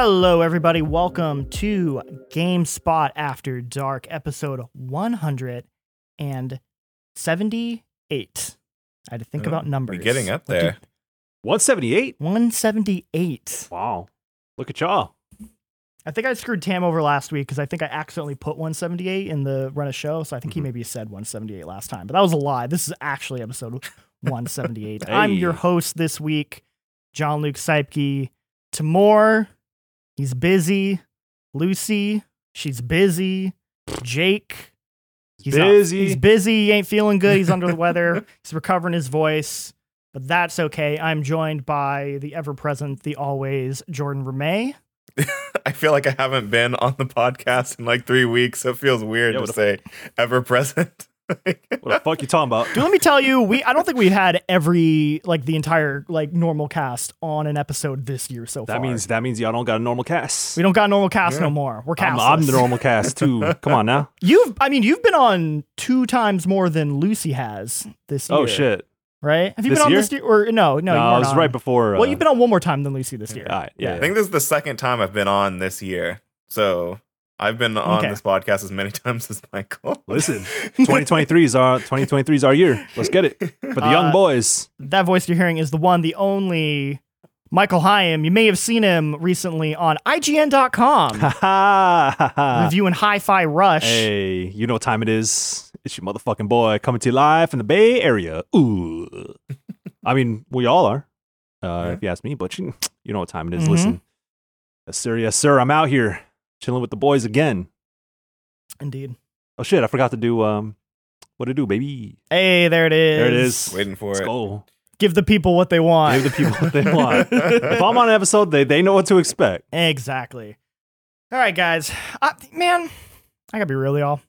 Hello, everybody. Welcome to GameSpot After Dark, episode 178. I had to think Oh, about numbers. You're getting up there. 178. 178. Wow. Look at y'all. I think I screwed Tam over last week because I think I accidentally put 178 in the run of show. So I think he Mhm. maybe said 178 last time, but that was a lie. This is actually episode 178. I'm your host this week, Jean Luc Seipke. Tamoor, he's busy. Lucy, she's busy. Jake, he's not- busy. he's busy. He ain't feeling good. He's under the weather. He's recovering his voice, but that's okay. I'm joined by the ever present, the always Jordan Ramée. I feel like I haven't been on the podcast in like three weeks, so it feels weird Yeah, to what say ever present. What the fuck you talking about? Dude, let me tell you, we I don't think we've had every like the entire like normal cast on an episode this year so far. That means that means y'all don't got a normal cast. we don't got a normal cast Yeah. no more. We're I'm, cast. I'm the normal cast too. Come on now. You've I mean you've been on two times more than Lucy has this year. Oh shit. Right? Have you This been on year? this year or no? No, No, you it weren't was on. right before. Uh, Well, you've been on one more time than Lucy this year. All right. Yeah. I think this is the second time I've been on this year. So I've been on Okay. this podcast as many times as Michael. Listen, 2023 is our 2023 is our year. Let's get it for the Uh, young boys. That voice you're hearing is the one, the only Michael Higham. You may have seen him recently on IGN.com Ha ha ha ha. reviewing Hi-Fi Rush. Hey, you know what time it is? It's your motherfucking boy coming to you live from the Bay Area. Ooh. I mean, we all are, uh, Yeah. if you ask me, but you, you know what time it is. Mhm. Listen. Yes, sir. Yes, sir. I'm out here chilling with the boys again. Indeed. Oh, shit. I forgot to do, um, what to do, baby. Hey, there it is. There it is. Waiting for Let's it. go. Give the people what they want. Give the people what they want. if I'm on an episode, they, they know what to expect. exactly. All right, guys. I, man, I gotta be real, y'all.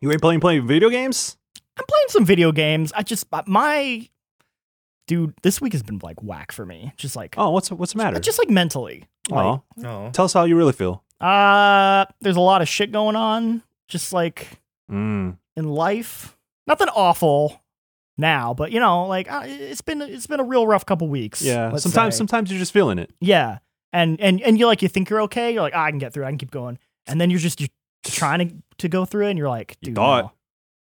You ain't playing playing video games? I'm playing some video games. I just uh, my dude. This week has been like whack for me. Just like Oh, what's what's the matter? just like mentally. Like, oh, No. tell us how you really feel. Uh, there's a lot of shit going on. Just like Mm. in life. Nothing awful now, but you know, like uh, it's been it's been a real rough couple weeks. Yeah. Sometimes say. sometimes you're just feeling it. yeah, and and and you like you think you're okay. You're like, "Ah, I can get through. it. I can keep going. And then you're just you're trying to to go through it, and you're like, You dude, thought.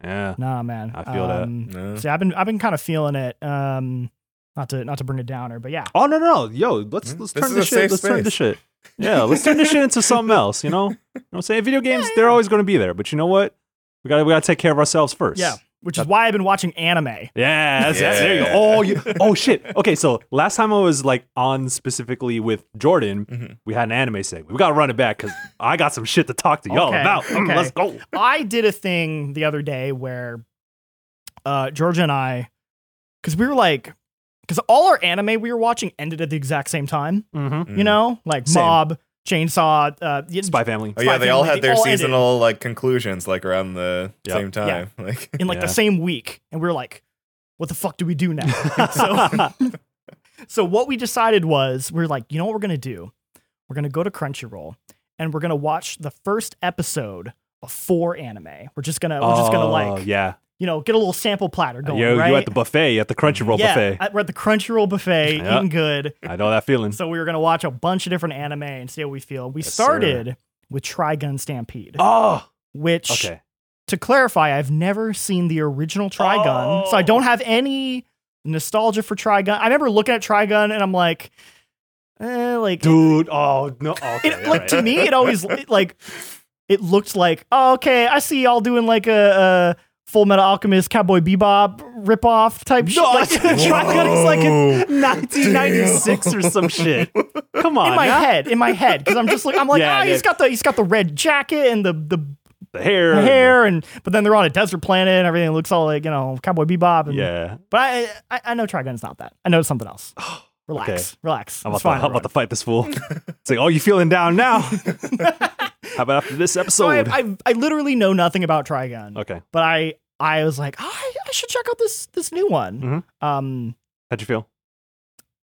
Yeah. nah, man. I feel that. Um, No. See, I've been I've been kind of feeling it. Um, not to not to bring it downer, but yeah. Oh no no no. yo let's Mm, let's this turn the shit let's turn the shit yeah let's turn this shit into something else you know? You know what I'm saying? Video games they're always going to be there but you know what? We got to we got to take care of ourselves first. Yeah, which is why I've been watching anime. yeah, that's, that's- there you go. Oh you, oh shit. Okay so last time I was like on specifically with Jordan Mhm. we had an anime segment. We got to run it back because I got some shit to talk to y'all Okay, about. Mm, okay. let's go. I did a thing the other day where uh, Georgia and I, because we were like, because all our anime we were watching ended at the exact same time. mm-hmm. You know, like Same. Mob, Chainsaw, uh, Spy Family Oh yeah, Spy they all Family, had they their all ended. seasonal like conclusions like around the Yep. same time. Like in like the same week, and we were like, what the fuck do we do now? so, so what we decided was we are like, you know what we're gonna do? We're gonna go to Crunchyroll and we're gonna watch the first episode of four anime. We're just gonna we're just gonna Oh, like yeah you know get a little sample platter going. you, right? you at the buffet at the Crunchyroll yeah, buffet at- we're at the Crunchyroll buffet, Yeah. eating good. I know that feeling So we were gonna watch a bunch of different anime and see how we feel. We Yes, sir. started with Trigun Stampede, oh which, okay to clarify, I've never seen the original Trigun, so I Oh. don't have any nostalgia for Trigun. I remember looking at Trigun and I'm like, eh, like dude oh no okay it, like to me, it always it, like it looked like oh, okay. I see y'all doing like a, a Full Metal Alchemist Cowboy Bebop ripoff type shit. No, Like, Trigun is like Whoa. in 1996 or some shit. Come on, in my now. head, in my head, because I'm just like I'm like Yeah, ah, yeah. he's got the he's got the red jacket and the the the hair, hair, and but then they're on a desert planet and everything looks all like you know Cowboy Bebop. And, Yeah, But I, I I know Trigun's not that. I know it's something else. Relax, Okay. relax. I'm It's about, to, fine. I'm about to fight this fool. It's like, oh, you feeling down now? How about after this so episode? I, I I literally know nothing about Trigun, okay, but I I was like I, I should check out this this new one. Mhm. Um, how'd you feel?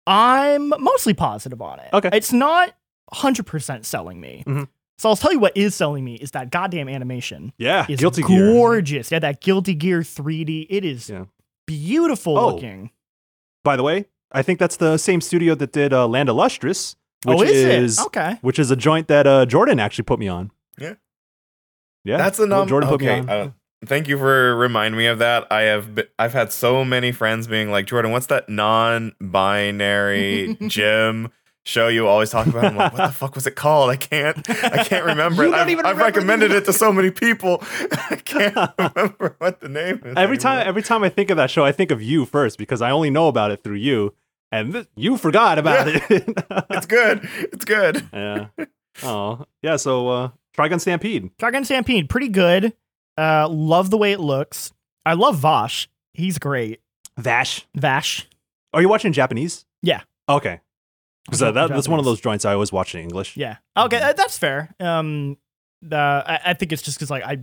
I'm mostly positive on it. Okay. it's not 100 percent selling me. Mhm. So I'll tell you what is selling me is that goddamn animation. Yeah, is Guilty Gear. gorgeous. Yeah, that Guilty Gear 3D. It is Yeah. beautiful Oh. looking. By the way, I think that's the same studio that did uh, Land of Lustrous. Which oh, is, is it? Okay. which is a joint that uh, Jordan actually put me on. Yeah. Yeah. That's the number. Jordan put me on. uh, thank you for reminding me of that. I have be- I've had so many friends being like, Jordan, what's that non-binary gym show you always talk about? I'm like, what the fuck was it called? I can't I can't remember You it. I've, I've remember recommended it to so many people. I can't remember what the name is. every time every time I think of that show, I think of you first because I only know about it through you, and th- you forgot about it. It's good. It's good. yeah. Oh yeah. So uh, Trigun Stampede. Trigun Stampede, pretty good. Uh, love the way it looks. I love Vash. He's great. Vash. Vash. Are you watching Japanese? Yeah. Okay. Because uh, that, that's one of those joints I always watch in English. Yeah. Okay, uh, that's fair. Um, uh, I, I think it's just because like I,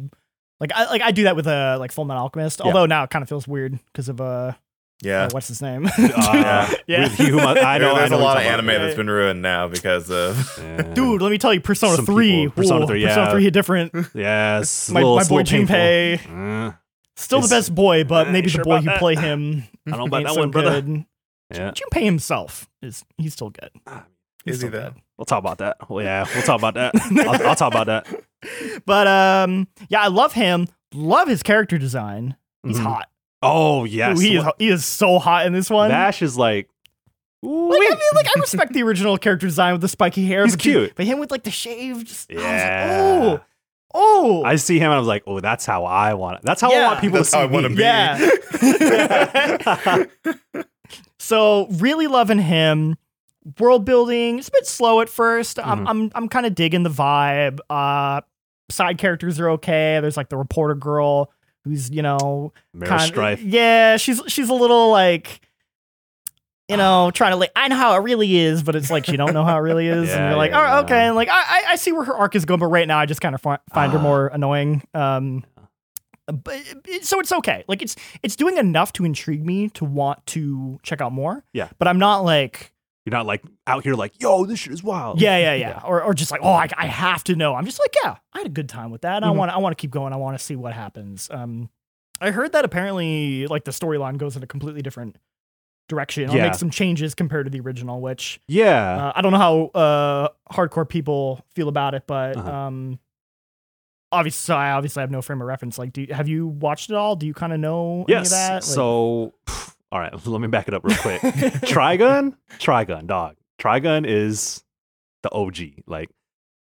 like I like I do that with uh like Full Metal Alchemist. Yeah. Although now it kind of feels weird because of uh, Yeah. uh, what's his name? Uh, Yeah. with Hugh Mu- I know. There's I know a lot of anime talking that's been ruined now because of. Yeah. Dude, let me tell you, Persona Some Three. people- Persona Ooh, 3, Persona. Three hit different. Yes. My, little- my boy little. Junpei, Uh, still the best boy, but maybe you the sure boy about who that? play him I don't know about that so one, brother. good. Yeah. Junpei himself is he's still good. He's Is he still that? good. We'll talk about that. Well, yeah, we'll talk about that. I'll, I'll talk about that. But um, yeah, I love him. Love his character design. He's Mhm. hot. Oh yes. Ooh, he is he is so hot in this one. Vash is like. Ooh, like, I mean, like I respect the original character design with the spiky hair. He's but you- cute. but him with like the shaved. Yeah. I was like, oh, oh. I see him and I was like, oh, that's how I want it. That's how I want people That's to see how I wanna me. be. Yeah. so really loving him. World building. It's a bit slow at 1st I'm Mhm. I'm I'm kind of digging the vibe. Uh, side characters are okay. There's like the reporter girl who's you know Stryfe. Yeah, she's she's a little like you know, trying to like I know how it really is, but it's like she don't know how it really is, and you're like, yeah, oh, okay, yeah. and like I I- see where her arc is going, but right now I just kind of fi- find her Ah. more annoying. Um, but so it's okay. Like it's it's doing enough to intrigue me to want to check out more. Yeah. but I'm not like You're not like out here like, yo, this shit is wild. yeah, yeah, yeah, or or just like oh, I, I have to know. I'm just like yeah, I had a good time with that. I Mhm. want I want to keep going. I want to see what happens. Um, I heard that apparently like the storyline goes in a completely different direction. Or Yeah. make some changes compared to the original, which Yeah. uh, I don't know how uh hardcore people feel about it, but Uh-huh. um. Obviously, I obviously have no frame of reference. Like, do you, have you watched it all? Do you kind of know any of yes. that? Like- so, all right, let me back it up real quick. Trigun, Trigun, dog. Trigun is the OG. Like,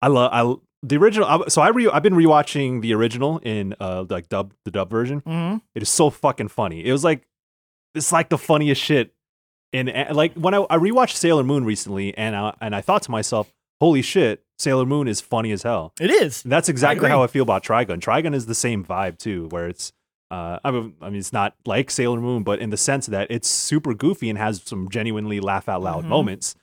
I love I the original. I, so I re, I've been rewatching the original in uh like dub the dub version. Mhm. It is so fucking funny. It was like it's like the funniest shit. And like when I, I rewatched Sailor Moon recently, and I, and I thought to myself, "Holy shit, Sailor Moon is funny as hell." It is. And that's exactly how I feel about Trigun. Trigun is the same vibe too, where it's uh, I mean, it's not like Sailor Moon, but in the sense that it's super goofy and has some genuinely laugh out loud Mhm. moments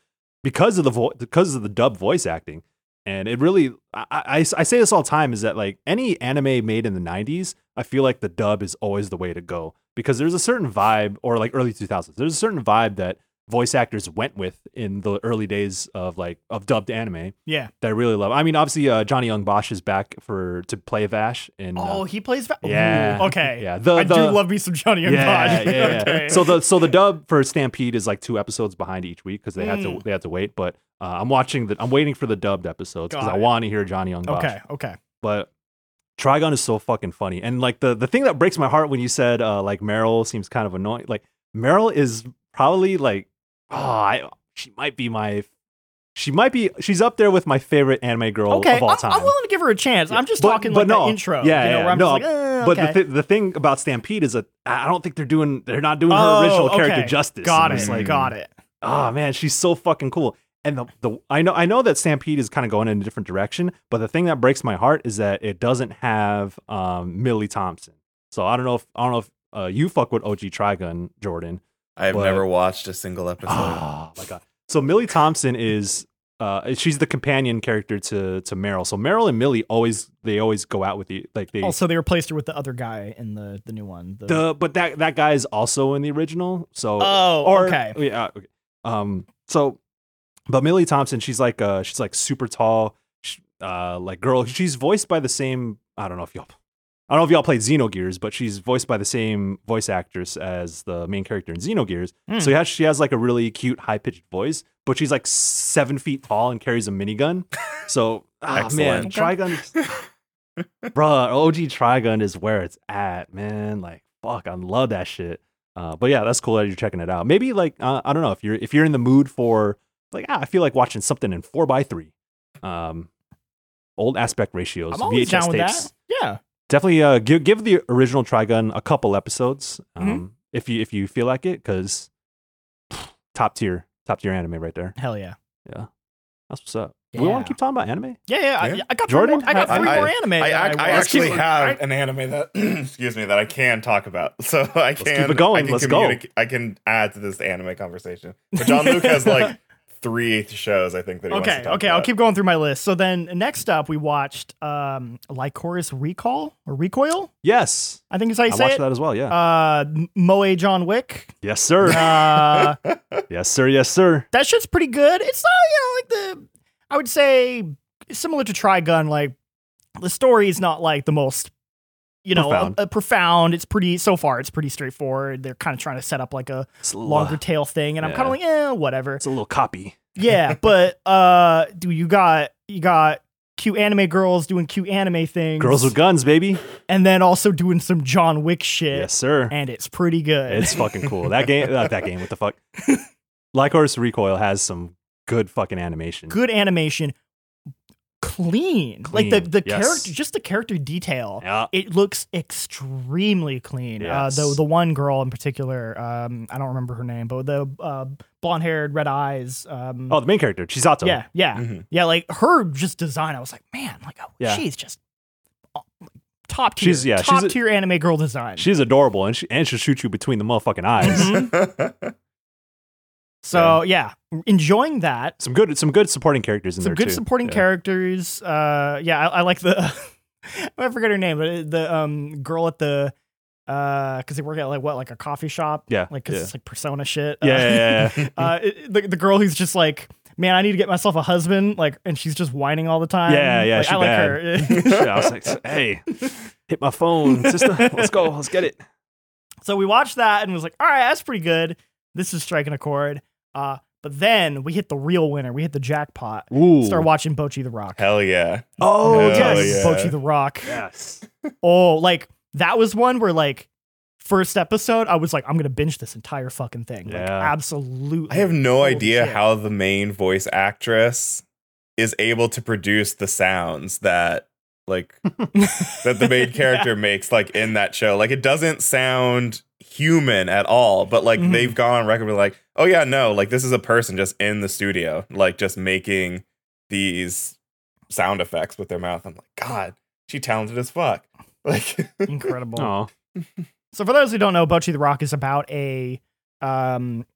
because of the vo- because of the dub voice acting. And it really, I, I, I say this all the time, is that like any anime made in the '90s, I feel like the dub is always the way to go because there's a certain vibe, or like early 2000s, there's a certain vibe that voice actors went with in the early days of like of dubbed anime Yeah. that I really love. I mean, obviously, uh, Johnny Young Bosch is back for to play Vash. In, Oh, uh, he plays. Va- Ooh, yeah, okay. yeah. The, I the, do love me some Johnny Young yeah, Pod. yeah, yeah. okay. So the so the dub for Stampede is like two episodes behind each week because they had to Mm. they had to wait. But uh, I'm watching the I'm waiting for the dubbed episodes because I want to hear Johnny Young Bosch. okay. Okay. But Trigun is so fucking funny, and like the the thing that breaks my heart when you said uh, like Meryl seems kind of annoying. Like Meryl is probably like oh I she might be my she might be she's up there with my favorite anime girl Okay. of all I'm, time. I'm willing to give her a chance. I'm just talking like the intro. Yeah, you know, yeah, where I'm no, just like, eh, But okay. the th- the thing about Stampede is that I don't think they're doing they're not doing her Oh, original character okay. justice. got And it. like, got it. oh man, she's so fucking cool. And the, the I know I know that Stampede is kind of going in a different direction, but the thing that breaks my heart is that it doesn't have um, Milly Thompson. So I don't know if I don't know if uh, you fuck with OG Trigun, Jordan. I've But- never watched a single episode. Oh my god. So Milly Thompson is uh she's the companion character to to Meryl. So Meryl and Milly always they always go out with you like they Also, they replaced her with the other guy in the the new one. The, the but that that guy is also in the original. So oh, or okay. yeah okay. um so but Milly Thompson she's like uh she's like super tall sh- uh like girl she's voiced by the same I don't know if y'all I don't know if y'all played Xenogears, but she's voiced by the same voice actress as the main character in Xenogears. Hmm. So yeah, she has like a really cute, high pitched voice, but she's like seven feet tall and carries a minigun. So ah, man, Excellent. Trigun, bruh, OG Trigun is where it's at, man. Like fuck, I love that shit. Uh, but yeah, that's cool that you're checking it out. Maybe like uh, I don't know if you're if you're in the mood for like ah, I feel like watching something in four by three, um, old aspect ratios, I'm always VHS down with tapes. that. Yeah. Definitely uh, give give the original Trigun a couple episodes um, Mhm. if you if you feel like it, because top tier top tier anime right there. Hell yeah. Yeah. That's what's up. We want to keep talking about anime. Yeah, yeah. I, Yeah. I got Jordan? more, I got three I- more anime. I, that ac- I watched. actually have an anime that excuse me that I can talk about, so I can keep it going. I can Let's go. I can add to this anime conversation. But Jean Luc has like three shows I think that he wants Okay, to talk okay, I'll keep going through my list. So then next up, we watched um Lycoris Recall or Recoil. Yes, I think is how you I say watched it. that as well. Yeah. Uh, Moe John Wick. yes, sir. Uh, yes, sir. Yes, sir. that shit's pretty good. It's not, you know, like the I would say similar to Trigun. Like the story is not like the most, you know, Profound. uh, uh, profound. It's pretty so far. It's pretty straightforward. They're kind of trying to set up like a a longer tail thing, and I'm kind of like, eh, whatever. it's a little copy. Yeah, but uh, do you got you got cute anime girls doing cute anime things, Girls with guns, baby. and then also doing some John Wick shit, Yes, sir. and it's pretty good. It's fucking cool. That game, not that game. What the fuck? Lycoris Recoil has some good fucking animation. good animation, clean. Like the the yes. character, just the character detail. Yeah. It looks extremely clean. Uh, the the one girl in particular, um, I don't remember her name, but the uh, blonde haired, red eyes. Um, Oh, the main character, Chisato. yeah, yeah, Mhm. yeah. Like her just design, I was like, man, like oh, Yeah. she's just uh, top tier. She's- yeah, she's top a- tier anime girl design. She's adorable, and she and she'll shoot you between the motherfucking eyes. So yeah, enjoying that. some good, some good supporting characters in some there Some good too. supporting Yeah. characters. Uh, yeah, I, I like the. I forget her name, but the um girl at the. Uh, because they work at like what, like a coffee shop. Yeah, like 'cause yeah. it's like persona shit. Yeah, Uh, yeah, yeah, yeah. uh, it- the the girl who's just like, man, I need to get myself a husband. Like, and she's just whining all the time. Yeah, yeah, Like, I like her. I was like, hey, hit my phone, sister. Let's go. Let's get it. So we watched that and was like, all right, that's pretty good. This is striking a chord. Uh, but then we hit the real winner. We hit the jackpot. Ooh. Start watching Bocchi the Rock. Hell yeah! Oh, Hell yes, yeah. Bocchi the Rock. Yes. Oh, like that was one where like first episode, I was like, I'm gonna binge this entire fucking thing. Like, Yeah. absolutely. I have no Holy idea shit. how the main voice actress is able to produce the sounds that like that the main character makes like in that show. Like it doesn't sound human at all, but like Mhm. they've gone on record with like, oh yeah, no, like this is a person just in the studio, like just making these sound effects with their mouth. I'm like, God, she talented as fuck. Like incredible. So for those who don't know, Bocchi the Rock is about a um,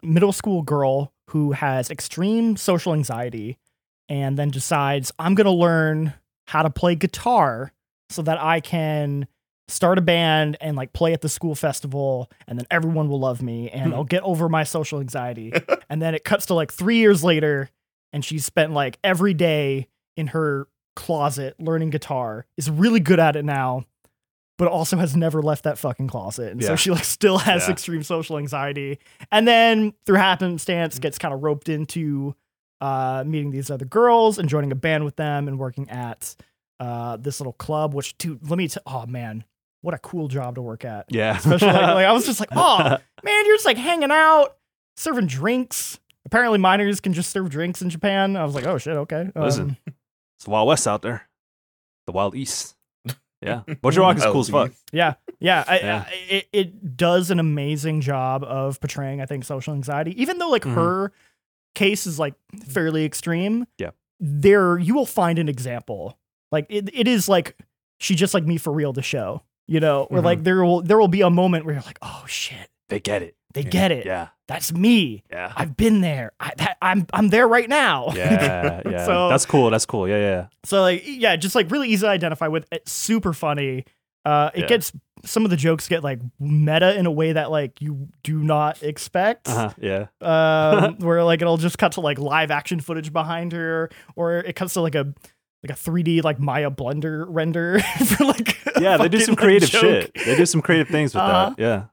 middle school girl who has extreme social anxiety and then decides I'm going to learn how to play guitar so that I can start a band and like play at the school festival and then everyone will love me and I'll hmm. get over my social anxiety. and then it cuts to like 3 years later and she's spent like every day in her closet learning guitar. Is really good at it now but also has never left that fucking closet. And so she like still has Yeah. extreme social anxiety. And then through happenstance hmm. gets kind of roped into uh meeting these other girls and joining a band with them and working at uh this little club, which dude, let me tell oh man, what a cool job to work at. yeah. Especially like, like, I was just like, oh man, you're just like hanging out, serving drinks. Apparently minors can just serve drinks in Japan. I was like, oh shit, okay. Listen. Um, it's the Wild West out there, the Wild East. Yeah, Butcher Rock is cool as fuck. Yeah, yeah, I, Yeah. I, it it does an amazing job of portraying, I think, social anxiety. Even though like Mhm. her case is like fairly extreme, Yeah. there you will find an example. Like it, it is like she just like me for real to show. You know, where Mhm. like there will there will be a moment where you're like, oh shit, They get it. they Yeah. get it. Yeah, That's me. yeah, I've been there. I, that, I'm I'm there right now. yeah, yeah. So- That's cool. That's cool. Yeah, yeah. So like yeah, just like really easy to identify with. It's super funny. Uh, it Yeah. gets some of the jokes get like meta in a way that like you do not expect. Uh-huh, yeah. Um, where like it'll just cut to like live action footage behind her, or it cuts to like a like a 3D like Maya Blender render for like Yeah, they do some creative joke. shit. They do some creative things with Uh-huh. that. Yeah.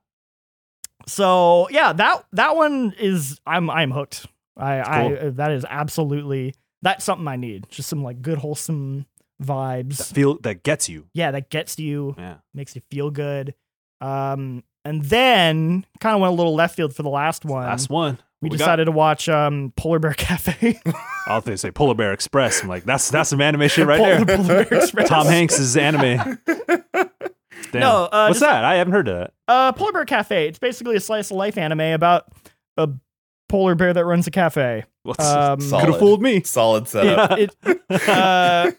So yeah, that that one is I'm I'm hooked. I Cool. I that is absolutely that's something I need. Just some like good wholesome That vibes. feel that gets you. Yeah, that gets you, Yeah. makes you feel good. Um, and then kind of went a little left field for the last one. Last one. we What we got? decided to watch um Polar Bear Cafe. I'll they say Polar Bear Express. I'm like, that's that's some anime shit right Polar, there. Polar Bear Express. Tom Hanks' is anime. Damn. No, uh, What's just- that? I haven't heard of that. Uh, Polar Bear Cafe. It's basically a slice of life anime about a polar bear that runs a cafe. What's Um, could have fooled me. Solid setup. it, it, uh, it-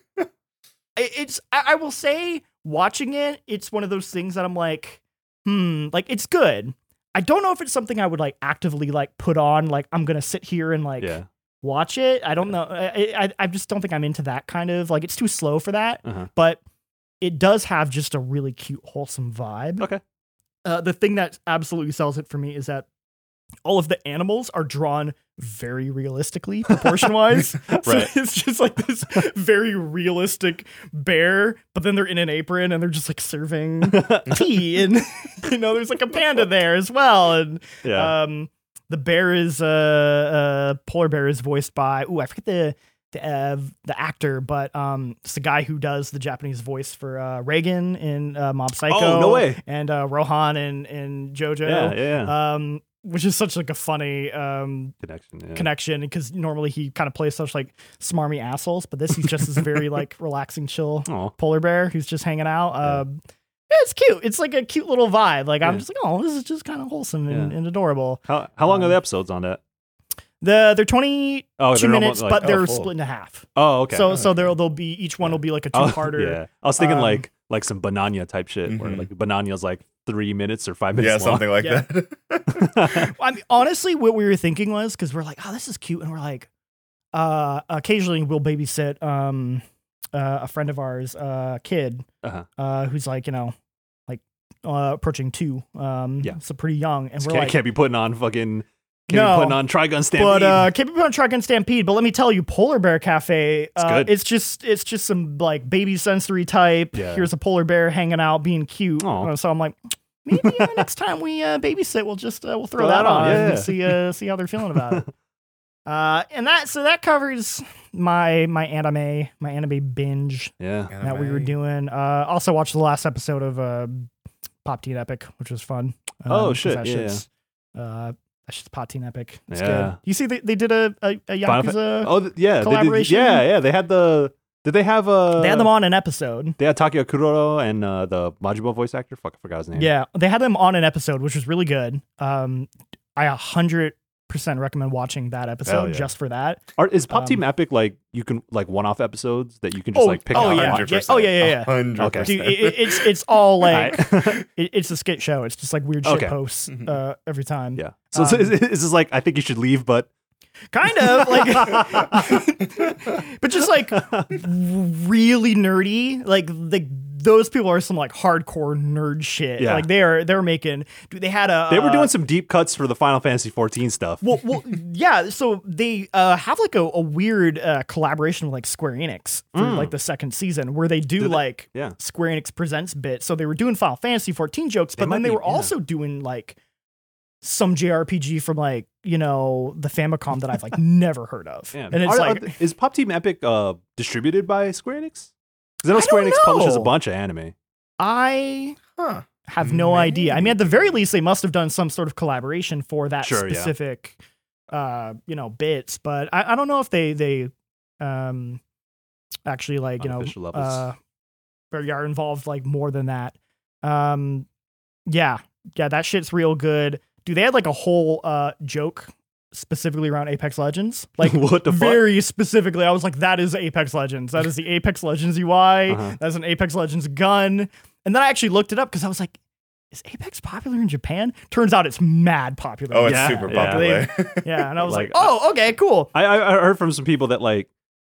it's I, I will say watching it it's one of those things that i'm like hmm like it's good i don't know if it's something i would like actively like put on like i'm gonna sit here and like yeah. watch it i don't know I, I i just don't think i'm into that kind of like it's too slow for that Uh-huh. but it does have just a really cute wholesome vibe Okay. uh, the thing that absolutely sells it for me is that all of the animals are drawn very realistically proportion wise so it's just like this very realistic bear but then they're in an apron and they're just like serving tea and you know there's like a panda there as well and Yeah. um the bear is uh uh polar bear is voiced by ooh i forget the the, uh, the actor, but um, it's the guy who does the Japanese voice for uh, Reigen in uh, Mob Psycho. Oh, no way. And uh, Rohan and and JoJo. yeah. Yeah. Yeah. Um, which is such like a funny um Connection. Yeah. connection because normally he kind of plays such like smarmy assholes, but this he's just this very like relaxing, chill Oh. polar bear who's just hanging out. Yeah. Um, yeah, it's cute. It's like a cute little vibe. Like I'm just like, oh, this is just kind of wholesome and, and adorable. How how long are Um, the episodes on that? The they're 22 Oh, they're minutes, almost like- but they're oh, full. split into half. Oh, okay. So so okay. there'll they'll be each one will be like a two-parter. yeah. I was thinking Um, like like some banana type shit where Mhm. like banana's like three minutes or five minutes. yeah, something like Yeah. that. I mean, honestly, what we were thinking was because we're like, oh, this is cute, and we're like, uh, occasionally we'll babysit um uh, a friend of ours, uh, kid, Uh-huh. uh, who's like you know, like uh, approaching two, um, Yeah. so pretty young, and Just we're can't, like, can't be putting on fucking. Can't No. be putting on Trigun Stampede. But uh, can't be put on Trigun Stampede. But let me tell you, Polar Bear Cafe, uh, good. it's just it's just some like baby sensory type. Yeah. Here's a polar bear hanging out, being cute. Aw. Uh, so I'm like, maybe uh, next time we uh, babysit, we'll just uh, we'll throw, Throw that, that on, on yeah. and see uh, see how they're feeling about it. Uh, and that so that covers my my anime my anime binge yeah. that we were doing. Uh, also watched the last episode of uh, Pop Team Epic, which was fun. Oh shit, That yeah, shit's, uh, that's just Team Epic. It's Yeah. good. You see, they, they did a a, a Yakuza. Oh th- yeah, they did, collaboration? yeah, yeah. They had the. Did they have a. they had them on an episode. They had Takaya Kuroda and uh, the Majima voice actor. Fuck, I forgot his name. Yeah, they had them on an episode, which was really good. Um, I a hundred percent recommend watching that episode yeah. just for that. Are, is Pop Um, Team Epic like you can like one-off episodes that you can just Oh, like pick oh, out? yeah. and watch? Yeah. Oh, yeah, yeah, yeah. Hundred Okay. Dude, percent. it, it- it's it's all like it, it's a skit show. It's just like weird shit Okay. posts Mhm. uh, every time. yeah. So, so Um, is, is this like I think you should leave, but kind of like but just like really nerdy like like those people are some like hardcore nerd shit Yeah. like they are they're making dude they had a they were uh, doing some deep cuts for the Final Fantasy 14 stuff. well, well yeah so they uh have like a, a weird uh collaboration with like square enix for Mm. like the second season where they do Do they- like yeah. square enix presents bit so they were doing final fantasy 14 jokes They but then they be- were yeah. also doing like some jrpg from like you know the famicom that i've like never heard of Yeah. and it's Are- are like th- is Pop Team Epic uh distributed by Square Enix? Because I know Square don't Enix publishes a bunch of anime. I Huh. have no idea. I mean, at the very least, they must have done some sort of collaboration for that Sure, yeah. specific, uh, you know, bits. But I, I don't know if they they, um, actually like you know, Unofficial levels. uh, are involved like more than that. Um, yeah, yeah, that shit's real good. Dude, they had like a whole uh joke specifically around Apex Legends, like what the fuck? very specifically, I was like, that is Apex Legends. That is the Apex Legends UI. Uh-huh. That's an Apex Legends gun. And then I actually looked it up because I was like, is Apex popular in Japan? Turns out it's mad popular. Oh, it's Yeah, super yeah. popular. yeah. And I was like, Like, oh, okay, cool. I, I I heard from some people that like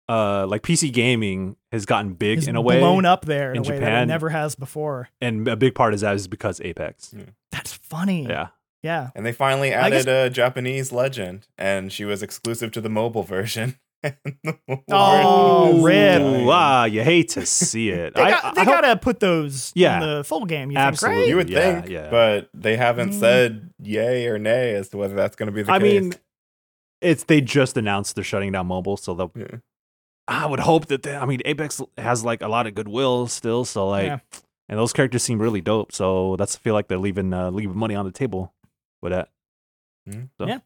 uh like PC gaming has gotten big It's in a way, blown up there in, in a way that it Japan. never has before. and a big part of that is because Apex. That's funny. Yeah, Yeah. and they finally I guess- added a Japanese legend, and she was exclusive to the mobile version. and the Oh, warden rip. dying. ah, you hate to see it. They, I, got, I they hope- gotta put those Yeah. in the full game. You Absolutely. think, You would Yeah, think, yeah. but they haven't Mm. said yay or nay as to whether that's going to be the I case. I mean, it's they just announced they're shutting down mobile, so they'll. Yeah. I would hope that they, I mean Apex has like a lot of goodwill still, so like, Yeah. and those characters seem really dope. So that's I feel like they're leaving uh, leaving money on the table with that. Mhm. So, Yeah.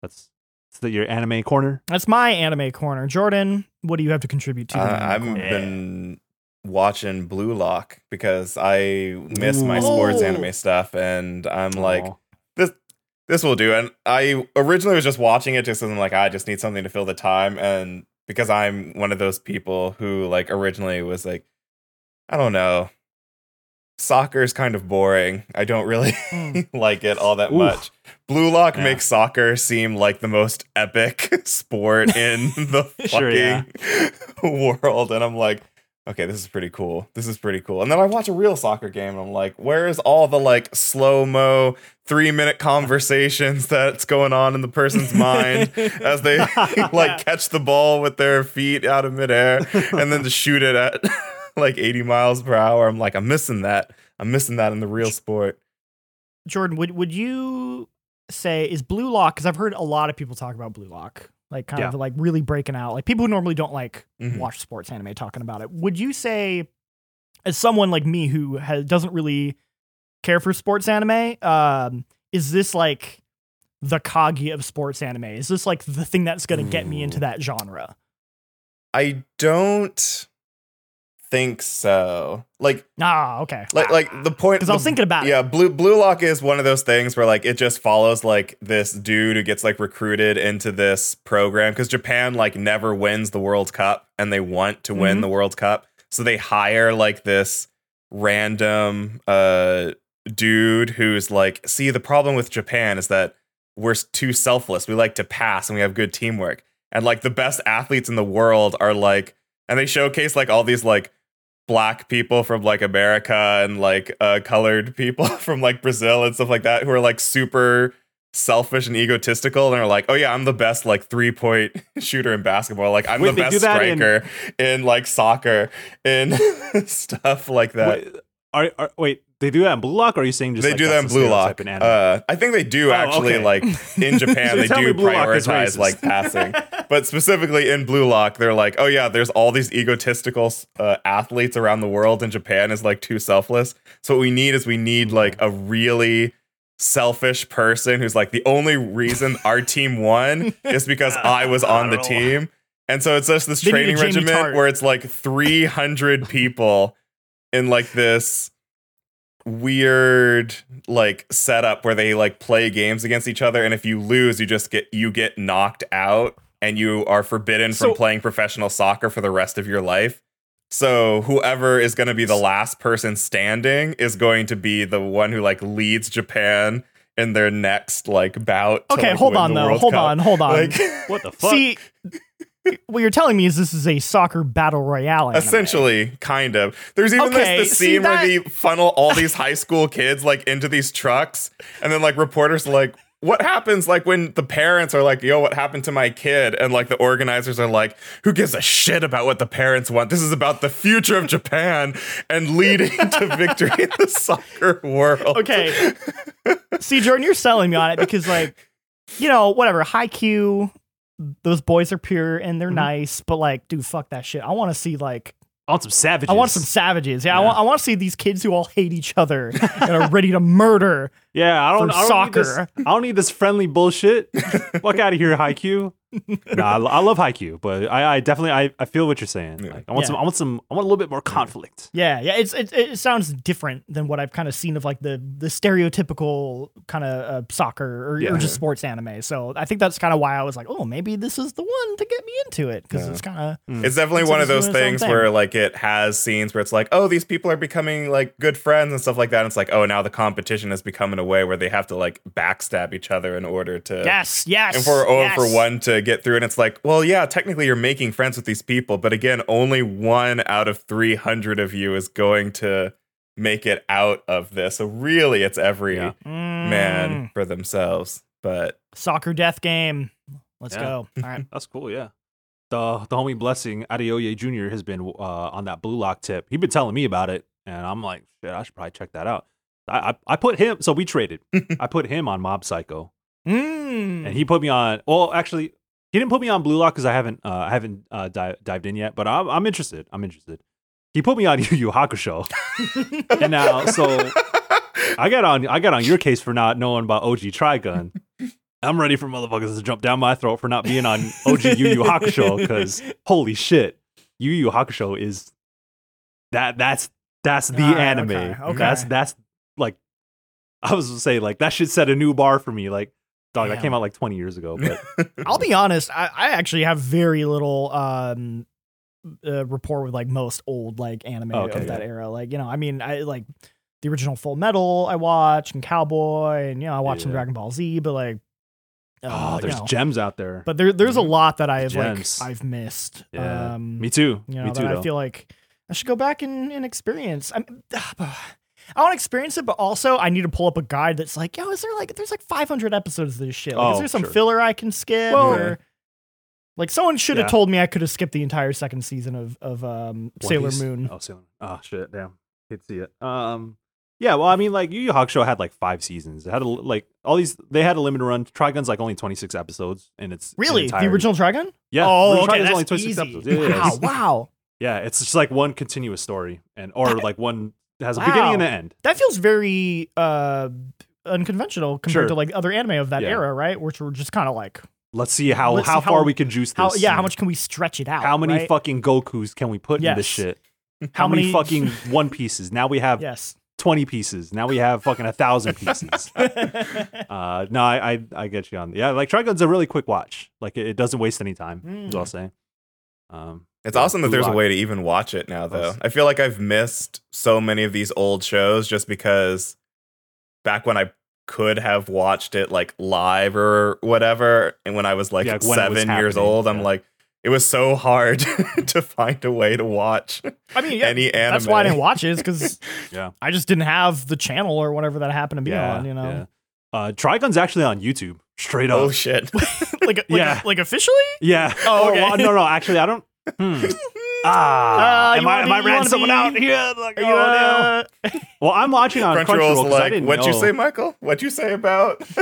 that's that's the, your anime corner. That's my anime corner. Jordan, what do you have to contribute to? the I, anime I've corner? been watching Blue Lock because I miss my sports anime stuff, and I'm like, Aw. this this will do. And I originally was just watching it just as I'm like, I just need something to fill the time, and because I'm one of those people who like originally was like, I don't know, soccer's kind of boring. I don't really Mm. like it all that Oof. much. Blue Lock Yeah. makes soccer seem like the most epic sport in the fucking Sure, yeah. world, and I'm like. Okay, this is pretty cool. This is pretty cool. And then I watch a real soccer game and I'm like, where is all the like slow mo three minute conversations that's going on in the person's mind as they like catch the ball with their feet out of midair and then to shoot it at like 80 miles per hour? I'm like, I'm missing that. I'm missing that in the real sport. Jordan, would would you say is Blue Lock? Because I've heard a lot of people talk about Blue Lock, like kind of like really breaking out, like people who normally don't like Mhm. watch sports anime talking about it. Would you say, as someone like me who has, doesn't really care for sports anime, um, is this like the Kagi of sports anime? Is this like the thing that's going to get me into that genre? I don't think so. Like Ah, okay. like like the point because I was thinking about it. yeah blue blue lock is one of those things where like it just follows like this dude who gets like recruited into this program because japan like never wins the world cup and they want to win Mhm. the world cup so they hire like this random uh dude who's like see the problem with japan is that we're too selfless we like to pass and we have good teamwork and like the best athletes in the world are like and they showcase like all these like black people from like America and like uh colored people from like Brazil and stuff like that who are like super selfish and egotistical and are like, oh yeah, I'm the best like three point shooter in basketball. Like I'm Wait, the best that in- striker in, like soccer and stuff like that. Wait, are, are, wait, they do that in Blue Lock, or are you saying just they like do that in Blue Lock. in? Uh, I think they do Oh, actually okay. like in Japan. They do Blue Lock is prioritize like passing, but specifically in Blue Lock, they're like, oh yeah, there's all these egotistical uh, athletes around the world, and Japan is like too selfless. So what we need is we need like a really selfish person who's like the only reason our team won is because I was on the team. And so it's just this They training regiment where it's like 300 people in like this weird like setup where they like play games against each other and if you lose you just get you get knocked out and you are forbidden So- from playing professional soccer for the rest of your life. So whoever is going to be the last person standing is going to be the one who like leads Japan in their next like bout. to, Okay, like, hold on the though. World Hold Cup. on, hold on. Like what the fuck? See, what you're telling me is this is a soccer battle royale. anime. Essentially, kind of. There's even Okay, this, this see scene where they funnel all these high school kids like into these trucks, and then like reporters are like, "What happens like when the parents are like, yo, what happened to my kid?" And like the organizers are like, "Who gives a shit about what the parents want? This is about the future of Japan and leading to victory in the soccer world." Okay. See, Jordan, you're selling me on it because, like, you know, whatever. Haikyuu, those boys are pure and they're Mhm. nice, but like, dude, fuck that shit. I want to see like, I want some savages. I want some savages. Yeah, I Yeah. want, I want to see these kids who all hate each other and are ready to murder. Yeah, I don't. for I don't Need soccer. this, I don't need this friendly bullshit. Fuck out of here, Haikyuu. no, I, I love Haikyuu, but I, I definitely I, I feel what you're saying. Yeah. Like, I want Yeah. some. I want some. I want a little bit more conflict. Yeah, yeah. It's it, it sounds different than what I've kind of seen of like the the stereotypical kind of uh, soccer or, Yeah. or just sports anime. So I think that's kind of why I was like, oh, maybe this is the one to get me into it because Yeah. it's kind of It's definitely It's one of those doing its own things thing. where like it has scenes where it's like, oh, these people are becoming like good friends and stuff like that. And it's like, oh, now the competition has become in a way where they have to like backstab each other in order to yes, yes. and for oh, for one to get through. And it's like, well, yeah, technically you're making friends with these people, but again, only one out of three hundred of you is going to make it out of this. So really, it's every Yeah. man Mm. for themselves. But soccer death game. Let's Yeah. go. All right. That's cool. Yeah. the the homie blessing Adeoye Jr. has been uh, on that blue lock tip. He's been telling me about it, and I'm like, shit, I should probably check that out. I I, I put him. So we traded. I put him on Mob Psycho, Mm. and he put me on. Well, actually, he didn't put me on blue lock because I haven't uh, I haven't uh, di- dived in yet. But I'm I'm interested. I'm interested. He put me on Yu Yu Hakusho, and now so I got on I got on your case for not knowing about OG Trigun. I'm ready for motherfuckers to jump down my throat for not being on OG Yu Yu Hakusho because holy shit, Yu Yu Hakusho is that that's that's the anime. okay, okay. That's that's I was gonna say like that should set a new bar for me. Like dog, that came out like 20 years ago, but I'll be honest. I, I actually have very little um uh, rapport with like most old like anime Okay, of that yeah. era. Like you know, I mean, I like the original Full Metal. I watch and Cowboy, and you know, I watch some Dragon Ball Z. But like, uh, oh, you there's know, gems out there. But there, there's a lot that I've Gems. like I've missed. yeah, Um, me too. you know, me too. I feel like I should go back and, and experience. I, I want to experience it, but also I need to pull up a guide that's like, yo, is there like there's like 500 episodes of this shit? Like, is Oh, there some sure. filler I can skip? Well- or like someone should have told me I could have skipped the entire second season of of um, Sailor Moon. Oh, Sailor Moon. Oh shit, damn. Hate to see it. Um, yeah. Well, I mean, like Yu Yu Hakusho had like five seasons. It had a, like all these. They had a limited run. Trigun's like only 26 episodes, and it's Really, the original Trigun? Yeah. oh, original okay, Trigun's that's only 26 easy. episodes. Yeah, yeah, wow, it's- wow, yeah. It's just like one continuous story, and or like one it has a beginning and an end. that feels very uh unconventional compared Sure. to like other anime of that Yeah. era, right? Which were just kind of like Let's see how Let's see how how- far we can juice this. how yeah, how much can we stretch it out? How many right? fucking Goku's can we put in this shit? How How many many- fucking One Pieces? Now we have yes. 20 pieces. Now we have fucking a thousand pieces. Uh, no, I, I I get you on. Yeah, like Trigun's a really quick watch. Like it, it doesn't waste any time. Is all I'll say. Um, It's Yeah, awesome that there's a way to even watch it now, though. I feel like I've missed so many of these old shows just because back when I could have watched it like live or whatever, and when I was like Yeah, when it was seven years old, I'm yeah. like, it was so hard to find a way to watch I mean, yeah, any anime. that's why I didn't watch it, because Yeah. I just didn't have the channel or whatever that happened to be yeah, on, you know, yeah. Uh, Trigun's actually on YouTube, straight up. Oh shit! like, like, Yeah. like officially. yeah. Oh, okay. well, no, no. Actually, I don't. Hmm. Ah, Uh, am I wanna am be- I you ratting wanna someone be- out here? Like, Are oh, you, no. uh, Well, I'm watching on Crunchyroll. Crunchyroll's 'cause I like, didn't what'd you say, Michael? What'd you say about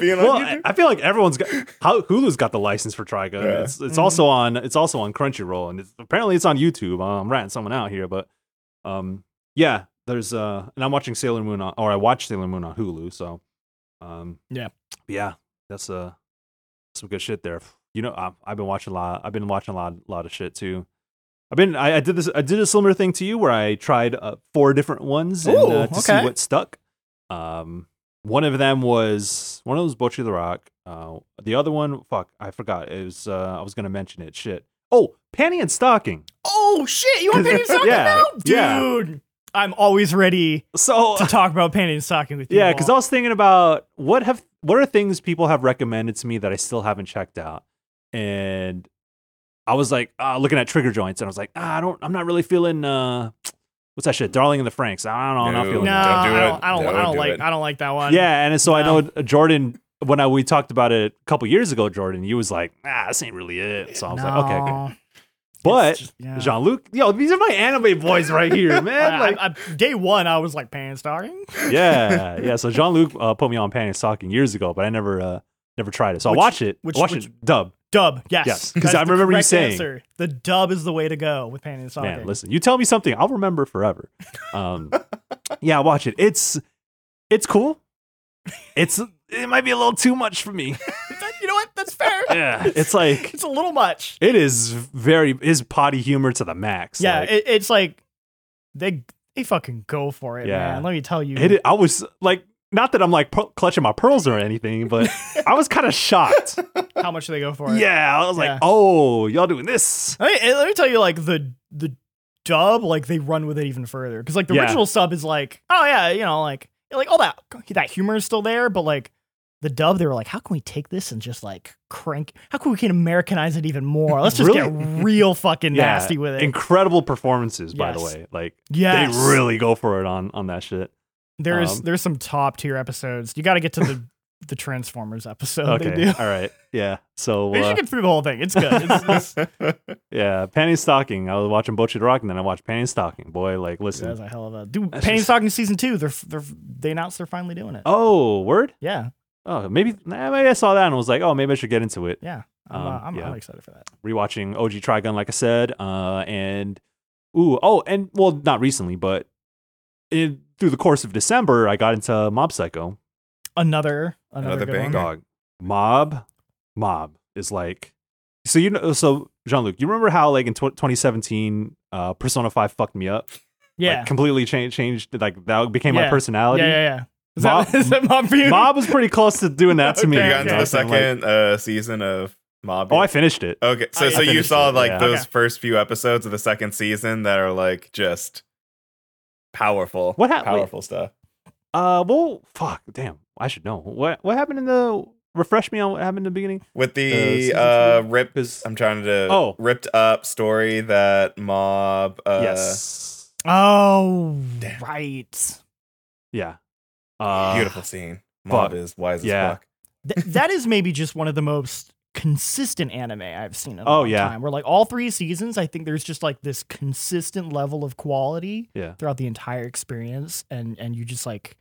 being on well, YouTube? I feel like everyone's got how Hulu's got the license for Trigun. Yeah. It's it's Mhm. also on it's also on Crunchyroll and it's, apparently it's on YouTube. Uh, I'm ratting someone out here, but um yeah, there's uh and I'm watching Sailor Moon on or I watched Sailor Moon on Hulu, so um Yeah. yeah, that's uh some good shit there. You know, I, I've been watching a lot. I've been watching a lot, lot of shit too. I've been. I, I did this. I did a similar thing to you where I tried uh, four different ones and, Ooh, uh, to see what stuck. Um, one of them was one of those Bocchi the Rock. Uh, the other one, fuck, I forgot. It was. Uh, I was gonna mention it. Shit. Oh, Panty and Stocking. oh shit! You want panty and Stocking Yeah, now, yeah. dude? I'm always ready So to talk about panty and Stocking with you. yeah, because I was thinking about what have what are things people have recommended to me that I still haven't checked out, and I was like uh, looking at trigger joints, and I was like, ah, I don't, I'm not really feeling uh, what's that shit, Darling in the Franxx. I don't know, I'm not feeling no, that. Don't do I don't. I don't, Don't I don't do like. it. I don't like that one. Yeah, and so I know Jordan when I we talked about it a couple years ago, Jordan, you was like, ah, this ain't really it. So I was like, okay, okay. But just- yeah. Jean Luc, yo, these are my anime boys right here, man. I- Like, I- I- day one, I was like Panty and Stocking. yeah, yeah. So Jean Luc uh, put me on Panty and Stocking years ago, but I never, uh, never tried it. So Which- I watch it. which- watch which- it dub. Dub, yes, Yes, 'cause That's I remember you saying- answer. the dub is the way to go with Panty and Stocking. Man, listen, you tell me something, I'll remember forever. Um, yeah, watch it. It's it's cool. It's it might be a little too much for me. you know what? That's fair. Yeah, it's like it's a little much. it is very is potty humor to the max. Yeah, like, it, it's like they they fucking go for it, Yeah. man. Let me tell you. it, I was like, not that I'm like pu- clutching my pearls or anything, but I was kind of shocked. how much do they go for it. Yeah, I was Yeah. like, oh, y'all doing this? Let me, let me tell you, like the the dub, like they run with it even further because like the Yeah. original sub is like, oh yeah, you know, like like all that that humor is still there, but like the dub, they were like, how can we take this and just like crank? How can we can Americanize it even more? Let's just get real fucking Yeah, nasty with it. Incredible performances, by the way. Like yes, they really go for it on on that shit. There's um, there's some top tier episodes. You got to get to the the Transformers episode. They Okay, do. all right, yeah. So We uh, should get through the whole thing. It's good. It's, it's, yeah, Panty Stocking. I was watching Bocchi the Rock, and then I watched Panty Stocking. Boy, like listen. that's a hell of a dude. That's Penny just- Stocking season two. They're they're they announced they're finally doing it. Oh, word. Yeah, Oh, maybe, nah, maybe I saw that and was like, oh, maybe I should get into it. yeah. I'm, Um, uh, I'm, yeah. I'm excited for that. Rewatching OG Trigun, like I said, uh, and ooh, oh, and well, not recently, but in, through the course of December, I got into Mob Psycho. Another another, Another good banger. Dog, Mob, Mob is like, so you know, so Jean Luc, you remember how like in tw 2017, uh, Persona Five fucked me up, Yeah. like, completely changed, changed, like that became my personality. yeah, yeah, yeah. Is, Mob- that, is that mob for you? Mob was pretty close to doing that to me. you got into okay. the And, like, second uh, season of Mob. oh, I finished it. okay, so I- so I you saw it, like yeah. those Okay. first few episodes of the second season that are like just powerful. What hap- wait. powerful stuff. Uh, well, fuck, damn, I should know what what happened in the. Refresh me on what happened in the beginning. With Uh, the season uh, two? rip, 'Cause- I'm trying to Oh. ripped up story that Mob. Uh, yes. Oh, Damn. right. Yeah. Uh, beautiful scene. Mob but- is wise yeah. as fuck. Th- that is maybe just one of the most consistent anime I've seen in a Oh, long yeah. time. Where like all three seasons, I think there's just like this consistent level of quality Yeah. throughout the entire experience, and and you just like,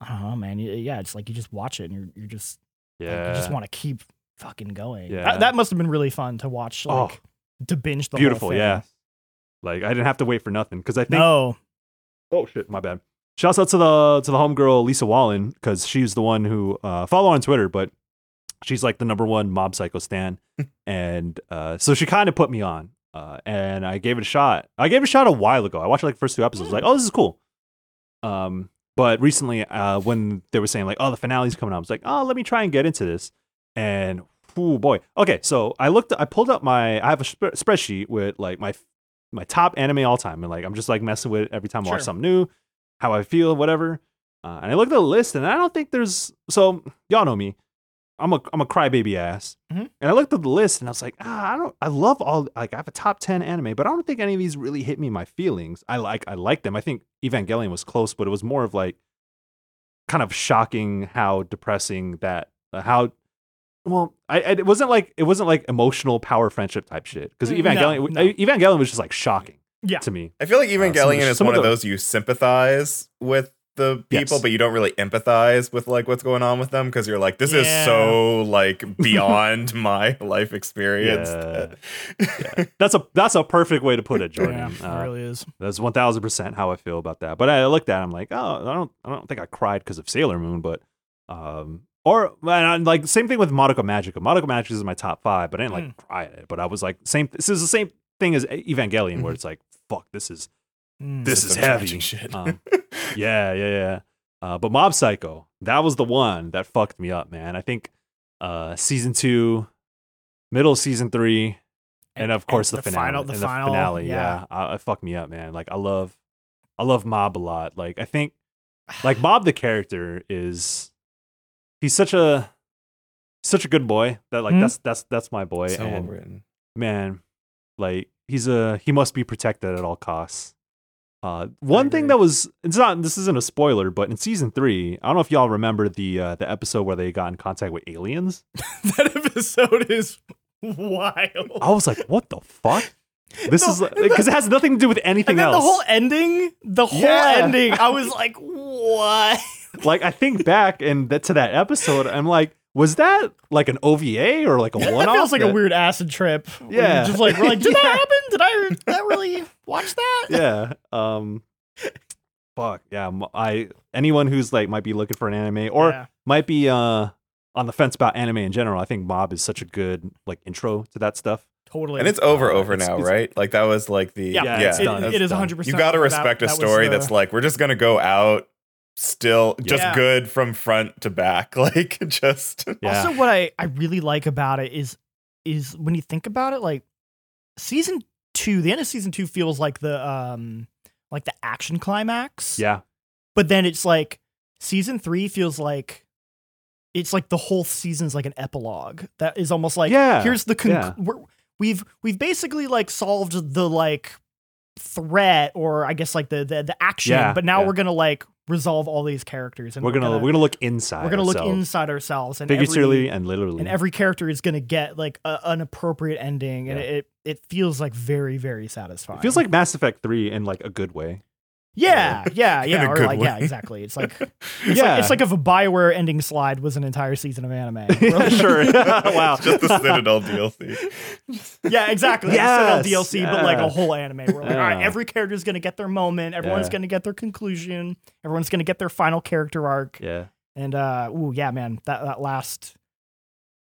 I don't know, man. Yeah, it's like you just watch it and you're you're just like, Yeah. you just want to keep fucking going. Yeah. That, that must have been really fun to watch. Oh. Like to binge the whole Beautiful. Yeah. Like I didn't have to wait for nothing because I think. No. Oh shit, my bad. Shouts out to the to the homegirl Lisa Wallen because she's the one who uh, follow on Twitter, but she's like the number one mob psycho stan, and uh, so she kind of put me on, uh, and I gave it a shot. I gave it a shot a while ago. I watched like the first two episodes, like oh this is cool. Um, but recently, uh, when they were saying like oh the finale's coming up, I was like oh let me try and get into this, and oh boy, okay. So I looked, I pulled up my, I have a sp- spreadsheet with like my my top anime all time, and like I'm just like messing with it every time I watch something new, how I feel, whatever. Uh, and I looked at the list, and I don't think there's so y'all know me. I'm a I'm a crybaby ass, Mhm. and I looked at the list, and I was like, ah, I don't, I love all like I have a top ten anime, but I don't think any of these really hit me in my feelings. I like I like them. I think Evangelion was close, but it was more of like kind of shocking how depressing that uh, how well I, I it wasn't like it wasn't like emotional power friendship type shit because Mm, no, Evangelion no. Evangelion was just like shocking Yeah. to me. I feel like some of the- Evangelion is one of of the- those you sympathize with the people, Yes. but you don't really empathize with like what's going on with them because you're like, this is so like beyond my life experience. Yeah. That's a that's a perfect way to put it, Yeah, Jordan. it Uh, really is. That's one thousand percent how I feel about that. But I looked at, it, I'm like, oh, I don't, I don't think I cried because of Sailor Moon, but, um, or and I, like same thing with Madoka Magica. Madoka Magica is my top five, but I didn't like cry at it. But I was like, same. This is the same thing as Evangelion, where it's like, fuck, this is Mm. this is heavy. trashing shit. Um, yeah, yeah, yeah. Uh, but Mob Psycho, that was the one that fucked me up, man. I think uh, season two, middle of season three, and of course the, finale. final, the and final, finale, yeah, uh, it fucked me up, man. Like I love, I love Mob a lot. Like I think, like Mob the character is, he's such a, such a good boy that like Mhm. that's that's that's my boy. so well and written. man, like he's a he must be protected at all costs. Uh, one thing that was it's not this isn't a spoiler, but in season three, I don't know if y'all remember the uh, the episode where they got in contact with aliens. that episode is wild. I was like, what the fuck? This No, is because it has nothing to do with anything else. the whole ending, the whole Yeah. ending, I was like, what? like I think back and that to that episode, I'm like, was that like an OVA or like a one-off? That off? feels like a weird acid trip. where you're Yeah. just like we're like, did that happen? Did I, did I really watch that? yeah. Um. Fuck yeah. I anyone who's like might be looking for an anime or Yeah. might be uh on the fence about anime in general. I think Mob is such a good like intro to that stuff. totally. And it's over, Uh, over it's- now, it's- right? Like that was like the yeah, Yeah, yeah. it's it, done. it It's is done. 100. percent you got to respect a story that's like we're just gonna go out still just Yeah. good from front to back, like just Yeah. Also, what I, I really like about it is is when you think about it, like season two, the end of season two feels like the um like the action climax. yeah. But then it's like season three feels like it's like the whole season's like an epilogue that is almost like Yeah, here's the conc- yeah. we're, we've we've basically like solved the like threat or I guess like the the, the action, Yeah, but now yeah. we're gonna like resolve all these characters and we're gonna, we're gonna look inside. we're gonna look inside ourselves and every- figuratively and literally. and every character is gonna get like a, an appropriate ending, and Yeah. it it feels like very very satisfying. it feels like Mass Effect Three in like a good way. Yeah, yeah, yeah, or good like yeah, exactly. It's like it's Yeah. like, it's like if a Bioware ending slide was an entire season of anime. Really? sure. wow. It's just the Citadel DLC. Yeah, exactly. Yes, Yes, DLC, but like a whole anime. Where like, all right, Yeah. every character's gonna get their moment. Everyone's Yeah. gonna get their conclusion. Everyone's gonna get their final character arc. Yeah, And uh, ooh, yeah, man, that that last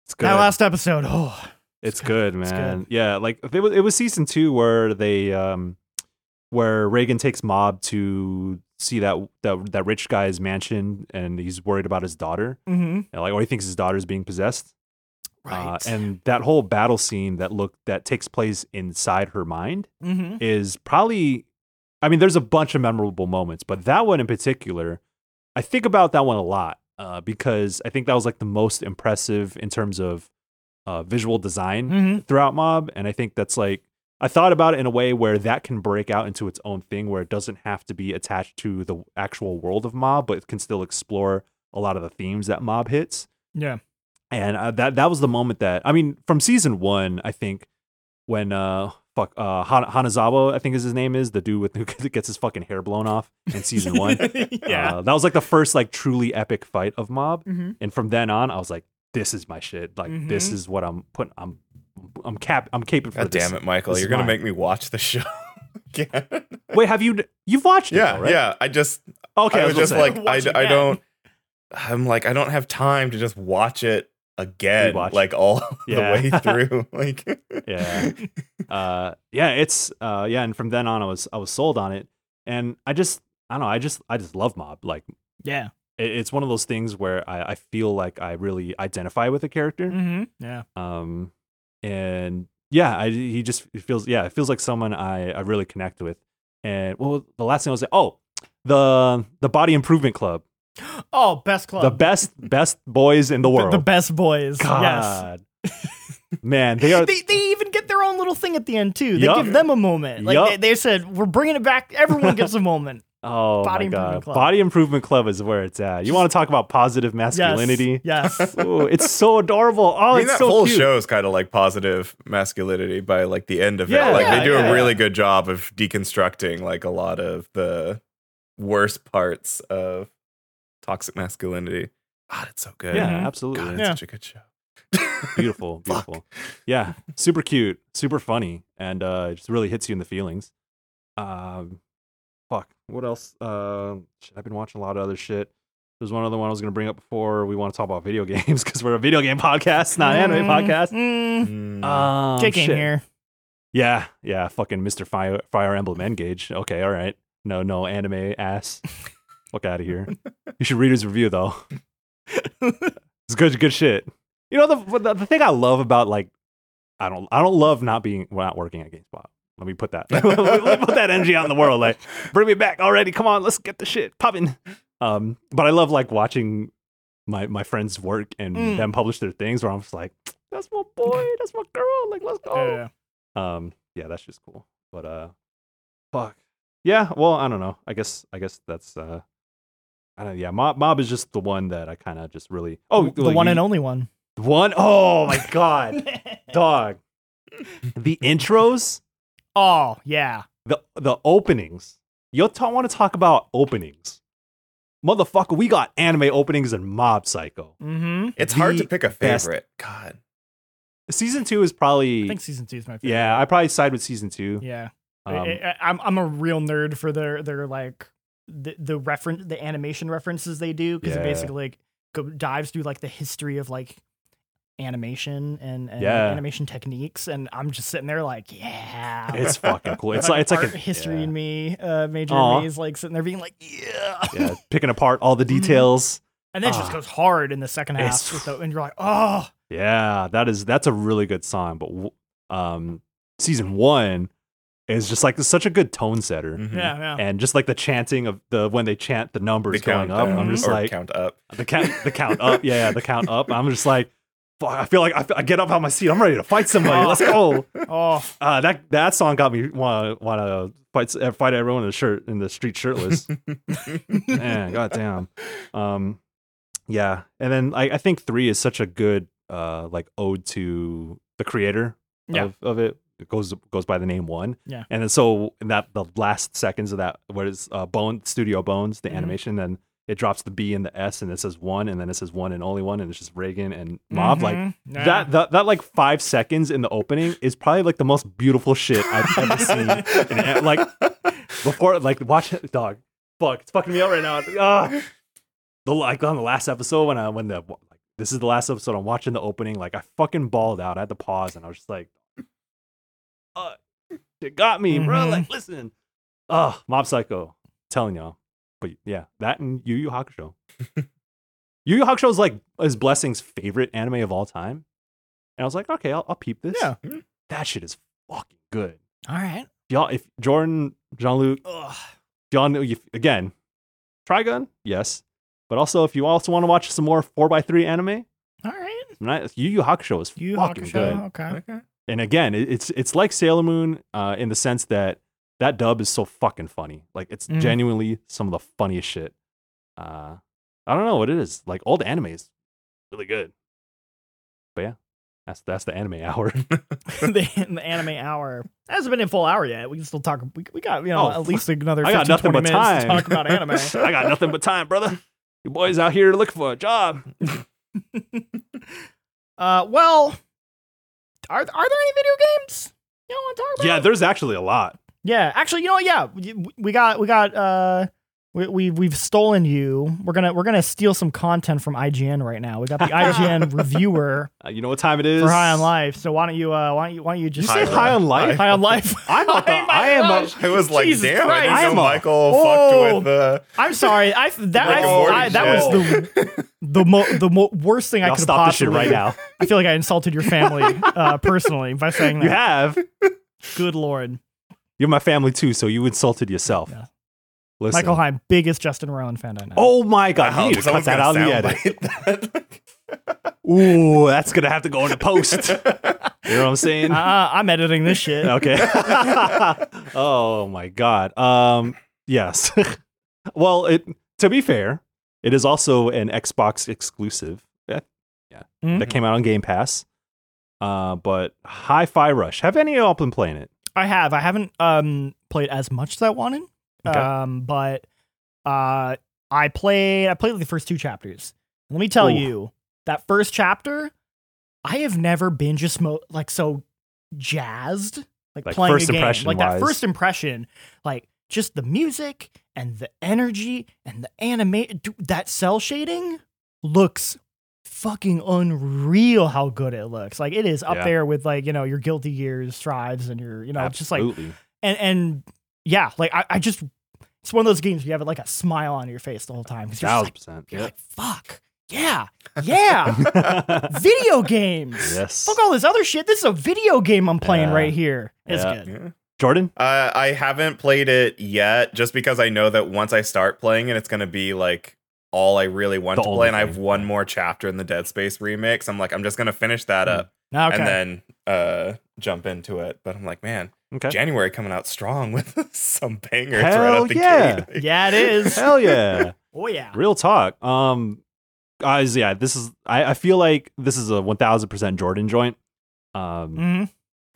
it's good. that last episode. Oh, It's good, It's man. good. Yeah, like it was, it was season two where they um where Reigen takes Mob to see that that that rich guy's mansion and he's worried about his daughter. mm-hmm. And like or he thinks his daughter's being possessed. right. Uh, and that whole battle scene that look that takes place inside her mind mm-hmm. is probably I mean, there's a bunch of memorable moments, but that one in particular, I think about that one a lot uh, because I think that was like the most impressive in terms of uh, visual design Mm-hmm. throughout Mob. And I think that's like, I thought about it in a way where that can break out into its own thing where it doesn't have to be attached to the actual world of Mob, but it can still explore a lot of the themes that Mob hits. Yeah. And uh, that that was the moment that I mean, from season one, I think when uh fuck uh Han- Hanazawa, I think is his name is the dude with who gets his fucking hair blown off in season one. yeah. Uh, that was like the first like truly epic fight of Mob, mm-hmm. and from then on, I was like, this is my shit. Like this Mhm. is what I'm putting. I'm I'm cap. I'm caping for God this. damn it, Michael! this You're gonna mine. make me watch the show again. Wait, have you you've watched it? yeah, right? yeah. I just, Okay, I I was was just say. like, Watch I, I don't. I'm like, I don't have time to just watch it again, Rewatch. like all Yeah. the way through. Like, yeah uh yeah it's uh yeah and from then on i was i was sold on it and i just i don't know i just i just love mob like Yeah. it, it's one of those things where I, I feel like i really identify with a character Mm-hmm. Yeah. um and yeah I, he just feels yeah it feels like someone i i really connect with and well the last thing i was like oh the the body improvement club Oh, best club. the best best boys in the The- world The, best boys. Yes. god man they are They, they even get their own little thing at the end too. They Yup. give them a moment. Like Yup. they, they said, we're bringing it back. Everyone gets a moment. Oh Body my god. Improvement Club. Body Improvement Club is where it's at. You want to talk about positive masculinity? Yes. Ooh, it's so adorable. Oh, I mean, it's that so whole cute. show is kind of like positive masculinity by like the end of Yeah, it. Like yeah, they do yeah. a really good job of deconstructing like a lot of the worst parts of toxic masculinity. God, it's so good. Yeah, Mhm. absolutely. God, it's Yeah. such a good show. Beautiful, Fuck. beautiful. Yeah, super cute, super funny, and uh, it just really hits you in the feelings. Um, fuck. What else? Uh, shit, I've been watching a lot of other shit. There's one other one I was gonna bring up before we want to talk about video games because we're a video game podcast, not an anime podcast. Mm, Mm. Um, Jake ain't shit. here. Yeah, yeah, fucking Mr. Fire Fire Emblem Engage. Okay, all right. No, no anime ass. Fuck out of here. You should read his review though. It's good, good shit. You know the, the the thing I love about like I don't I don't love not being well, not working at GameSpot. Let me put that let me put that energy out in the world. Like bring me back already. Come on, let's get the shit popping. Um, but I love like watching my my friends work and Mm. them publish their things where I'm just like, that's my boy, that's my girl. Like let's go. Yeah. Um, yeah, that's just cool. But uh, fuck. Yeah, well, I don't know. I guess I guess that's uh, I don't. Yeah, mob mob is just the one that I kind of just really. Oh, the like one you- and only one. one. Oh my god, dog. The intros, oh yeah. the the openings. You ta- want to talk about openings, motherfucker? We got anime openings and Mob Psycho. Mm-hmm. It's hard to pick a best- favorite. God. Season two is probably. I think season two is my favorite. Yeah, I probably side with season two. Yeah. Um, I, I, I'm I'm a real nerd for their their like the the reference the animation references they do because Yeah. it basically like go, dives through like the history of like animation and, and Yeah. animation techniques and I'm just sitting there like yeah it's fucking cool. It's Fucking like it's like art a history yeah. in me uh major Aw. in me is like sitting there being like yeah, yeah, picking apart all the Mhm. details. and then it just Ah. goes hard in the second half with the, and you're like oh Yeah, that is that's a really good song. But um, season one is just like such a good tone setter, Mhm. yeah yeah and just like the chanting of the when they chant the numbers The going count up. down, I'm just or like count up. the count, the count up. Yeah, yeah, the count up. I'm just like, fuck, I feel like I, I get up out of my seat. I'm ready to fight somebody. Let's go. Oh, Uh, that that song got me want to want to fight fight everyone in the shirt in the street shirtless. Man, goddamn. Um, yeah, and then I, I think three is such a good uh like ode to the creator Yeah. of, of it. It goes goes by the name one. Yeah. and then so in that the last seconds of that what is uh Bone Studio Bones the Mhm. animation then. It drops the B and the S, and it says one, and then it says one and only one, and it's just Reigen and Mob. Like Mhm. Yeah. that, that that like five seconds in the opening is probably like the most beautiful shit I've ever seen. in like before, like watch it, dog. Fuck, it's fucking me up right now. Ah. The like on the last episode when I when the like this is the last episode I'm watching the opening. Like I fucking balled out. I had to pause and I was just like, uh, it got me, bro. Mhm. Like listen, oh, Mob Psycho, telling y'all. But yeah, that and Yu Yu Hakusho. Yu Yu Hakusho is like is Blessing's favorite anime of all time. And I was like, okay, I'll, I'll peep this. Yeah. That shit is fucking good. All right. Y'all, if Jordan, Jean Luc, Ugh. y'all know, you, again, Trigun, yes. But also, if you also want to watch some more 4x3 anime, All right. not- Yu Yu Hakusho is You fucking good. Okay. okay. And again, it, it's it's like Sailor Moon uh, in the sense that that dub is so fucking funny. Like, it's Mhm. genuinely some of the funniest shit. Uh, I don't know what it is. Like, old anime is really good. But yeah, that's that's the anime hour. the, the anime hour it hasn't been in full hour yet. We can still talk. We, we got you know Oh, at least another. I got 15, nothing 20 but minutes time. to talk about anime. I got nothing but time, brother. You boys out here looking for a job. uh, well, are are there any video games you want to talk about? Yeah, there's actually a lot. Yeah, actually, you know what? Yeah, we- we got we got uh we, we we've stolen you. We're gonna we're gonna steal some content from IGN right now. We got the IGN reviewer Uh, you know what time it is? for High on Life. So why don't you uh why don't you why don't you You just say High high on on life? High on Life? I'm not the- Oh I am a- gosh. I was like, Jesus damn, Christ. I I'm didn't know a- Michael Whoa. fucked with uh, I'm sorry. I that I, I, that was the the mo- the mo- worst thing I Y'all could stop this shit right now. I feel like I insulted your family uh, personally by saying that. You have. Good lord, You're my family too, so you insulted yourself. Yeah. Listen. Michael Higham, biggest Justin Roiland fan I know. Oh my god, wow, you need to cut that out of the edit. Ooh, that's gonna have to go into post. you know what I'm saying? uh, I'm editing this shit. Okay. oh my god. Um yes. well, it to be fair, it is also an Xbox exclusive that, Mhm. that came out on Game Pass. Uh but Hi-Fi Rush. Have any of y'all been playing it? I have. I haven't um played as much as I wanted. Okay. Um, but uh, I played. I played like the first two chapters. Let me tell Ooh. you, that first chapter, I have never been just mo- like so jazzed, like, Like, playing a game. Like that wise. first impression, like just the music and the energy and the anime. That cell shading looks fucking unreal how good it looks. Like it is up Yeah. there with like, you know, your Guilty Gears strives and your, you know, just like and and yeah, like I, I just it's one of those games where you have like a smile on your face the whole time because you're, just like, percent. you're Yeah. like, fuck, yeah, yeah, video games. yes. Fuck all this other shit. This is a video game I'm playing Yeah. right here. It's Yeah. good. Yeah. Jordan? Uh, I haven't played it yet, just because I know that once I start playing it, it's gonna be like all I really want The to only play, and I have one more chapter in the Dead Space remix. I'm like, I'm just gonna finish that Mm. up Okay. and then uh jump into it. But I'm like, man, Okay. January coming out strong with some bangers right Hell out the yeah. gate. yeah, it is. Hell yeah. oh yeah. Real talk. Um, guys, yeah, this is. I, I feel like this is a one thousand percent Jordan joint. Um, Mhm.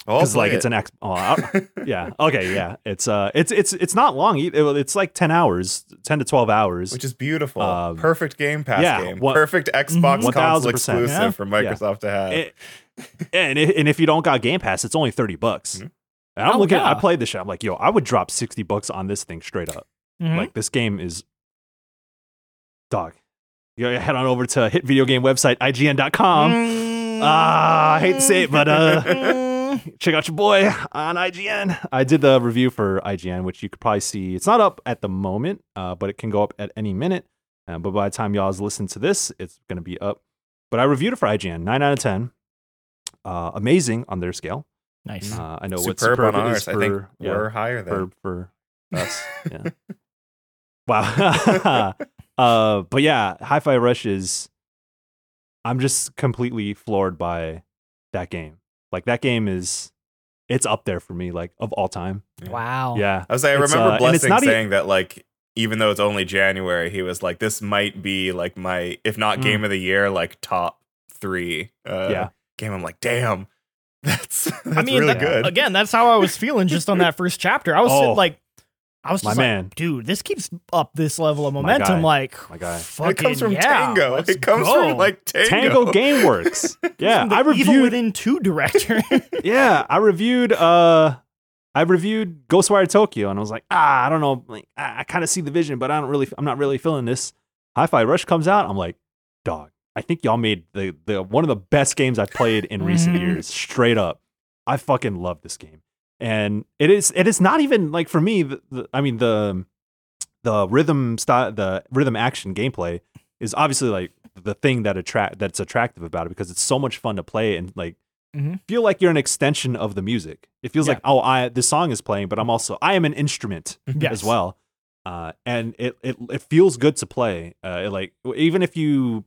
I'll because like play it's an ex. Oh, I- yeah. Okay. Yeah. It's uh. It's it's it's not long. it- It's like ten hours, ten to twelve hours. which is beautiful. Um, Perfect Game Pass yeah, game. what- Perfect Xbox Mhm. console exclusive Yeah. for Microsoft to have. It- and if, and if you don't got Game Pass, it's only thirty bucks. Mhm. And I'm Oh, looking. yeah. I played this shit. I'm like, yo, I would drop sixty bucks on this thing straight up. Mhm. Like this game is dog. You head on over to hit video game website ign.com. Mm. Ah, I hate to say it, but uh, Mm. check out your boy on IGN. I did the review for IGN, which you could probably see. It's not up at the moment, uh, but it can go up at any minute. Uh, but by the time y'all's listen to this, it's gonna be up. But I reviewed it for IGN, nine out of ten. Uh, amazing on their scale. nice. Uh, I know what Superb, superb on is ours. for, I think yeah, we're higher than. for for us. Yeah. wow. uh, but yeah, Hi-Fi Rush is. I'm just completely floored by that game. Like that game is, it's up there for me, like of all time. Wow. Yeah, I was like, I It's, remember uh, Blessing not e- saying that like even though it's only January, he was like, this might be like my if not Mm. game of the year, like top three uh Yeah. game. I'm like, damn, that's that's I mean, really that- good. again, that's how I was feeling just on that first chapter. I was Oh. like, I was My like, man. dude, this keeps up this level of My momentum. guy. Like, My guy. it comes from yeah, Tango. It comes go. from like Tango. Tango GameWorks. Yeah, From the I Evil reviewed. Within two director. yeah, I reviewed. Uh, I reviewed Ghostwire Tokyo, and I was like, ah, I don't know. Like, I, I kind of see the vision, but I don't really. I'm not really feeling this. Hi-Fi Rush comes out. I'm like, dog. I think y'all made the the one of the best games I've played in recent Mhm. years. Straight up, I fucking love this game, and it is. It is not even like for me. The, the, I mean the the rhythm style, the rhythm action gameplay is obviously like the thing that attract that's attractive about it because it's so much fun to play and like Mhm. feel like you're an extension of the music. It feels Yeah. like oh, I this song is playing, but I'm also I am an instrument yes. as well. Uh, and it, it it feels good to play. Uh, it, like even if you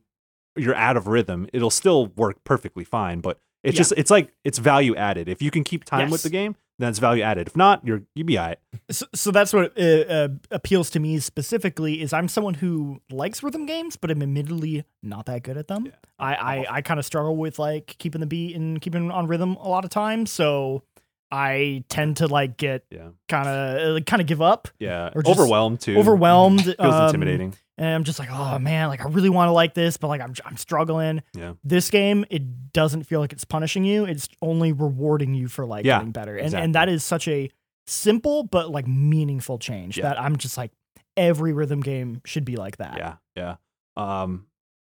you're out of rhythm, it'll still work perfectly fine. But it's Yeah. just it's like it's value added. If you can keep time with the game, then it's value added. If not, you're you be alright. So, so that's what uh, uh, appeals to me specifically is I'm someone who likes rhythm games, but I'm admittedly not that good at them. Yeah. I, I, I kind of struggle with like keeping the beat and keeping on rhythm a lot of times. So I tend to like get Yeah, kind of kind of give up, yeah. Or Overwhelmed too. overwhelmed. Feels um, intimidating. and I'm just like, oh man, like I really want to like this, but like I'm I'm struggling. Yeah. This game, it doesn't feel like it's punishing you. It's only rewarding you for like Yeah, getting better. And exactly. and that is such a simple but like meaningful change Yeah. that I'm just like every rhythm game should be like that. Yeah, yeah. Um,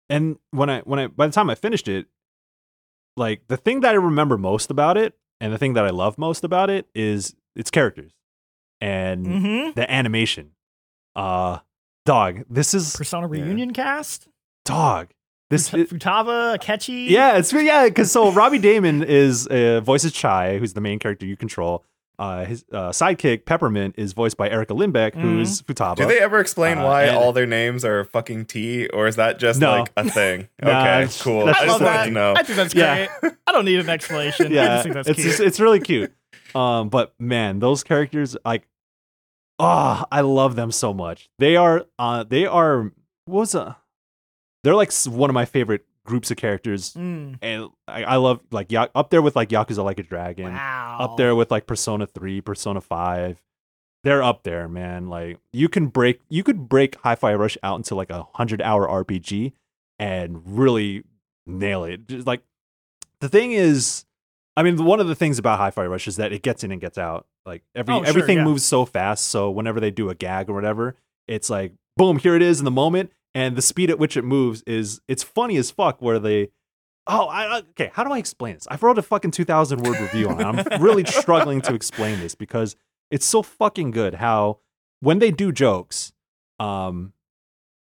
and when I when I by the time I finished it, like the thing that I remember most about it, and the thing that I love most about it is its characters and Mm-hmm. the animation. Uh, dog, this is Persona Reunion cast. dog. This Fut- it- Futaba, Akechi. yeah, it's yeah, because so Robbie Daymond is uh, voices Chai, who's the main character you control. Uh, his uh, sidekick Peppermint is voiced by Erica Lindbeck, who's Futaba. Do they ever explain Uh, why and- all their names are fucking T, or is that just No. like a thing? Nah, okay, it's- cool. that's I I just wanted that. to know. I think that's Yeah. great. I don't need an explanation. I yeah, just think that's it's cute. just- it's really cute. Um, but man, those characters, like, oh, I love them so much. They are, uh, they are, what was a, they're like one of my favorite groups of characters, Mm. and I, I love like Ya- up there with like Yakuza Like a Dragon, Wow. up there with like Persona Three, Persona Five. They're up there, man. Like you can break, you could break Hi-Fi Rush out into like a hundred hour RPG and really nail it. Just like the thing is, I mean, one of the things about Hi-Fi Rush is that it gets in and gets out. Like every Oh, sure, everything yeah. moves so fast, so whenever they do a gag or whatever, it's like boom, here it is in the moment, and the speed at which it moves is it's funny as fuck. Where they Oh, I, I- okay. How do I explain this? I've wrote a fucking two thousand word review on it. I'm really struggling to explain this because it's so fucking good. How when they do jokes, um,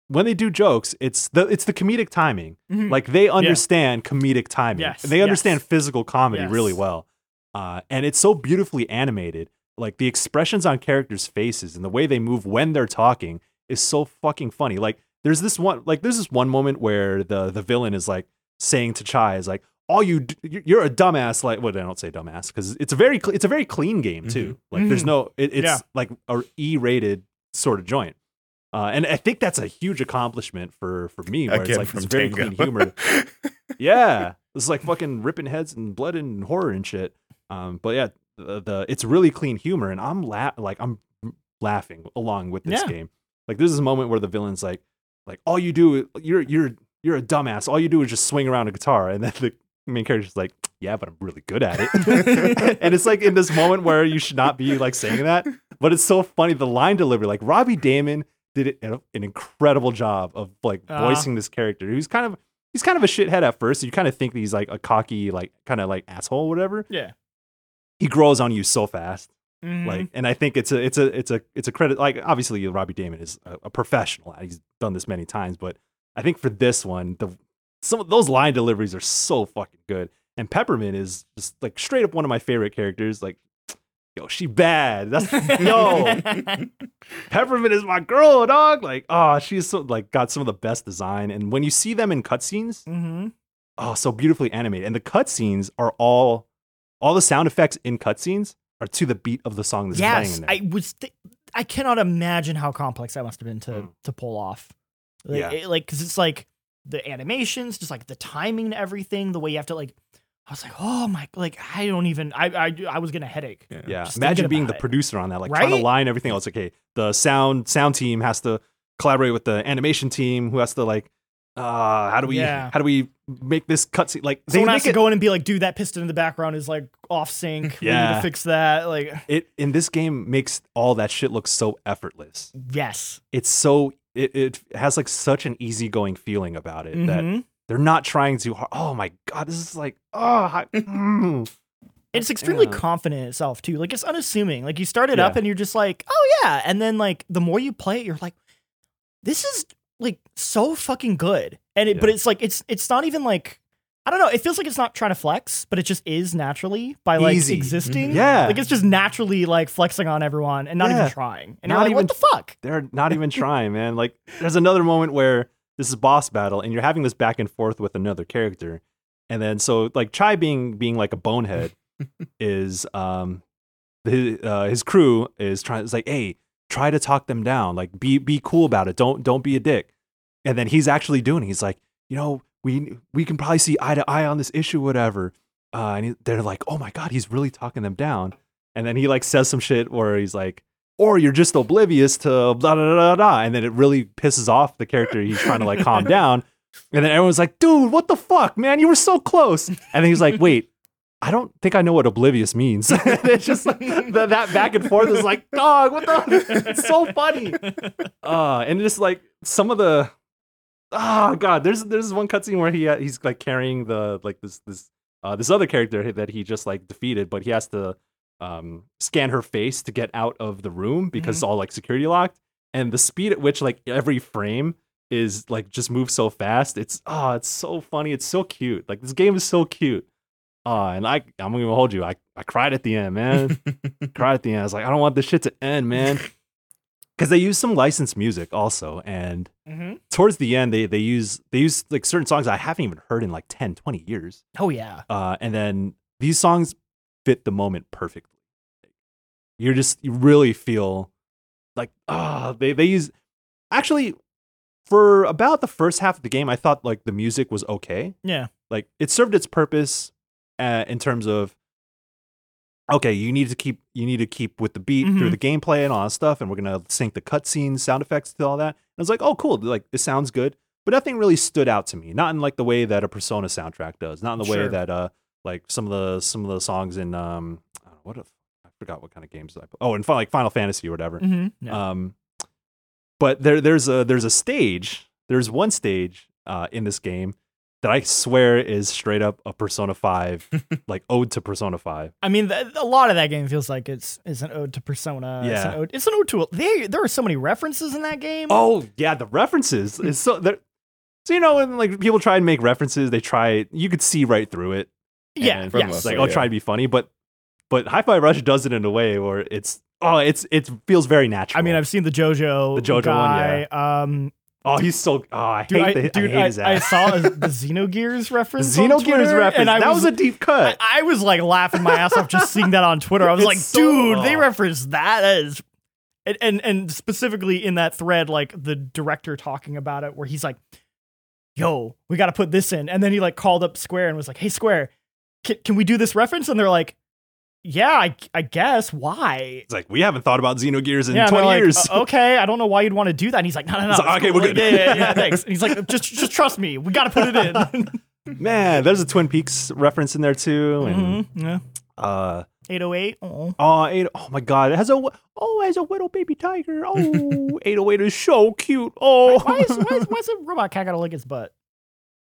when they do jokes, it's the it's the comedic timing. Mhm. Like they understand comedic timing. Yes, They understand yes. physical comedy really well. Uh, and it's so beautifully animated. Like the expressions on characters' faces and the way they move when they're talking is so fucking funny. Like there's this one like there's this one moment where the the villain is like saying to Chai is like all you d- you- you're a dumbass like well I don't say dumbass because it's a very cl- it's a very clean game too. Like there's Mhm. no it, it's Yeah. like a E rated sort of joint. Uh, and I think that's a huge accomplishment for for me where Again it's like from this very Tango. clean humor. yeah, it's like fucking ripping heads and blood and horror and shit. Um, but yeah, the, the it's really clean humor, and I'm la- like I'm laughing along with this Yeah. game. Like there's this moment where the villain's like, like all you do, you're you're you're a dumbass. All you do is just swing around a guitar, and then the main character's like, yeah, but I'm really good at it. and it's like in this moment where you should not be like saying that, but it's so funny the line delivery. Like Robbie Daymond did an incredible job of like Uh-huh. voicing this character. Who's kind of he's kind of a shithead at first. You kind of think that he's like a cocky, like kind of like asshole, or whatever. yeah. He grows on you so fast. Mhm. Like, and I think it's a it's a it's a it's a credit. Like, obviously, Robbie Daymond is a, a professional. He's done this many times, but I think for this one, the some of those line deliveries are so fucking good. And Peppermint is just like straight up one of my favorite characters. Like, yo, she bad. That's yo. Peppermint is my girl, dog. Like, oh, she's so like got some of the best design. And when you see them in cutscenes, Mhm. oh so beautifully animated, and the cutscenes are all all the sound effects in cutscenes are to the beat of the song that's playing yes, in there. I was. Th- I cannot imagine how complex that must have been to Mm. to pull off. Like, Yeah. it- like because it's like the animations, just like the timing and everything, the way you have to like. I was like, oh my, like I don't even. I I I was getting a headache. Yeah, Just imagine being the it. producer on that, like trying to line everything else. Okay, the sound sound team has to collaborate with the animation team, who has to like, uh, how do we Yeah. how do we make this cutscene? Like they Someone has to it, go in and be like, dude, that piston in the background is like off sync. We need Yeah. to fix that. Like, it in this game makes all that shit look so effortless. yes. It's so it, it has like such an easygoing feeling about it that Mhm. they're not trying too hard. Oh my god, this is like oh, I- mm. It's extremely Yeah. confident in itself too. Like it's unassuming. Like you start it up and you're just like, oh yeah. And then like the more you play it, you're like, this is like so fucking good. And it, but it's like it's it's not even like I don't know. It feels like it's not trying to flex, but it just is naturally by like Easy. existing. Yeah. like it's just naturally like flexing on everyone and not Yeah. even trying. And Not like, even- what the fuck? they're not even trying, man. Like there's another moment where this is boss battle and you're having this back and forth with another character. And then so like Chai being being like a bonehead is um his, uh, his crew is trying it's like, "Hey, try to talk them down. Like be be cool about it. Don't don't be a dick." And then he's actually doing it. He's like, "You know, we we can probably see eye to eye on this issue whatever." Uh and he, they're like, "Oh my god, he's really talking them down." And then he like says some shit where he's like, or you're just oblivious to blah blah blah blah, and then it really pisses off the character he's trying to like calm down. And then everyone's like, dude, what the fuck, man? You were so close. And then he's like, wait, I don't think I know what oblivious means. It's just like the, that back and forth is like, dog, what the? It's so funny. Uh, and just like some of the, oh god, there's there's one cutscene where he uh, he's like carrying the like this this uh this other character that he just like defeated, but he has to um scan her face to get out of the room because it's all like security locked. And the speed at which like every frame is like just moves so fast. It's oh, it's so funny. It's so cute. Like this game is so cute. Uh, and I I'm gonna hold you. I, I cried at the end, man. cried at the end. I was like, I don't want this shit to end, man. Because they use some licensed music also, and Mm-hmm. towards the end they they use they use like certain songs I haven't even heard in like 10, 20 years. Oh yeah. Uh, and then these songs fit the moment perfectly. You're just you really feel like ah they they use actually for about the first half of the game I thought like the music was okay Yeah. like it served its purpose uh, in terms of okay you need to keep you need to keep with the beat through Mhm. the gameplay and all that stuff and we're gonna sync the cutscenes sound effects to all that and i was like oh cool like it sounds good but nothing really stood out to me not in like the way that a persona soundtrack does not in the way that uh like some of the some of the songs in um uh, what if i forgot what kind of games i play. oh and like final fantasy or whatever Mm-hmm. Yeah. um, but there, there's a there's a stage. There's one stage uh, in this game that I swear is straight up a Persona Five, like ode to Persona Five. I mean, th- a lot of that game feels like it's is an ode to Persona. It's an Yeah. ode, it's an ode to. They, there are so many references in that game. Oh yeah, the references is so. So you know when like people try and make references, they try. You could see right through it. yeah. and Yes. Like Yeah. I'll try to be funny, but but Hi-Fi Rush does it in a way where it's oh it's it feels very natural. I mean, I've seen the JoJo. The JoJo one, guy. Um, oh he's so oh I dude, hate I, the, dude, I hate I, I saw a, the Xenogears reference. Xenogears Twitter, reference. and I that was, was a deep cut. I, I was like laughing my ass off just seeing that on Twitter. I was It's like, so- dude, they oh. referenced that as. And, and and specifically in that thread, like the director talking about it, where he's like, "Yo, we got to put this in," and then he like called up Square and was like, "Hey, Square, can, can we do this reference?" And they're like, "Yeah, I, I guess. Why?" It's like we haven't thought about Xenogears in yeah, 20 like, years. "Uh, okay, I don't know why you'd want to do that. And he's like, no, no, no. Like, "Okay, cool. we're good." Yeah, yeah, yeah, thanks. And he's like, just, just trust me. We got to put it in. Man, there's a Twin Peaks reference in there too, and Mhm, yeah. uh, 808. Oh. oh, eight, oh my God, it has a oh, it has a little baby tiger. Oh, 808 is so cute. Oh, Why is, why, is, why is a robot cat got to lick its butt?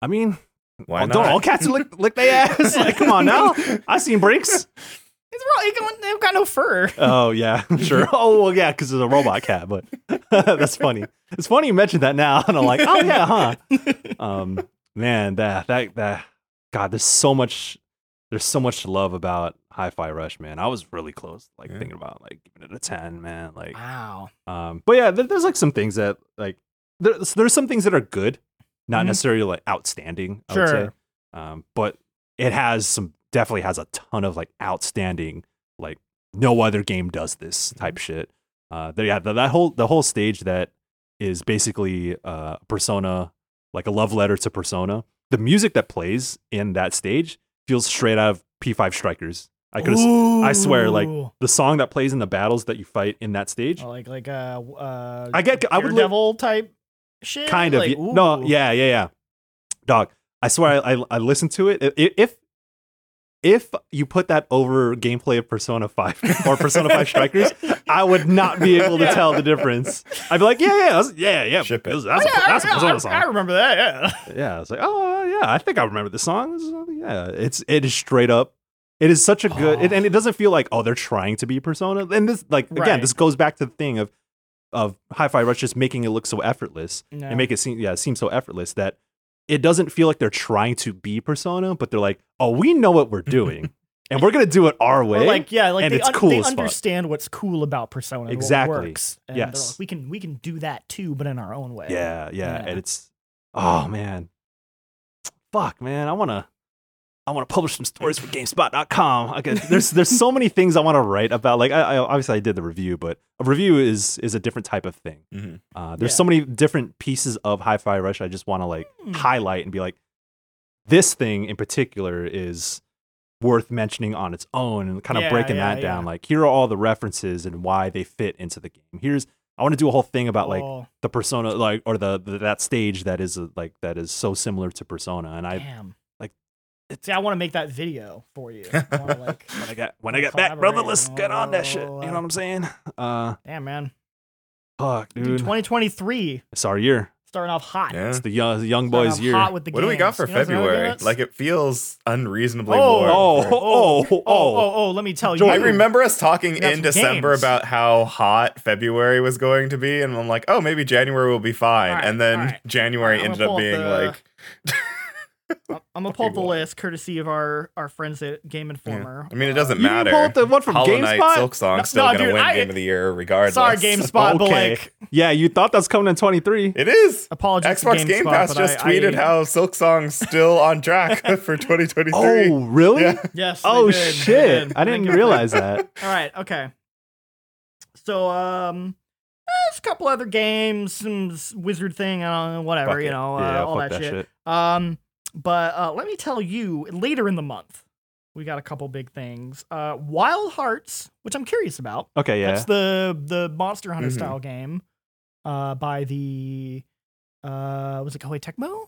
I mean, Why oh, not? don't all cats lick lick their ass? like, come on now, I seen breaks. It's real. It got- They've got no fur. Oh yeah, sure. Oh well, yeah, because it's a robot cat, but that's funny. It's funny you mentioned that now, and I'm like, oh yeah, huh? Um, man, that that that God, there's so much, there's so much to love about Hi-Fi Rush, man. I was really close, like Yeah. thinking about like giving it a ten, man. Like, Wow. um, but yeah, there, there's like some things that like there's there's some things that are good, not Mhm. necessarily like outstanding. I would say. Sure. Um, but it has some definitely has a ton of like outstanding like no other game does this type shit. Uh, there, yeah, the, that whole the whole stage that is basically uh, Persona, like a love letter to Persona. The music that plays in that stage feels straight out of P5 Strikers. I could, I swear, like, the song that plays in the battles that you fight in that stage, Oh, like like uh uh I get, I would devil type shit. kind of Like, no yeah yeah yeah dog i swear I, I i listened to it if if you put that over gameplay of persona 5 or persona 5 strikers i would not be able to Yeah. tell the difference i'd be like yeah yeah that's, yeah yeah Ship it. that's, Yeah, a, that's a persona I, song I remember that. Yeah. yeah it's like oh yeah i think i remember the song yeah it's it is straight up it is such a good it, Oh. and it oh. doesn't feel like oh they're trying to be persona and this like again Right. this goes back to the thing of of hi-fi rush just making it look so effortless No. and make it seem yeah seem so effortless that it doesn't feel like they're trying to be persona but they're like oh we know what we're doing and we're gonna do it our way Or like yeah, like and they, it's un- cool they understand what's cool about Persona, Exactly. What works. And Yes. like, we can we can do that too, but in our own way. yeah, yeah Yeah. and it's oh man fuck man i want to I want to publish some stories for GameSpot.com. I could, there's there's so many things I want to write about. Like I, I obviously I did the review, but a review is is a different type of thing. Mhm. Uh, there's Yeah. so many different pieces of Hi-Fi Rush. I just want to like Hmm. highlight and be like, this thing in particular is worth mentioning on its own, and kind of Yeah, breaking yeah, that down. yeah. Like here are all the references and why they fit into the game. Here's I want to do a whole thing about like Oh, the persona, like or the, the that stage that is uh, like that is so similar to Persona. And I damn. Like, See, I want to make that video for you. I wanna, like, when I get when I Wanna get back, brother, collaborate. let's get on that shit. You know Oh, what I'm saying? Uh, damn man, fuck, dude, dude. 2023 it's our year. starting off hot. Yeah. It's the young, young boys' year. Hot with the What do we got for You know what's another game February? Like it feels unreasonably Oh, warm. oh, for- oh, oh, oh, oh, let me tell you. I remember us talking in December games. about how hot February was going to be, and I'm like, oh, maybe January will be fine. All right, and then all right. January All right, I'm ended up being the- like, I'm gonna pull up the Fucking list courtesy of our our friends at Game Informer. I mean, it Uh, doesn't You didn't matter. pull up the one from Hollow Knight GameSpot? Silksong No, still no, gonna dude, win I- Game of the Year regardless. Sorry, GameSpot, but like, Yeah, you thought that was coming in 23. It is. apologies. to Xbox Game Pass just I- tweeted I- how Silksong's still on track for 2023. Oh, really? Yeah. Yes. Oh did, shit! did. I didn't realize that. All right. Okay. So um, eh, there's a couple other games, some wizard thing, I don't know, whatever, Fuck you know, uh, yeah, all fuck that, shit. Um, but uh, let me tell you, later in the month, we got a couple big things. Uh, Wild Hearts, which I'm curious about. Okay, yeah. That's the the Monster Hunter Mhm. style game, uh, by the uh, was it Koei Tecmo?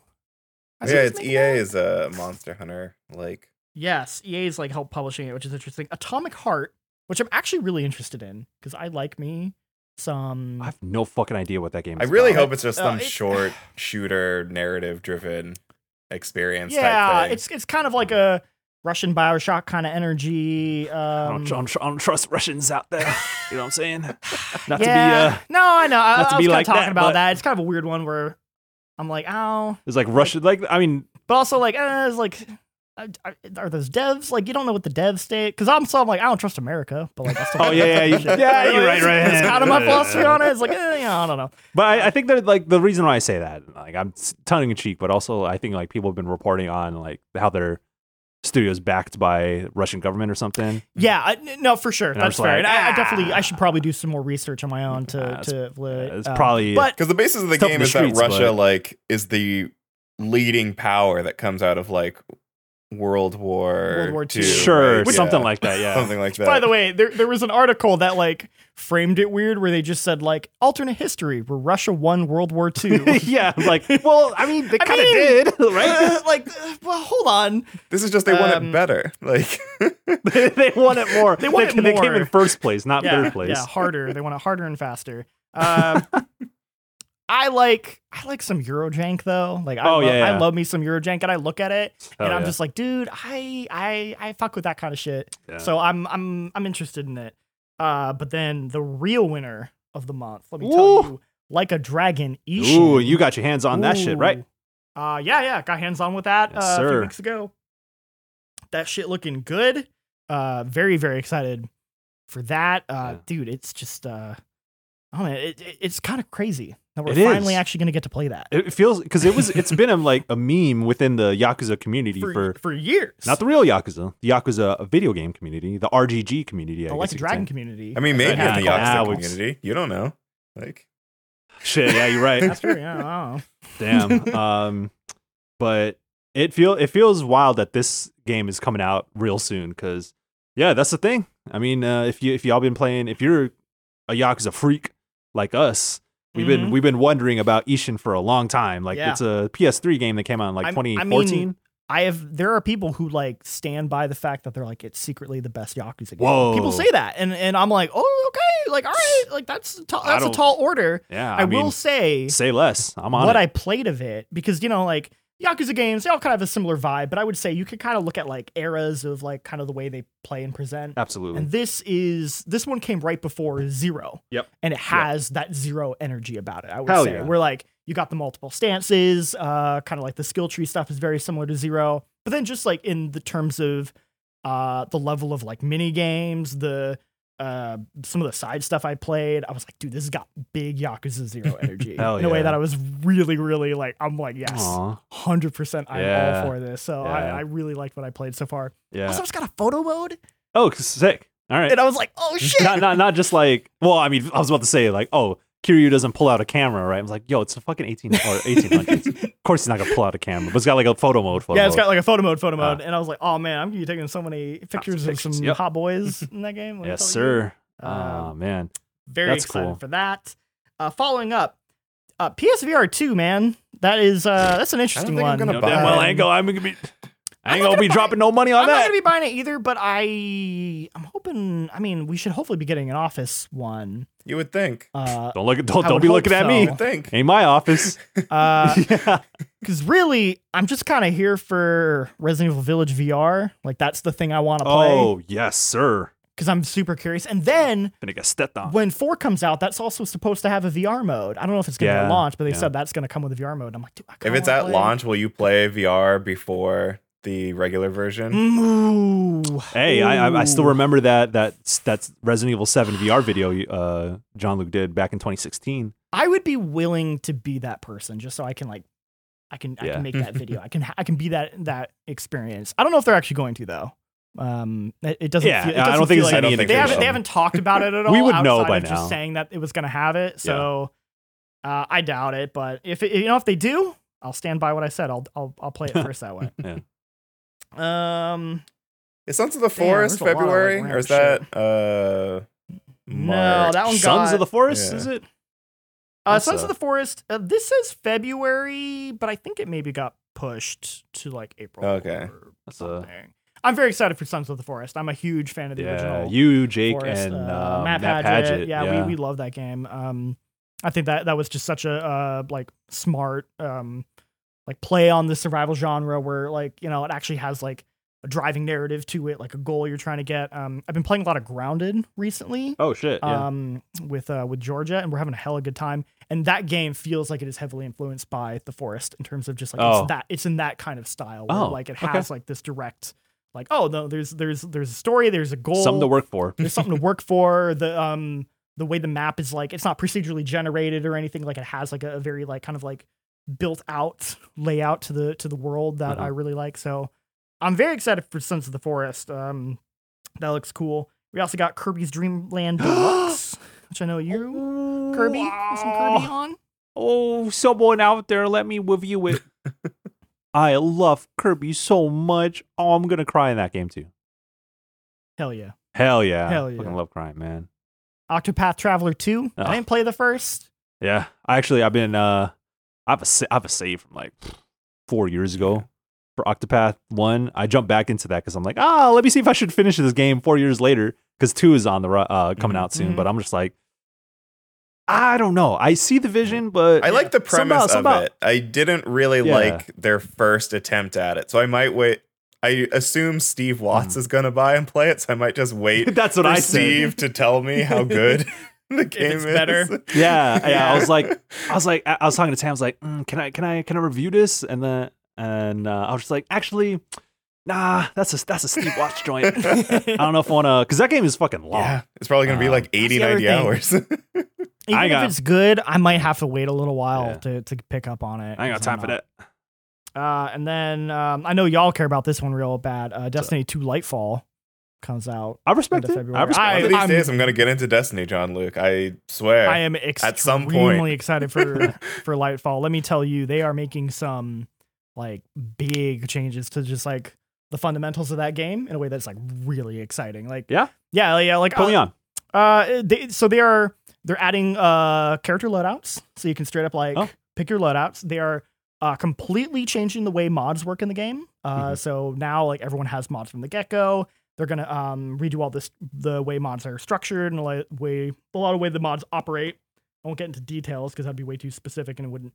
I Yeah, it's EA making a uh, Monster Hunter. Like, Yes, EA is like help publishing it, which is interesting. Atomic Heart, which I'm actually really interested in because I like me some. I have no fucking idea what that game is I really about. hope it's just Uh, some it- short shooter, narrative driven experience. yeah, type thing. it's it's kind of like a Russian Bioshock kind of energy. I Um, don't, I, don't, I don't trust Russians out there. You know what I'm saying? Not yeah, to be uh, no, I know. I, not to I be was kind like of talking that, about that. It's kind of a weird one where I'm like, oh, it's like Russian. Like I mean, but also like, uh, it's like. Uh, Are, are those devs like you don't know what the devs state? Because I'm so I'm like I don't trust America, but like I still Oh, yeah, yeah, you- yeah, you're right, right. It's kind of my philosophy on it. It's like eh, yeah, I don't know. but I, I think that like the reason why I say that, like I'm tongue in cheek, but also I think like people have been reporting on like how their studios backed by Russian government or something. Yeah, I, n- no, for sure. And That's fair. like, and I, I ah. definitely, I should probably do some more research on my own to Yeah, to. Uh, it's um, probably but Because the basis of the It's tough in game the is streets, that Russia but- like is the leading power that comes out of like World War World War II, II. sure right? something Yeah. like that. Yeah. something like that. by the way, there there was an article that like framed it weird, where they just said like alternate history where Russia won World War II. yeah, like well, I mean, they kind of did, right? Uh, like, uh, well, hold on. this is just they want um, it better. Like they, they want it more. They want it more. They came in first place, not yeah, third place. yeah, harder. They want it harder and faster. Um, I like I like some Eurojank though. Like I, Oh, love, yeah, yeah. I love me some Eurojank, and I look at it Hell and I'm yeah. just like, dude, I I I fuck with that kind of shit. So I'm I'm I'm interested in it. Uh, but then the real winner of the month, let me Ooh. tell you, like a dragon, Ishin. Ooh, you got your hands on that shit, right? Ooh. Uh, yeah, yeah, got hands on with that Yes, uh, a few weeks ago. That shit looking good. Uh, very very excited for that. Uh, dude, it's just uh, Oh man, it, it- it's kind of crazy that we're It finally is. actually going to get to play that It feels because it was it's been a, like a meme within the Yakuza community for, for, for years. not the real Yakuza, the Yakuza video game community, the RGG community. I the guess Like a Dragon community. I mean, maybe Yeah, in the Yakuza it's- community, you don't know. Like, Shit, yeah, you're right. That's true. Yeah, I don't know. Damn. Um, but it feel it feels wild that this game is coming out real soon because yeah, that's the thing. I mean, uh, if you if y'all been playing, if you're a Yakuza freak like us, we've been Mhm. we've been wondering about Ishin for a long time. Like Yeah. it's a PS3 game that came out in like I'm- I mean, 2014. I have. There are people who like stand by the fact that they're like it's secretly the best Yakuza game. Whoa. People say that, and and I'm like, oh, okay, like all right, like that's a tall, that's a tall order. yeah, I, I, mean, will say say less. I'm on what it. I played of it because you know like Yakuza games they all kind of have a similar vibe, but I would say you could kind of look at like eras of like kind of the way they play and present. Absolutely. And this is this one came right before Zero. Yep. And it has that Zero energy about it. I would Hell say. yeah. Where like you got the multiple stances, uh, kind of like the skill tree stuff is very similar to Zero. But then just like in the terms of uh the level of like mini games, the uh some of the side stuff I played, I was like, dude, this has got big Yakuza Zero energy. Hell in a way that I was really, really like, I'm like, yes, hundred percent I'm Yeah. all for this. So I, I really liked what I played so far. yeah. Also it's got a photo mode. oh, sick. All right. And I was like, oh shit. not, not not just like well i mean i was about to say like oh kiryu doesn't pull out a camera right i was like yo it's a fucking 18 or 1800s of course he's not gonna pull out a camera but it's got like a photo mode photo yeah, it's mode. got like a photo mode, photo Ah. mode, and I was like, "Oh man, I'm gonna be taking so many pictures, pictures, of some yep. hot boys in that game." let yes sir Uh, oh man Very That's excited cool. for that. Uh, following up, uh, PSVR two, man, that is uh, that's an interesting think I'm one. gonna no, buy damn well i it. ain't gonna i'm gonna be i ain't gonna be gonna buy dropping no money on that. I'm not gonna be buying it either, but I I'm hoping. I mean, we should hopefully be getting an Office one. you would think. Uh, don't look at don't, don't be hope looking at me You would think. ain't my office uh, yeah because really, I'm just kind of here for Resident Evil Village VR. Like that's the thing I want to play oh yes sir because I'm super curious. And then gonna get stepped on when four comes out, that's also supposed to have a VR mode. I don't know if it's going to Yeah, be at launch, but they yeah. said that's going to come with a VR mode. I'm like, dude, I If it's at play. launch, will you play VR before the regular version? Ooh. Hey, I, I I still remember that that that's Resident Evil Seven VR video uh, Jean Luc did back in 2016. I would be willing to be that person just so I can like, I can I Yeah. can make that video. I can I can be that that experience. I don't know if they're actually going to though. Um, it, it doesn't. Yeah, feel, it I doesn't don't think feel there's like, I don't think they they haven't they haven't talked about it at all. We would know outside by of now. Just saying that it was going to have it. So uh, I doubt it. But if it, you know if they do, I'll stand by what I said. I'll I'll I'll play it first that way. Um. Is Sons of the Forest there's a lot of, like, February? or is that uh No, that one Sons got of the Forest, yeah. is it? Uh, That's, Sons uh, of the Forest. Uh, this says February, but I think it maybe got pushed to like April. Okay. That's a- something. I'm very excited for Sons of the Forest. I'm a huge fan of the Yeah, original. you, Jake, Forest, and uh, um, Matt, Matt Padgett. Padgett. Yeah, We, we love that game. Um, I think that that was just such a uh, like smart um, like play on the survival genre where like you know it actually has like a driving narrative to it, like a goal you're trying to get. Um, I've been playing a lot of Grounded recently oh shit! Yeah. um, with uh, with Georgia, and we're having a hella good time. And that game feels like it is heavily influenced by The Forest in terms of just like Oh. it's that it's in that kind of style where Oh, like it okay. has like this direct like oh no there's there's there's a story there's a goal Something to work for. there's something to work for the um the way the map is like it's not procedurally generated or anything like it has like a, a very like kind of like built out layout to the to the world that Uh-huh. I really like so I'm very excited for Sons of the Forest um that looks cool we also got Kirby's Dream Land Deluxe which I know you Kirby with some Kirby on Oh, someone out there, let me review it. I love Kirby so much. Oh, I'm gonna cry in that game too. hell yeah Hell yeah! Hell yeah. Fucking love crying, man. Octopath Traveler 2 Oh. I didn't play the first Yeah, I actually I've been uh I have a have a save from like four years ago for Octopath One. I jumped back into that because I'm like, ah, let me see if I should finish this game four years later because two is on the uh coming Mhm. out soon. Mhm. But I'm just like, I don't know. I see the vision, but I like the premise somehow- of it. I didn't really Yeah. like their first attempt at it, so I might wait. I assume Steve Watts is gonna buy and play it, so I might just wait That's what for I said. Steve to tell me how good the game it's is. better. Yeah, yeah. I was like, I was like, I I was talking to Tam. I was like, mm, can I, can I, can I review this? And then, and uh, I was just like, actually, nah, that's a that's a Steve Watts joint. I don't know if I want to, because that game is fucking long. Yeah, it's probably gonna be Um, like 80, 90 thing. hours. Even I if it's good, I might have to wait a little while Yeah. to, to pick up on it. I ain't got 'cause time I'm for that. Uh, and then um, I know y'all care about this one real bad. Uh, Destiny 2 Lightfall comes out. I respect End of it. I February. respect I- One it. of these I'm- days, I'm gonna get into Destiny, Jean Luc. I swear. I am extremely At some point. excited for for Lightfall. Let me tell you, they are making some like big changes to just like the fundamentals of that game in a way that's like really exciting. Like Yeah? yeah, yeah. Like Put me uh, on. Uh, they, so they are they're adding uh character loadouts, so you can straight up like Oh. pick your loadouts. They are uh completely changing the way mods work in the game. Uh, Mhm. so now like everyone has mods from the get go. They're gonna um redo all this the way mods are structured and the li- way a lot of way the mods operate. I won't get into details because that'd be way too specific and I wouldn't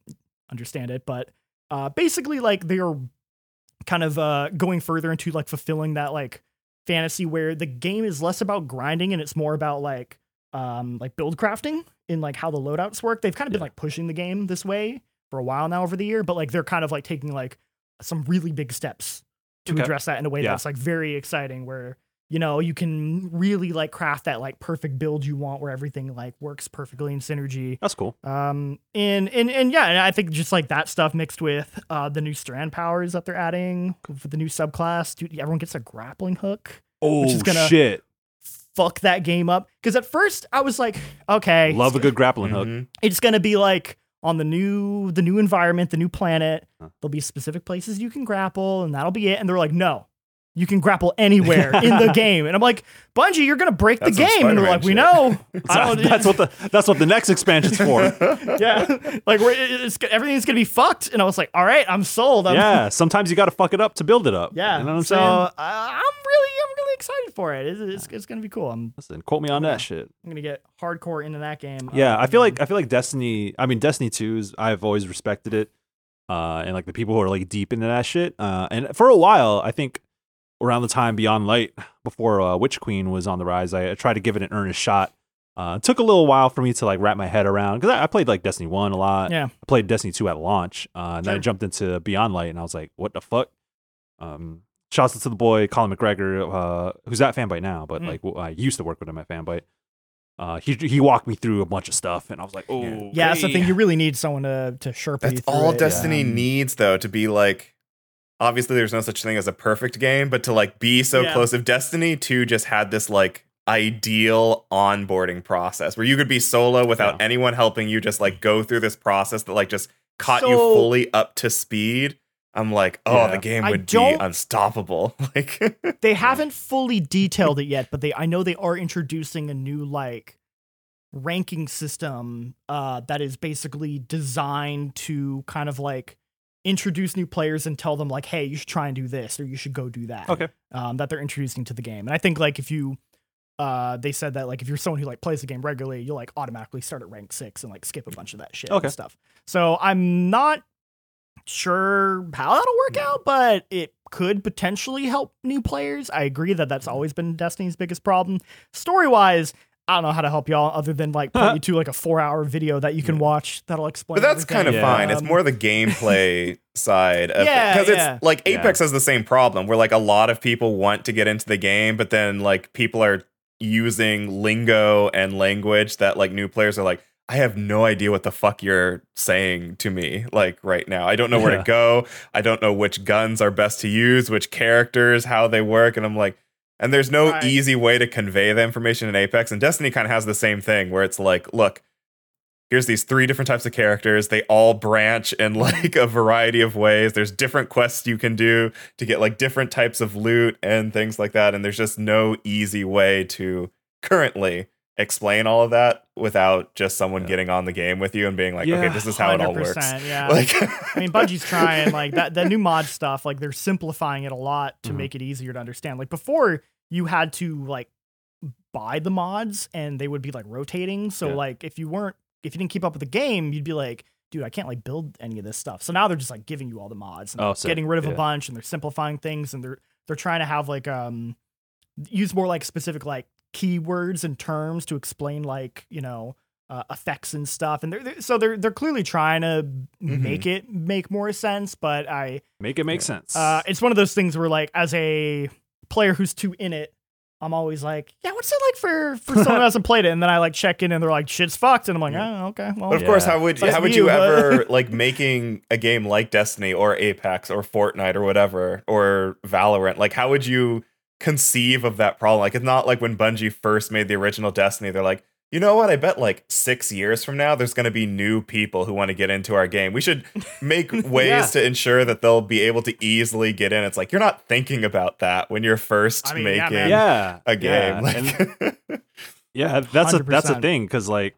understand it. But uh, basically, like they are kind of uh going further into like fulfilling that like fantasy where the game is less about grinding and it's more about like um like build crafting in like how the loadouts work. They've kind of been Yeah. like pushing the game this way for a while now over the year, but like they're kind of like taking like some really big steps to Okay. address that in a way Yeah. that's like very exciting where you know you can really like craft that like perfect build you want where everything like works perfectly in synergy That's cool. um and and and yeah and i think just like that stuff mixed with uh the new strand powers that they're adding for the new subclass dude everyone gets a grappling hook Oh which is gonna- shit! fuck that game up because at first i was like okay Love a good grappling hook. Mhm. it's gonna be like on the new the new environment the new planet Huh. there'll be specific places you can grapple and that'll be it and they're like no you can grapple anywhere in the game and i'm like bungie you're gonna break That's the game and they're like we shit. know that's what the that's what the next expansion's for. yeah like we're, it's everything's gonna be fucked and i was like all right i'm sold I'm, yeah, sometimes you got to fuck it up to build it up. yeah you know what I'm so saying? uh, i'm really i'm really excited for it it's, it's, it's gonna be cool i'm, Listen, quote me on that shit. I'm gonna get hardcore into that game Yeah, I feel Um, like I feel like Destiny. I mean, Destiny 2's. I've always respected it, uh, and like the people who are like deep into that shit. Uh, and for a while, I think around the time Beyond Light, before uh, Witch Queen was on the rise, I, I tried to give it an earnest shot. Uh, it took a little while for me to like wrap my head around because I, I played like Destiny One a lot. yeah I played Destiny 2 at launch, uh, and then I Sure. jumped into Beyond Light, and I was like, "What the fuck?" Um, shouts out to the boy Colin McGregor, uh, who's at Fanbyte now, but Mm. like I used to work with him at Fanbyte. Uh, he he walked me through a bunch of stuff, and I was like, "Oh, yeah that's the thing you really need someone to to sherpa you That's through all it. Destiny Um, needs, though, to be like. Obviously, there's no such thing as a perfect game, but to like be so Yeah. close. If Destiny 2 just had this like ideal onboarding process where you could be solo without Yeah. anyone helping you, just like go through this process that like just caught you fully up to speed. I'm like, oh, Yeah. the game would be unstoppable. Like, they haven't fully detailed it yet, but they I know they are introducing a new like ranking system uh that is basically designed to kind of like introduce new players and tell them like, hey, you should try and do this or you should go do that. Okay. Um, that they're introducing to the game. And I think like if you uh they said that like if you're someone who like plays the game regularly, you'll like automatically start at rank six and like skip a bunch of that shit Okay. and stuff. So I'm not sure how that'll work out, but it could potentially help new players. I agree that that's mm-hmm. always been Destiny's biggest problem. Story wise, I don't know how to help y'all other than like point you to like a four hour video that you can watch that'll explain. But that's kind of Yeah. fine. It's more the gameplay side of Yeah, because yeah. it's like Yeah. Apex has the same problem where like a lot of people want to get into the game, but then like people are using lingo and language that like new players are like, I have no idea what the fuck you're saying to me like right now. I don't know where Yeah. to go. I don't know which guns are best to use, which characters, how they work, and I'm like and there's no Right. easy way to convey the information in Apex. And Destiny kind of has the same thing where it's like, look, here's these three different types of characters. They all branch in like a variety of ways. There's different quests you can do to get like different types of loot and things like that. And there's just no easy way to currently explain all of that without just someone Yeah. getting on the game with you and being like, okay, this is how it all works. Yeah. Like, I mean, Bungie's trying like that. The new mod stuff, like they're simplifying it a lot to Mhm. make it easier to understand. Like before, you had to like buy the mods, and they would be like rotating. So Yeah. like if you weren't, if you didn't keep up with the game, you'd be like, dude, I can't like build any of this stuff. So now they're just like giving you all the mods, and Oh, they're getting rid of a bunch, and they're simplifying things, and they're they're trying to have like um use more like specific like keywords and terms to explain like you know uh, effects and stuff and they're, they're so they're they're clearly trying to Mhm. make it make more sense but i Make it make sense. uh it's one of those things where like as a player who's too in it I'm always like, yeah, what's it like for for someone who hasn't played it? And then I like check in and they're like, shit's fucked, and I'm like, oh, okay, well, But of course, Yeah. how would Sucks how would you, you ever like making a game like Destiny or Apex or Fortnite or whatever or Valorant? Like, how would you conceive of that problem? Like, it's not like when Bungie first made the original Destiny. They're like, you know what? I bet like six years from now, there's going to be new people who want to get into our game. We should make ways Yeah. to ensure that they'll be able to easily get in. It's like you're not thinking about that when you're first I mean, making man. yeah, a game. Yeah, and- Like, Yeah, that's a that's a thing because like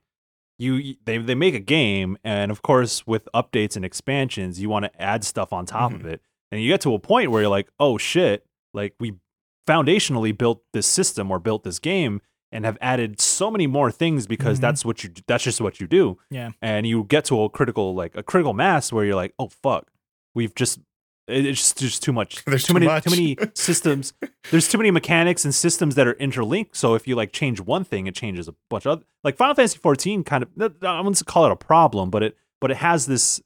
you they they make a game and of course with updates and expansions you want to add stuff on top of mm-hmm. it and you get to a point where you're like oh shit like we foundationally built this system or built this game and have added so many more things because Mhm. that's what you that's just what you do Yeah. and you get to a critical like a critical mass where you're like oh fuck we've just it's just, just too much There's too too many much. too many systems there's too many mechanics and systems that are interlinked. So if you like change one thing, it changes a bunch of other. Like Final Fantasy 14, kind of I wouldn't call it a problem, but it but it has this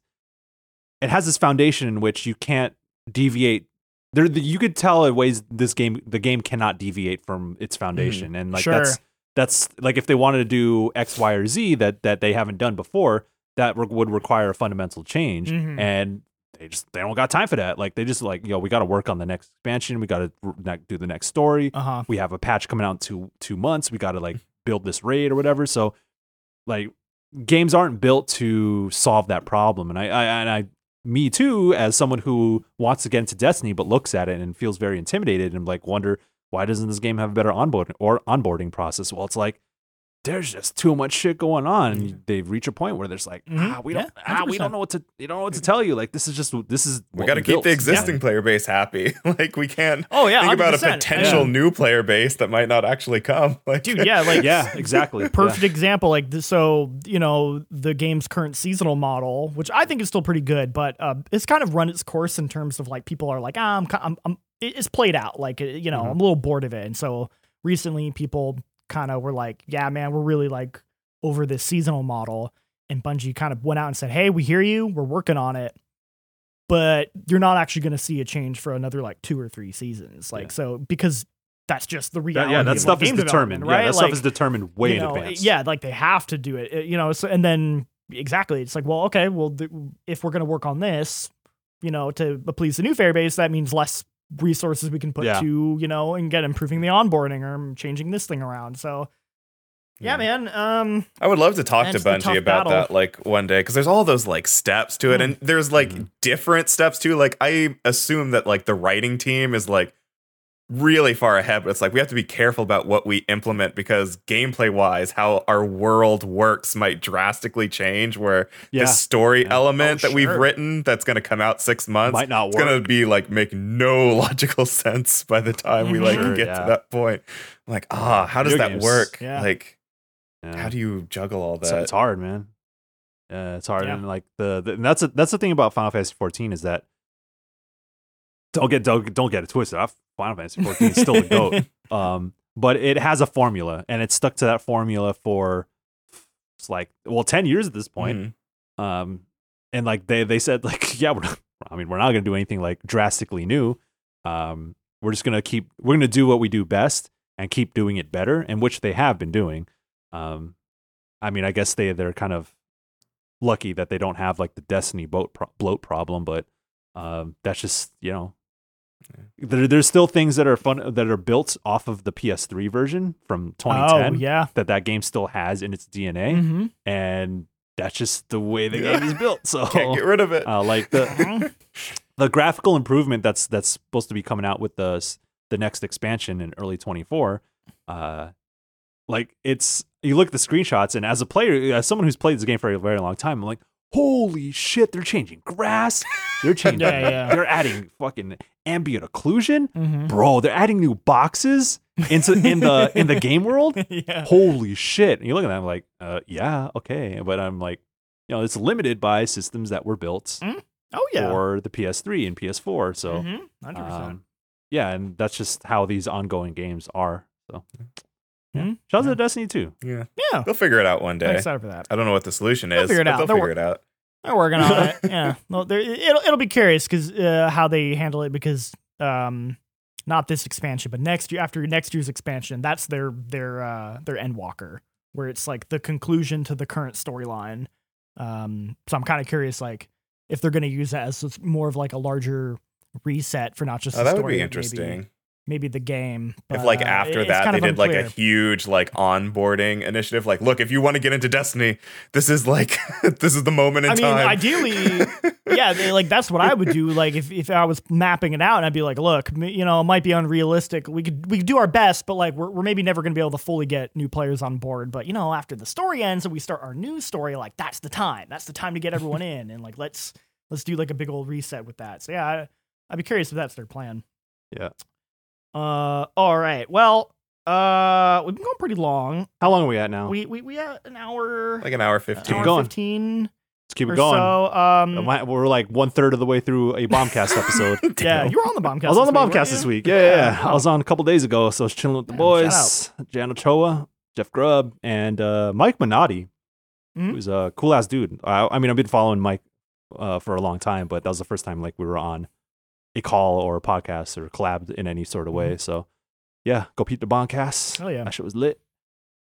it has this foundation in which you can't deviate. There, you could tell in ways this game the game cannot deviate from its foundation, and like Sure. that's that's like if they wanted to do X, Y, or Z that that they haven't done before, that re- would require a fundamental change, Mhm. and they just they don't got time for that. Like they just like yo, we got to work on the next expansion, we got to do the next story, Uh huh. we have a patch coming out in two two months. We got to like build this raid or whatever. So like games aren't built to solve that problem. And I, I and I me too, as someone who wants to get into Destiny but looks at it and feels very intimidated and like wonder why doesn't this game have a better onboarding or onboarding process? Well, it's like there's just too much shit going on, and they reach a point where there's like, Mhm. ah, we don't, Yeah, ah, we don't know what to, you don't know what to tell you. Like this is just, this is we got to keep built. the Yeah. existing player base happy. like we can't Oh yeah. think about a potential Yeah. new player base that might not actually come. Like, dude. Yeah, like Yeah, exactly. perfect example like so you know the game's current seasonal model which i think is still pretty good but uh, it's kind of run its course in terms of like people are like ah, I'm, I'm, I'm it's played out like uh, you know Mhm. i'm a little bored of it and so recently people kind of were like yeah man we're really like over this seasonal model and bungie kind of went out and said hey we hear you we're working on it but you're not actually going to see a change for another like two or three seasons like Yeah. so because that's just the That- reality yeah, of, that like, stuff is determined. development, Yeah, right that like, stuff is determined way you in know, advance. Yeah, like they have to do it, you know. So and then exactly, it's like, well, okay, well, th- if we're gonna work on this, you know, to please the new fair base, that means less resources we can put Yeah. to, you know, and get improving the onboarding or changing this thing around. So. Yeah, Yeah. man. Um, I would love to talk to That's Bungie about battle. that like one day because there's all those like steps to it, Mm. and there's like Mhm. different steps too. Like I assume that like the writing team is like really far ahead, but it's like we have to be careful about what we implement because gameplay wise, how our world works might drastically change. Where yeah, the story Yeah. element Oh, that we've written that's going to come out six months might not it's gonna be like make no logical sense by the time we like Sure, get yeah. to that point. I'm like, ah, how does Video that games, work? yeah. Like, Yeah. how do you juggle all It's, that? it's hard, man. Yeah, it's hard, Yeah. and like the, the and that's a, that's the thing about Final Fantasy 14 is that don't get don't, don't get it twisted. I- Final Fantasy 14 is still the goat, um, but it has a formula, and it's stuck to that formula for it's like well 10 years at this point. Mhm. Um, and like they they said like yeah, we're not, I mean we're not gonna do anything like drastically new. Um, we're just gonna keep we're gonna do what we do best and keep doing it better, and which they have been doing. Um, I mean, I guess they they're kind of lucky that they don't have like the Destiny boat pro- bloat problem, but um, that's just you know. There, there's still things that are fun that are built off of the PS3 version from 2010 oh yeah. that that game still has in its DNA, Mhm. and that's just the way the Yeah. game is built. So, Can't get rid of it. uh, like the Mhm. the graphical improvement that's that's supposed to be coming out with the the next expansion in early 24 uh like it's you look at the screenshots and as a player as someone who's played this game for a very long time i'm like holy shit they're changing grass they're changing Yeah, yeah. they're adding fucking ambient occlusion Mhm. bro they're adding new boxes into in the in the game world yeah. holy shit and you look at that i'm like uh yeah okay but i'm like you know it's limited by systems that were built Oh yeah. for the PS3 and PS4. So, Mhm. 100%. um, yeah, and that's just how these ongoing games are. So, yeah. Mhm. Shout Yeah. to Destiny 2. yeah, yeah. they'll figure it out one day. I'm day. excited for that. I don't know what the solution They'll is, figure it out. they'll They'll figure work- it out. They're working on it. Yeah. Well, it'll it'll be curious because uh, how they handle it because um, not this expansion, but next year after next year's expansion, that's their their uh their Endwalker, where it's like the conclusion to the current storyline. Um, so I'm kind of curious, like if they're going to use that as more of like a larger reset for not just Oh, the that would story, be interesting. Maybe, maybe the game. if but, like uh, after it's that they of did like a huge like onboarding initiative like look if you want to get into destiny this is like this is the moment in I mean, time ideally, yeah, they, like that's what I would do. Like if, if I was mapping it out, and I'd be like, look, you know, it might be unrealistic. We could we could do our best, but like we're, we're maybe never going to be able to fully get new players on board. But you know, after the story ends and we start our new story, like that's the time. That's the time to get everyone in, and like let's let's do like a big old reset with that. So yeah, I, I'd be curious if that's their plan. Yeah. Uh. All right. Well. Uh. We've been going pretty long. How long are we at now? We we we had an hour. like an hour an 15 hour going. Fifteen Let's keep it going. so. Um. We're like one third of the way through a bombcast episode. Yeah, you were on the bombcast. I was on the bombcast this week. Yeah, yeah, yeah. Yeah. I was on a couple days ago, so I was chilling with the Yeah, boys, Jan Ochoa, Jeff Grubb, and uh, Mike Minotti, Mhm. who's a cool ass dude. I, I mean, I've been following Mike uh, for a long time, but that was the first time like we were on a call or a podcast or collabed in any sort of way. So yeah, go peep the bombcast. Oh yeah. That shit was lit.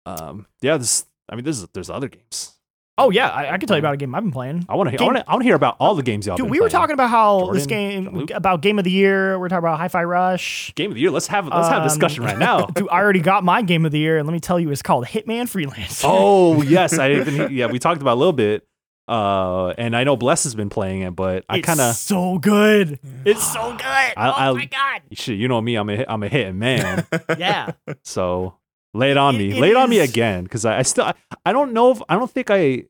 Um, yeah, this. I mean, this is there's other games. Oh yeah, I, I can tell you about a game I've been playing. I want to. I want to. I want to hear about all the games y'all. Dude, we were playing. talking about how this Jordan, game Luke. about game of the year. We're talking about Hi-Fi Rush. game of the year. Let's have let's have a discussion Um, right now. Dude, I already got my game of the year, and let me tell you, it's called Hitman Freelancer. Oh yes, I even yeah we talked about it a little bit. Uh, and I know Bless has been playing it, but I kind of so good. It's so good. I- oh I- my god. shit. You know me, I'm a hit- I'm a hitting man. Yeah. so lay it on It- me, it lay it on me again, because I, I still I, I don't know if I don't think I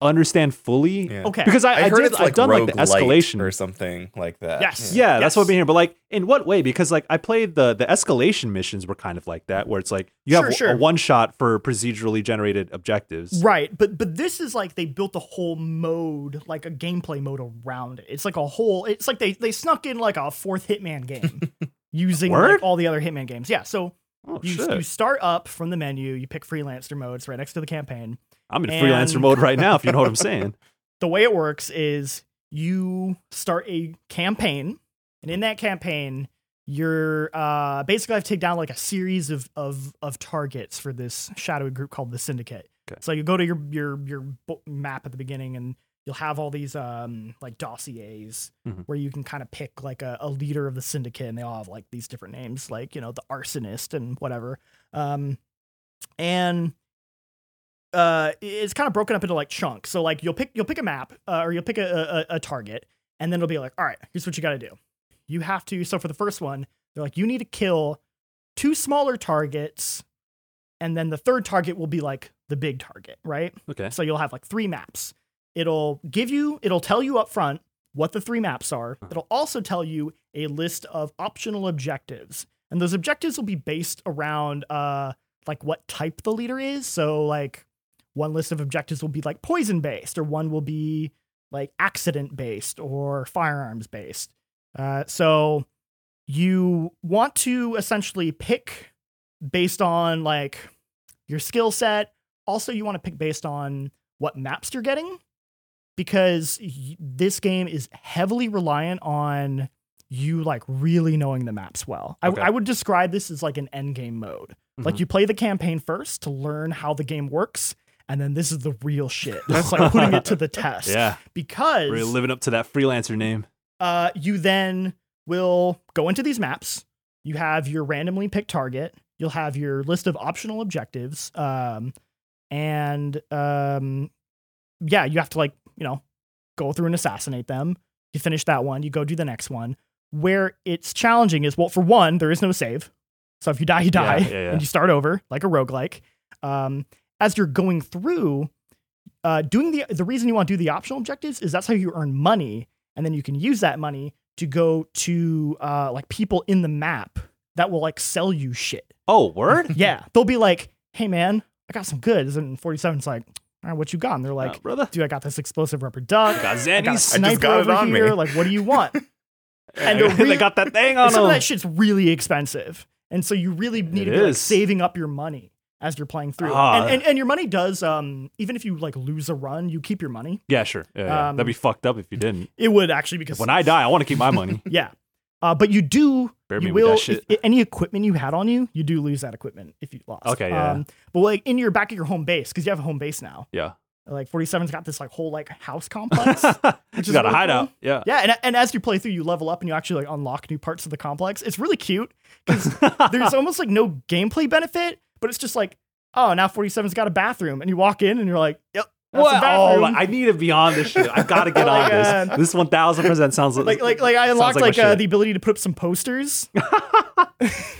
understand fully Yeah. Okay. because I, I, I, heard did it's I've like done like the escalation or something like that. Yes. Yeah, that's what I've been hearing. But like, in what way? Because like, I played the the escalation missions were kind of like that, where it's like you Sure, have sure. a one shot for procedurally generated objectives. Right, but but this is like they built a whole mode, like a gameplay mode around it. It's like a whole. It's like they they snuck in like a fourth Hitman game using like all the other Hitman games. Yeah, so Oh you shit! you start up from the menu, you pick freelancer mode. It's right next to the campaign. I'm in and- freelancer mode right now. If you know what I'm saying. The way it works is you start a campaign, and in that campaign, you're uh basically have to take down like a series of of of targets for this shadowy group called the Syndicate. Okay. So you go to your your your map at the beginning, and you'll have all these um like dossiers Mhm. where you can kind of pick like a, a leader of the syndicate, and they all have like these different names, like you know the arsonist and whatever. Um, and uh, it's kind of broken up into like chunks. So like you'll pick you'll pick a map uh, or you'll pick a, a a target, and then it'll be like, all right, here's what you got to do. You have to. So for the first one, they're like, you need to kill two smaller targets, and then the third target will be like the big target, right? Okay. So you'll have like three maps. It'll give you, it'll tell you up front what the three maps are. It'll also tell you a list of optional objectives. And those objectives will be based around uh like what type the leader is. So like one list of objectives will be like poison based, or one will be like accident based or firearms based. Uh, so you want to essentially pick based on like your skill set. Also, you want to pick based on what maps you're getting because this game is heavily reliant on you like really knowing the maps well. I, Okay. I would describe this as like an end game mode. Like Mhm. you play the campaign first to learn how the game works, and then this is the real shit. It's like putting it to the test. Yeah, Because we're living up to that freelancer name. uh, you then will go into these maps. You have your randomly picked target. You'll have your list of optional objectives. Um, and um, yeah, you have to like you know go through and assassinate them. You finish that one. You go do the next one. Where it's challenging is well, for one, there is no save. So if you die, you die, Yeah, yeah, yeah. and you start over like a roguelike. Um, as you're going through, uh, doing the the reason you want to do the optional objectives is that's how you earn money, and then you can use that money to go to uh, like people in the map that will like sell you shit. Oh, word. Yeah, they'll be like, "Hey man, I got some goods," and 47's like, "All right, what you got?" And they're like, Uh, brother, "Dude, I got this explosive rubber duck. got I got a Zannies. sniper got it over on me." here. Like, what do you want?" and they got that thing And on some of that shit's really expensive, and so you really need It to be like saving up your money as you're playing through. Ah. And, and and your money does um even if you like lose a run, you keep your money. Yeah, sure. Yeah, yeah. Um, That'd be fucked up if you didn't. It would actually because When I die, I want to keep my money. yeah, uh, but you do Bear you will shit. if, any equipment you had on you, you do lose that equipment if you lost. Okay, yeah. Um, but like in your back of your home base, because you have a home base now. yeah. Like 47's got this like whole like house complex. Which is got a hideout. cool. Yeah. yeah, and, and as you play through, you level up and you actually like unlock new parts of the complex. It's really cute because there's almost like no gameplay benefit, but it's just like, oh, now 47's got a bathroom, and you walk in and you're like, yep, that's What? Oh, I need to be on this shit. I gotta get Like, on uh, this. This one thousand percent sounds like like like I unlocked like like, uh, the ability to put up some posters,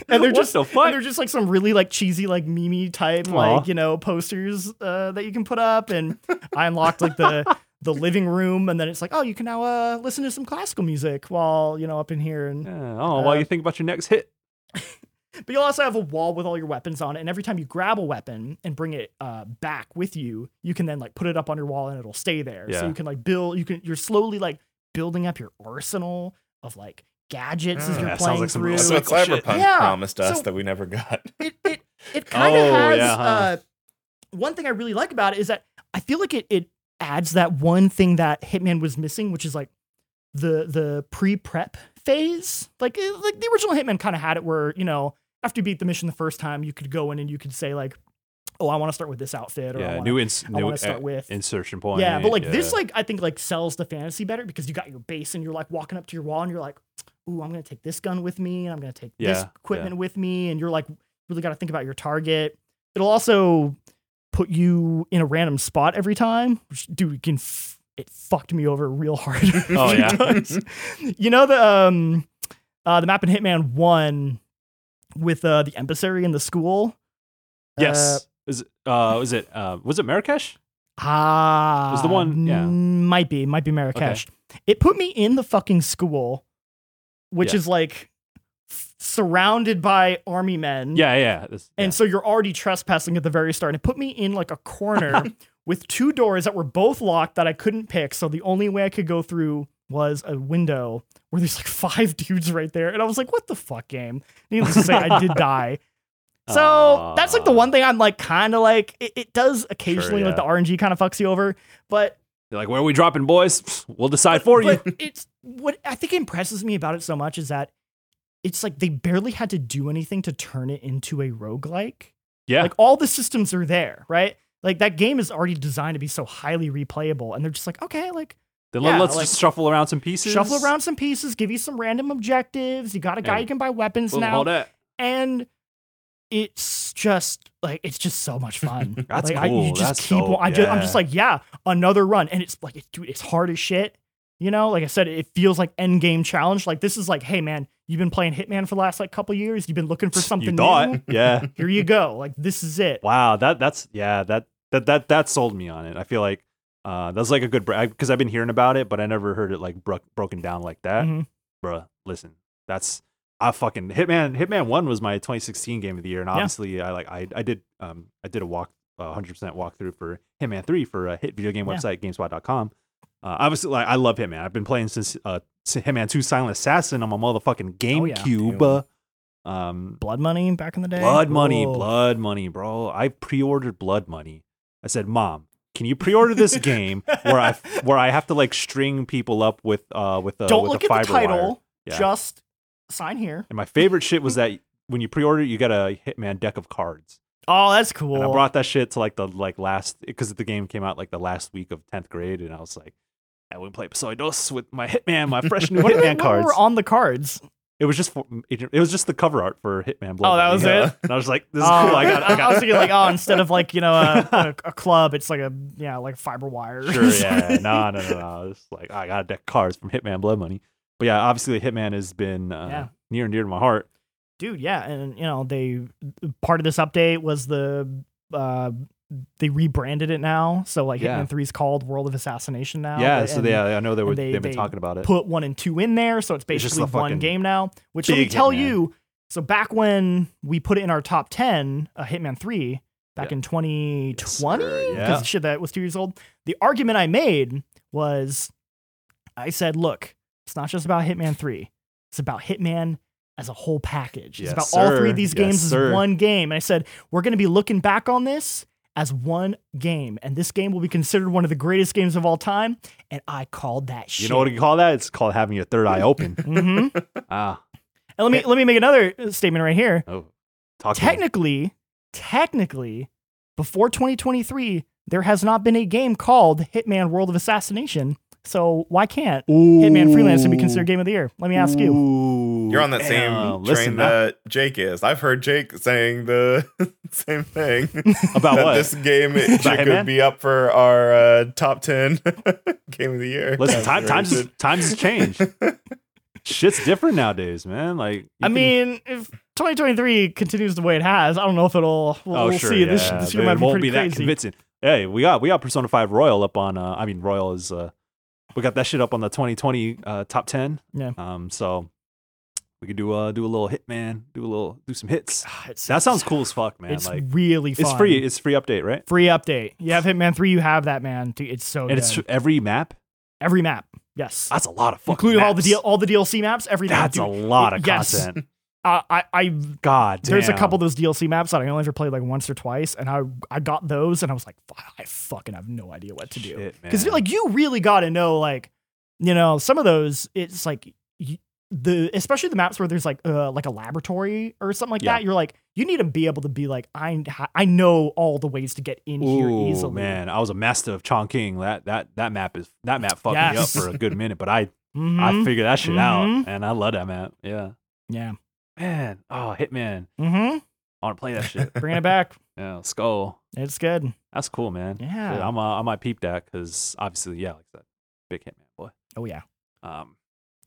and they're just the fun. they're just like some really like cheesy like meme type Aw. like you know posters uh, that you can put up, and I unlocked like the the living room, and then it's like oh you can now uh, listen to some classical music while you know up in here, and Yeah, oh, while Uh, you think about your next hit. But you'll also have a wall with all your weapons on it, and every time you grab a weapon and bring it uh, back with you, you can then like put it up on your wall and it'll stay there. So you can like build. You can you're slowly like building up your arsenal of like gadgets as Mm, you're that sounds playing like some through. That's really what cool shit. Cyberpunk Yeah, promised us so- that we never got. it it it kind of Oh, has yeah, huh. uh, one thing I really like about it is that I feel like it it adds that one thing that Hitman was missing, which is like the the pre prep phase. Like like the original Hitman kind of had it where you know after you beat the mission the first time, you could go in and you could say like, oh, I want to start with this outfit, or I wanna, new, ins- I new want to start with. insertion point. Yeah, but like this, like I think like sells the fantasy better because you got your base and you're like walking up to your wall and you're like, ooh, I'm gonna take this gun with me and I'm gonna take this Yeah, equipment with me and you're like really got to think about your target. It'll also put you in a random spot every time, which dude, it can f- it fucked me over real hard. Oh, yeah? you know the um uh the map in Hitman One with uh the emissary in the school. yes. is it, uh, was it uh, was it Marrakesh? Ah, Was the one- yeah. mm, might be, might be Marrakesh. It put me in the fucking school, which Yeah. is like f- surrounded by army men. Yeah, yeah. this- and so you're already trespassing at the very start. And It put me in like a corner with two doors that were both locked that I couldn't pick. So the only way I could go through was a window where there's like five dudes right there, and I was like, "What the fuck, game?" Needless to say, I did die. So that's like the one thing I'm like kind of like it, it does occasionally like the yeah. RNG kind of fucks you over, but They're like, where are we dropping, boys? We'll decide for you. it's what I think impresses me about it so much is that it's like they barely had to do anything to turn it into a roguelike. Yeah. Like all the systems are there, right? Like that game is already designed to be so highly replayable, and they're just like, okay, like then yeah, let's like- just shuffle around some pieces. shuffle around some pieces, give you some random objectives. You got a guy Yeah. you can buy weapons Well, now, all that. and it's just like it's just so much fun. That's like, I, you cool. just That's keep. dope. I just, I'm just like, yeah, another run, and it's like, it, dude, it's hard as shit. You know, like I said, it feels like end game challenge. Like this is like, hey man, you've been playing Hitman for the last like couple years. You've been looking for something You thought, new. yeah. Here you go. Like this is it. Wow, that that's yeah, that that that that sold me on it. I feel like uh that's like a good because I've been hearing about it, but I never heard it like bro- broken down like that. Mhm. Bruh, listen, that's I fucking Hitman. Hitman One was my 2016 game of the year, and Yeah. obviously I like I I did um I did a walk uh, 100% walkthrough for Hitman Three for a hit video game Yeah. website Gamespot.com. Uh, obviously, like I love Hitman. I've been playing since uh Hitman Two Silent Assassin on my motherfucking Oh, yeah. GameCube. Um, Blood money back in the day. Blood money, Whoa. blood money, bro. I pre-ordered blood money. I said, "Mom, can you pre-order this game where I where I have to like string people up with uh with a Don't with look a at the title. Yeah. Just sign here. And my favorite shit was that when you pre-order, you get a Hitman deck of cards. Oh, that's cool. And I brought that shit to like the like last because the game came out like the last week of tenth grade, and I was like, I would play Episodio Dos with my Hitman, my fresh new What did they- Hitman cards. were on the cards. It was just for, it, was just the cover art for Hitman. Blood Oh, that was Yeah. it. And I was like, this is Oh, cool. I got, I I was thinking like, oh, instead of like you know a, a, a club, it's like a yeah like fiber wire. Sure, yeah. No, no, no, no. It's like I got a deck of cards from Hitman Blood Money. But yeah, obviously Hitman has been uh, Yeah. near and dear to my heart. dude yeah and you know they part of this update was the uh they rebranded it now so like Yeah. hitman 3 is called world of assassination now yeah, and so they, I know they were they, they've been talking about it. put one and two in there so it's It's basically the one game now which let me tell Hitman. you so back when we put it in our top 10 uh, hitman 3 back Yeah. in 2020 sir, yeah. because shit that was two years old the argument i made was i said look it's not just about hitman 3 it's about hitman as a whole package. It's Yes, about all three of these Yes, games as sir. one game. And I said, we're going to be looking back on this as one game. And this game will be considered one of the greatest games of all time. And I called that shit. You know what you call that? It's called having your third eye open. mm-hmm. ah, And let me let me make another uh, statement right here. Oh, talk. Technically, technically, before 2023, there has not been a game called Hitman World of Assassination. So why can't Hitman Freelancer be considered game of the year? Let me ask you. You're on that same damn. train Listen, that Jake is. I've heard Jake saying the same thing. About that what? This game it About should Hitman? be up for our uh, top 10 game of the year. Listen, time, times consideration. times has changed. Shit's different nowadays, man. Like, I can- mean, if 2023 continues the way it has, I don't know if it'll. We'll, oh we'll sure, see. This, yeah, this year but might be won't pretty be that crazy. convincing. Hey, we got we got Persona Five Royal up on. Uh, I mean, Royal is. Uh, we got that shit up on the 2020 uh, top 10. Yeah. Um. So we could do uh do a little Hitman, do a little do some hits. It's, That sounds cool as fuck, man. It's like really fun. it's free. It's free update, right? free update. You have Hitman 3, you have that, man. Dude, it's so And good. it's every map. every map. Yes. That's a lot of fucking Including all the maps. deal, all the DLC maps, every map. That's a lot of Yes. content. Uh, I, I, God damn. there's a couple of those DLC maps that I only ever played like once or twice, and I, I got those, and I was like, I fucking have no idea what to do. Because like you really got to know, like, you know, some of those, it's like you, the, especially the maps where there's like, uh, like a laboratory or something like Yeah. that. You're like, you need to be able to be like, I, I know all the ways to get in here Ooh, easily. man, I was a master of Chongqing. That that that map is that map fucked me up for a good minute, but I I Mhm. figured that shit out, Mhm. and I love that map. Yeah, yeah. Man. Oh, Hitman. Mm-hmm. I want to play that shit. Bringing it back. yeah, Skull. It's good. That's cool, man. Yeah. Shit, I'm uh, I might peep that because obviously, yeah, like said, big Hitman boy. Oh yeah. Um,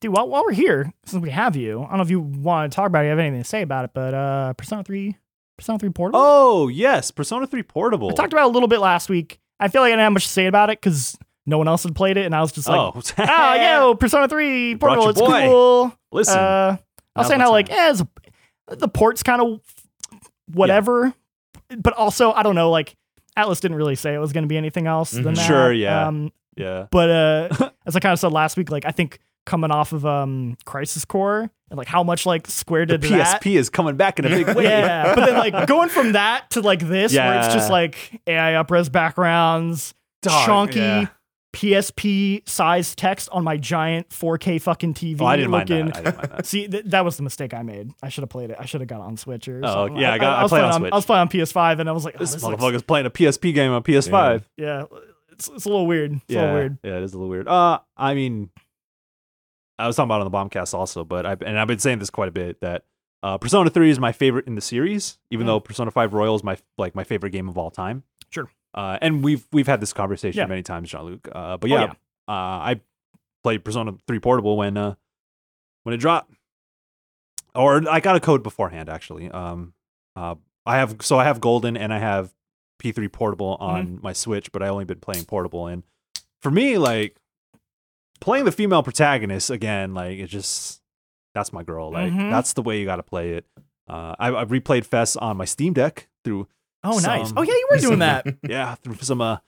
Dude, while, while we're here, since we have you, I don't know if you want to talk about it, you have anything to say about it, but uh Persona 3 Persona 3 Portable. oh yes, Persona Three Portable. I talked about it a little bit last week. I feel like I didn't have much to say about it because no one else had played it, and I was just like, oh, oh, yo, Persona 3 Portable, it's boy. cool. Listen, Uh, I was saying how like, eh, a, the port's kind of whatever, but also I don't know, like Atlus didn't really say it was going to be anything else than Mhm. that. Sure, yeah. Um, yeah, but uh, as I kind of said last week, like I think coming off of um Crisis Core and like how much like Square did that. PSP is coming back in a big way. Yeah, but then like going from that to like this, where it's just like AI upres backgrounds, Dog, chunky yeah. PSP size text on my giant 4K fucking TV. Oh, I didn't mind looking. that. I didn't mind that. See, th- that was the mistake I made. I should have played it. I should have got on Switch or Oh, something. yeah, I got- I was played playing on Switch. I was playing on PS5, and I was like, oh, This this looks- playing a PSP game on PS5. yeah, it's, it's a little weird. It's a yeah, little weird. yeah, it is a little weird. Uh, I mean, I was talking about on the Bombcast also, but I and I've been saying this quite a bit that uh, Persona Three is my favorite in the series, even Mm. though Persona Five Royal is my like my favorite game of all time. Sure. Uh, and we've we've had this conversation Yeah. many times, Jean Luc. Uh, but Oh, yeah, yeah. Uh, I played Persona Three Portable when uh when it dropped, or I got a code beforehand actually. Um, uh, I have so I have Golden and I have P3 Portable on Mm-hmm. my Switch, but I only been playing Portable. And for me, like playing the female protagonist again, like it just that's my girl. Like Mhm. that's the way you got to play it. Uh, I, I replayed FES on my Steam Deck through Oh, nice. Oh, yeah, you were doing some- that. yeah through some uh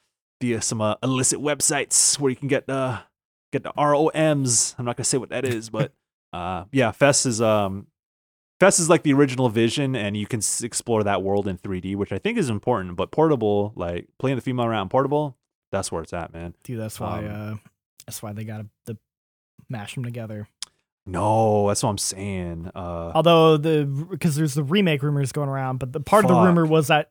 via some uh, illicit websites where you can get uh get the ROMs. I'm not gonna say what that is, but uh yeah, FES is um FES is like the original Vision, and you can s- explore that world in 3D, which I think is important. But portable, like playing the female round portable, that's where it's at, man. Dude, that's why. Um, uh, that's why they got to mash them together. No, that's what I'm saying. Uh, Although the because there's the remake rumors going around, but the part of the rumor was that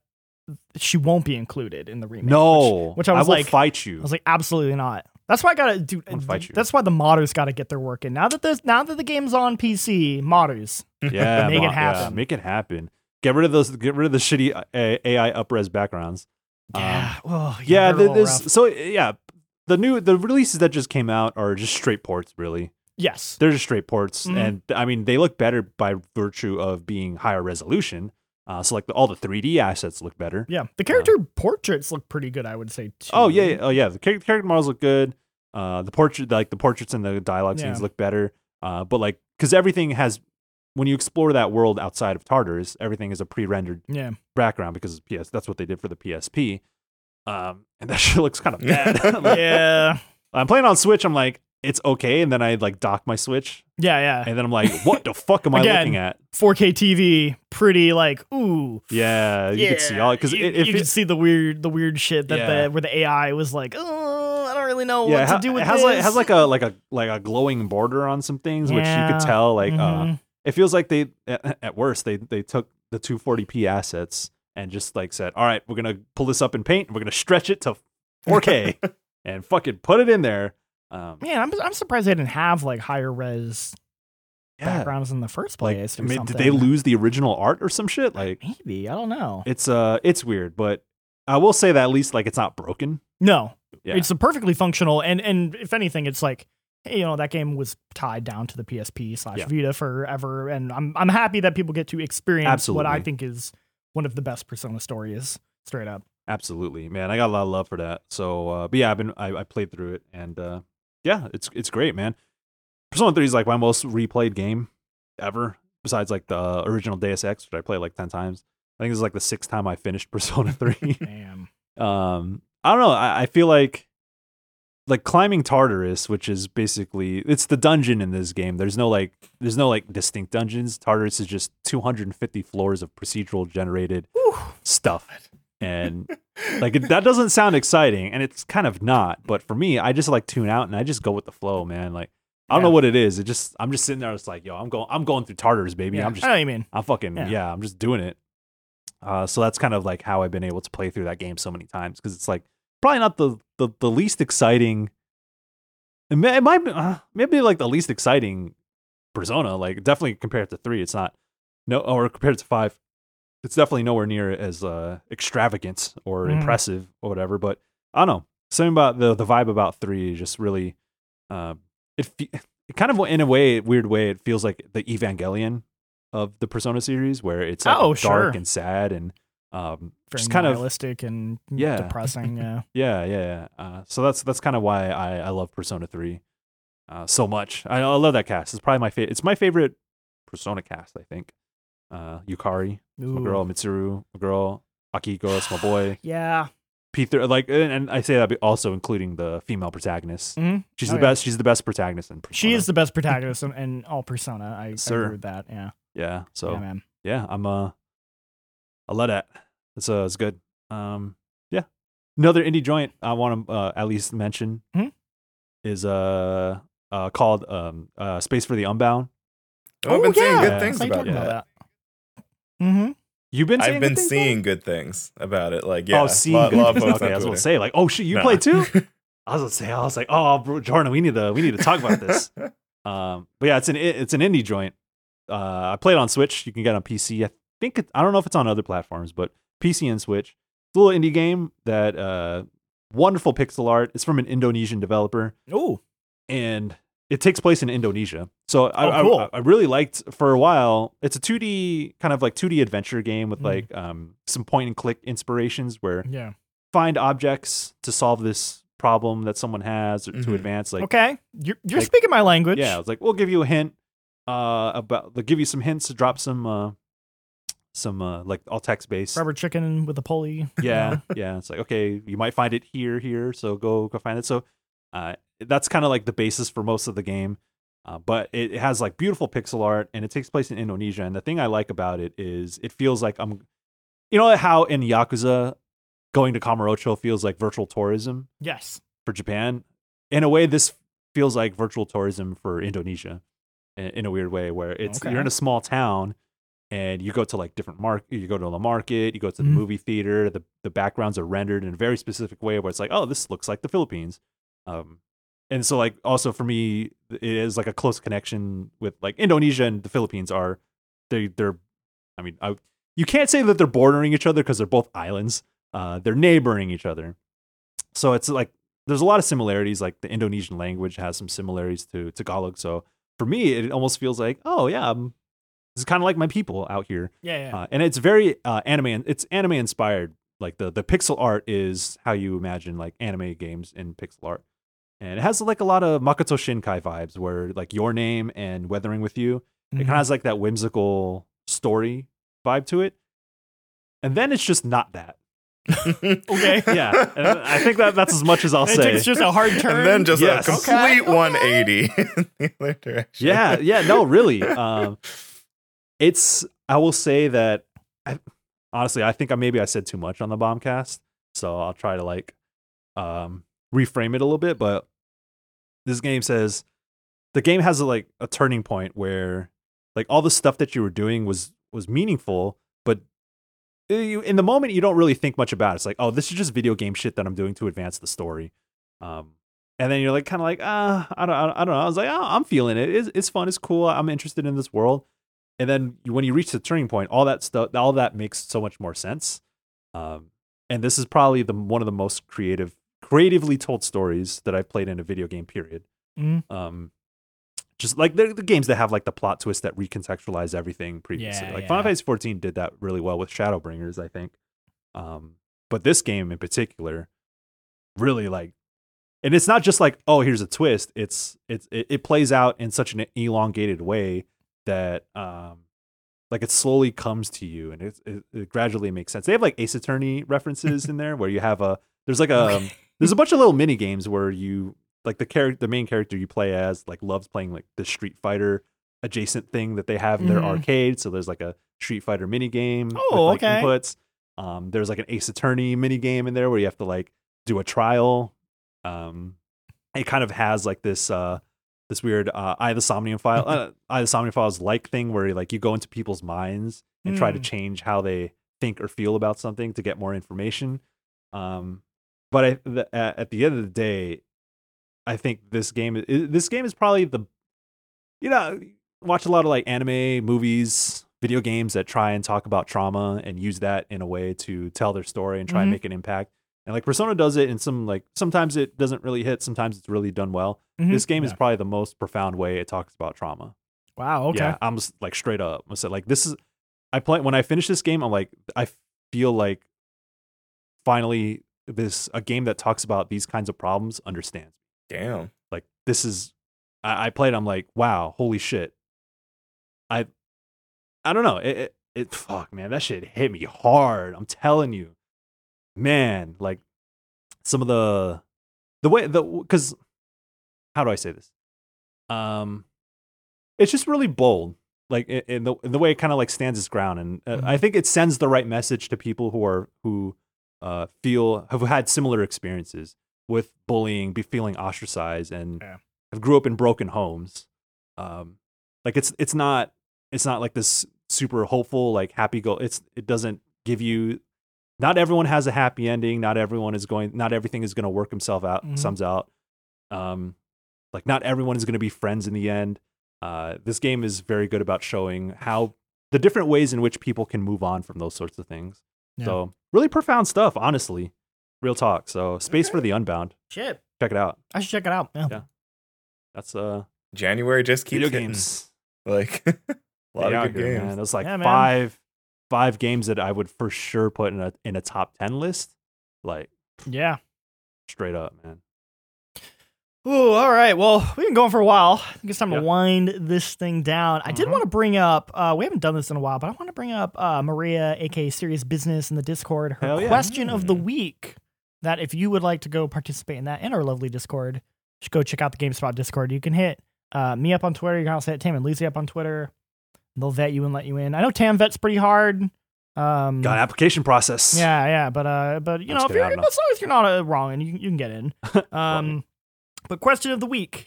she won't be included in the remake. no, which, which I was will like, fight you. I was like, absolutely not. That's why I gotta do. Fight you. That's why the modders got to get their work in. Now that this, now that the game's on PC, modders. yeah, Make it mo- yeah, happen. make it happen. Get rid of those. Get rid of the shitty uh, AI upres backgrounds. Um, Yeah, well, yeah, all there's so yeah. The new the releases that just came out are just straight ports, really. yes, They're just straight ports, Mhm. and I mean they look better by virtue of being higher resolution. Uh, so like the, all the 3D assets look better. yeah. The character portraits look pretty good. I would say too. Oh yeah, yeah, oh yeah. The char- character models look good. Uh, the portrait, like the portraits and the dialogue scenes, Yeah. look better. Uh, but like, because everything has, when you explore that world outside of Tartarus, everything is a pre-rendered yeah. background because PS. That's what they did for the PSP. Um, and that shit looks kind of bad. Like- yeah, I'm playing on Switch. I'm like, it's okay, and then I like dock my Switch, yeah, yeah. and then I'm like, what the fuck am I Again, looking at? 4K TV, pretty like ooh. Yeah, you can see all because you, if you can see the weird, the weird shit that Yeah. the where the AI was like, oh, I don't really know yeah, what ha- to do with it has this. like it has like a like a like a glowing border on some things, which you could tell like uh Mhm. it feels like they at, at worst they they took the 240p assets and just like said, all right, we're gonna pull this up in Paint and we're gonna stretch it to 4K and fucking put it in there. Um, Man, I'm I'm surprised they didn't have like higher res yeah, backgrounds in the first like place. I mean, did they lose the original art or some shit? Like Maybe I don't know. it's uh it's weird, but I will say that at least like it's not broken. No, Yeah. it's a perfectly functional, and and if anything, it's like hey, you know that game was tied down to the PSP slash Yeah. Vita forever, and I'm I'm happy that people get to experience what I think is one of the best Persona stories. Straight up, Absolutely, man. I got a lot of love for that. So, uh, but yeah, I've been I, I played through it, and uh, yeah, it's it's great, man. Persona Three is like my most replayed game ever, besides like the original Deus Ex, which I played like ten times. I think this is like the sixth time I finished Persona Three. damn. um, I don't know. I, I feel like like climbing Tartarus, which is basically it's the dungeon in this game. There's no like there's no like distinct dungeons. Tartarus is just 250 floors of procedural generated Whew. stuff and like it, that doesn't sound exciting and it's kind of not but for me i just like tune out and i just go with the flow man like i don't know what it is it just i'm just sitting there it's like yo i'm going i'm going through Tartarus baby Yeah, i'm just I know you mean. i'm fucking Yeah. yeah. i'm just doing it uh so that's kind of like how i've been able to play through that game so many times because it's like probably not the the, the least exciting it, may, it might be uh, maybe like the least exciting persona like definitely compared to three it's not no or compared to five it's definitely nowhere near as uh, extravagant or Mhm. impressive or whatever. But I don't know. Something about the the vibe about three just really, uh, it it kind of in a way, weird way, it feels like the Evangelion of the Persona series, where it's like Oh, dark sure. and sad and um, Very just kind of realistic and Yeah. depressing. Yeah. yeah, yeah. yeah. Uh, so that's that's kind of why I, I love Persona three uh, so much. I, I love that cast. It's probably my favorite. It's my favorite Persona cast. I think. Uh, Yukari, my girl Mitsuru, my girl Akihiko, it's my boy. Yeah. Peter, like, and, and I say that also including the female protagonist. Mhm. She's Oh, the yeah. best. She's the best protagonist in. Persona. She is the best protagonist in, in all Persona. I, I Sir. agree with that. Yeah. Yeah. So yeah, man. yeah, I'm uh, I love that. It's uh, it's good. Um, yeah. Another indie joint I want to uh, at least mention Mhm. is uh, uh called um uh Space for the Unbound. Oh, I've been seeing yeah. good things I about talked that. That. Mm-hmm. You've been seeing I've been good things, seeing good things about it. Like, yeah, oh, seeing lot, good lot of things. folks Okay, I was gonna say like, oh shit, you Nah. play too? I was gonna say, I was like, oh, bro, Jordan, we need to we need to talk about this. um, but yeah, it's an it's an indie joint. Uh, I played on Switch. You can get it on PC. I think it, I don't know if it's on other platforms, but PC and Switch. It's a little indie game that uh, wonderful pixel art. It's from an Indonesian developer, Oh, and it takes place in Indonesia. So I, Oh, cool. I, I really liked for a while. It's a 2D kind of like 2D adventure game with Mm. like um, some point and click inspirations where yeah. find objects to solve this problem that someone has or to advance. Like, okay. You're, you're like- speaking my language. yeah, it's like we'll give you a hint uh, about. They'll give you some hints to drop some uh, some uh, like all text based. Rubber chicken with a pulley. Yeah, yeah. It's like okay, you might find it here, here. So go go find it. So uh, that's kind of like the basis for most of the game. Uh, but it, it has like beautiful pixel art and it takes place in Indonesia. And the thing I like about it is it feels like I'm, you know, how in Yakuza, going to Kamurocho feels like virtual tourism Yes. for Japan. In a way, this feels like virtual tourism for Indonesia in, in a weird way, where it's Okay. you're in a small town and you go to like different market, you go to the market, you go to the Mhm. movie theater. The the backgrounds are rendered in a very specific way, where it's like, oh, this looks like the Philippines. Um, and so like also for me, it is like a close connection with like Indonesia and the Philippines are they they're, I mean, I, you can't say that they're bordering each other because they're both islands. Uh, they're neighboring each other. So it's like there's a lot of similarities. Like the Indonesian language has some similarities to Tagalog. So for me, it almost feels like, oh yeah, I'm, this is kind of like my people out here. Yeah. Yeah. Uh, and it's very uh, anime. It's anime inspired. Like the the pixel art is how you imagine like anime games in pixel art, and it has like a lot of Makoto Shinkai vibes, where like your name and Weathering with You. It Mhm. kind of has like that whimsical story vibe to it, and then it's just not that. Okay. Yeah, and I think that that's as much as I'll it say. It's just a hard turn. and then just Yes. a complete Okay. 180 in the other direction. yeah yeah no really um it's i will say that I, honestly i think I, maybe i said too much on the bombcast so i'll try to like um reframe it a little bit but this game says the game has a, like a turning point where like all the stuff that you were doing was was meaningful, but uh, you, in the moment you don't really think much about it. It's like, oh, this is just video game shit that I'm doing to advance the story. Um, and then you're like, kind of like, ah, I don't, I don't know. I was like, oh, I'm feeling it. It's, it's fun. It's cool. I'm interested in this world. And then when you reach the turning point, all that stuff, all that makes so much more sense. Um, and this is probably the one of the most creative, creatively told stories that I've played in a video game. Period. Mhm. Um, just like the, the games that have like the plot twist that recontextualize everything previously. Yeah, like yeah. Final Fantasy 14 did that really well with Shadowbringers, I think. Um, but this game in particular, really like, and it's not just like, oh, here's a twist. It's it's it, it plays out in such an elongated way that um, like it slowly comes to you and it, it, it gradually makes sense. They have like Ace Attorney references in there where you have a there's like a um, there's a bunch of little mini games where you like the character the main character you play as like loves playing like the Street Fighter adjacent thing that they have in their Mhm. arcade. So there's like a Street Fighter mini game Oh, with like okay. inputs. Um, there's like an Ace Attorney mini game in there where you have to like do a trial. Um, it kind of has like this uh this weird uh AI of the Somnium file uh, AI of the Somnium files like thing where like you go into people's minds and try to Hmm. change how they think or feel about something to get more information. Um, but I, the, at, the end of the day, I think this game this game is probably the you know watch a lot of like anime movies video games that try and talk about trauma and use that in a way to tell their story and try and Mhm. make an impact and like persona does it in some like sometimes it doesn't really hit sometimes it's really done well Mhm. this game is probably the most profound way it talks about trauma Wow. Okay. yeah i'm just like straight up i said like this is i play when i finish this game i'm like i feel like finally this a game that talks about these kinds of problems understands. Damn. like this is I, I played i'm like wow holy shit. I i don't know it, it it fuck man that shit hit me hard i'm telling you. Man like some of the the way the because how do i say this? Um it's just really bold like in, the in the way it kind of like stands its ground and uh, i think it sends the right message to people who are who uh feel have had similar experiences with bullying be feeling ostracized and Yeah. have grew up in broken homes um like it's it's not it's not like this super hopeful like happy go it's it doesn't give you not everyone has a happy ending not everyone is going not everything is going to work himself out Mhm. sums out um like not everyone is going to be friends in the end uh this game is very good about showing how the different ways in which people can move on from those sorts of things Yeah. so really profound stuff honestly real talk so space for the unbound Shit. check it out I should check it out. Yeah. Yeah. that's uh January just keeps video hitting. games Like a lot They of good here, games. man. There's like Yeah, five five games that I would for sure put in a in a top ten list. Like Yeah. straight up, man. Ooh, all right. Well, we've been going for a while. I think it's time Yeah. to wind this thing down. I did Mhm. want to bring up, uh, we haven't done this in a while, but I want to bring up uh, Maria, aka Serious Business in the Discord, her Hell yeah. question of the Mm. week. That if you would like to go participate in that in our lovely Discord, just go check out the GameSpot Discord. You can hit uh, me up on Twitter. You can also hit Tam and Lucy up on Twitter. They'll vet you and let you in. I know Tam vets pretty hard. Um, Got an application process. yeah, yeah, but uh, but you I'm know, if you're, as long as you're not uh, wrong, and you you can get in. Um, but question of the week: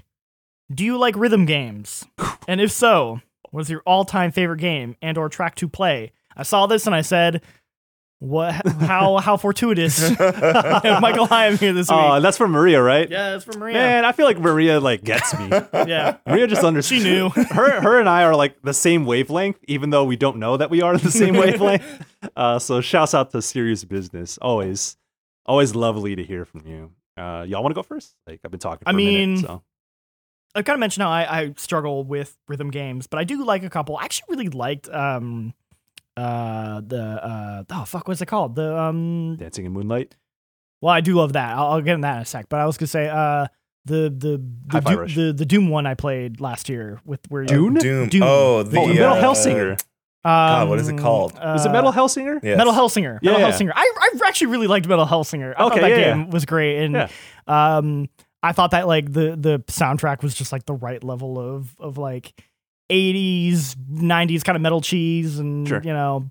Do you like rhythm games? And if so, what is your all-time favorite game and/or track to play? I saw this and I said, "What? How? How fortuitous!" Michael Higham here this week. Oh, that's from Maria, right? yeah, that's from Maria. Man, I feel like Maria like gets me. Yeah, Maria just understood. She knew. her, her and I are like the same wavelength, even though we don't know that we are the same wavelength. Uh, so shouts out to Serious Business. Always, always lovely to hear from you. Uh, y'all want to go first? Like I've been talking. For I a mean, minute, so. I kind of mentioned how I, I struggle with rhythm games, but I do like a couple. I actually really liked um uh the uh oh fuck what's it called the um Dancing in Moonlight. Well, I do love that. I'll, I'll get in that in a sec. But I was gonna say, uh, the the the, Hi-Fi Doom, the the Doom one I played last year with where you, Dune? Doom. Doom. Oh, the Oh, Metal uh, Hellsinger. Um, what is it called? Was it uh, Metal Hellsinger? Yes. Metal Hellsinger. Metal Yeah. Hellsinger. I I actually really liked Metal Hellsinger. I Okay, thought that yeah, game was great, and Yeah. um, I thought that like the the soundtrack was just like the right level of of like. 80s 90s kind of metal cheese and Sure. you know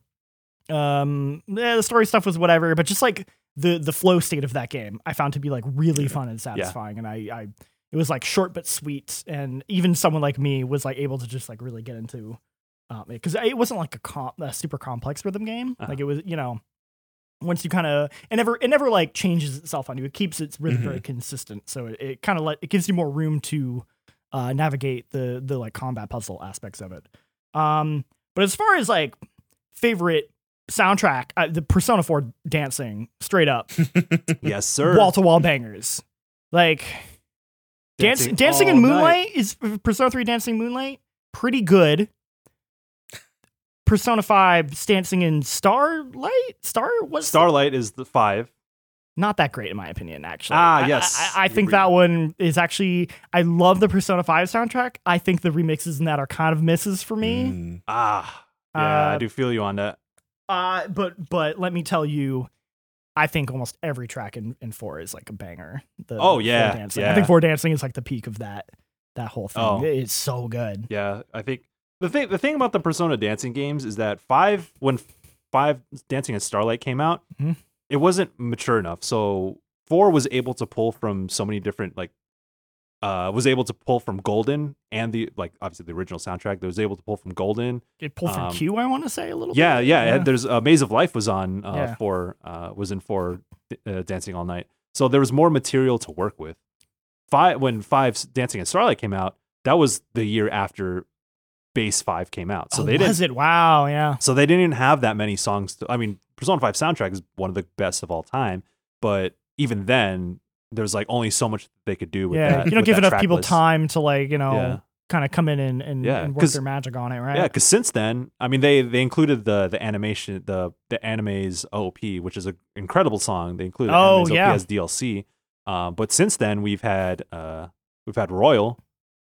um yeah, the story stuff was whatever but just like the the flow state of that game i found to be like really fun and satisfying and i i it was like short but sweet and even someone like me was like able to just like really get into because it wasn't like a, com- a super complex rhythm game. Uh-huh. Like it was, you know, once you kind of it never it never like changes itself on you. It keeps its rhythm very consistent, so it, it kind of let it gives you more room to uh, navigate the the like combat puzzle aspects of it. Um, but as far as like favorite soundtrack, uh, the Persona 4 dancing straight up yes, sir. wall to wall bangers. Like dancing, dancing in all night. Moonlight is Persona 3 Dancing Moonlight pretty good. Persona 5 dancing in Starlight? Star was Starlight is the five. not that great in my opinion actually. Ah, I- yes. I, I, I think that one is actually I love the Persona 5 soundtrack. I think the remixes in that are kind of misses for me. Mm. Ah, yeah, I Uh, do feel you on that. Uh, but but let me tell you, I think almost every track in, in four is like a banger. The, Oh, the yeah, four dancing. I think four dancing is like the peak of that that whole thing. Oh. It's so good. Yeah, I think the thing the thing about the Persona dancing games is that five when five Dancing in Starlight came out, Mhm. it wasn't mature enough. So four was able to pull from so many different like uh was able to pull from Golden and the like obviously the original soundtrack that was able to pull from Golden. It pulled from Um, Q, I want to say a little. Yeah, bit. yeah. and There's uh, Maze of Life was on uh, Yeah. for uh, was in for uh, Dancing All Night. So there was more material to work with. Five when Five Dancing in Starlight came out, that was the year after Base Five came out. So oh, they didn't. was it? Wow. Yeah. So they didn't even have that many songs. To, I mean, Persona Five soundtrack is one of the best of all time, but even then, there's like only so much they could do with Yeah. that. you don't give enough people list. time to like you know Yeah. kind of come in and and, Yeah, and work their magic on it, right? Yeah, because since then, I mean, they they included the the animation, the the anime's OP, which is an incredible song. They included Oh, anime's yeah. OP as DLC. Um, but since then, we've had uh we've had Royal,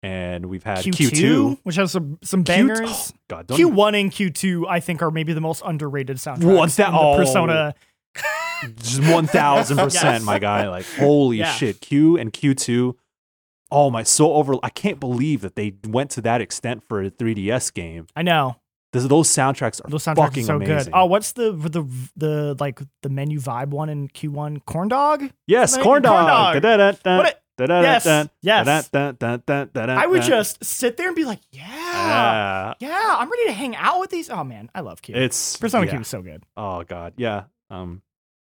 and we've had Q Q two, two. which has some some Q- bangers. oh, God, don't Q one and Q two, I think, are maybe the most underrated soundtracks. What's that? Oh. Persona. just one thousand percent, my guy. Like holy Yeah. shit, Q and Q two. Oh my, so over. I can't believe that they went to that extent for a 3DS game. I know Those, those soundtracks are those soundtracks fucking are so amazing. good. Oh, what's the the the like the menu vibe one in Q one? Corn dog. yes, corn corn dog. dog. Da-da-da-da. What it- Yes, yes. I would just sit there and be like, yeah, Yeah. yeah, I'm ready to hang out with these. Oh man, I love Q. It's Persona yeah. Q is so good. Oh god, yeah. Um,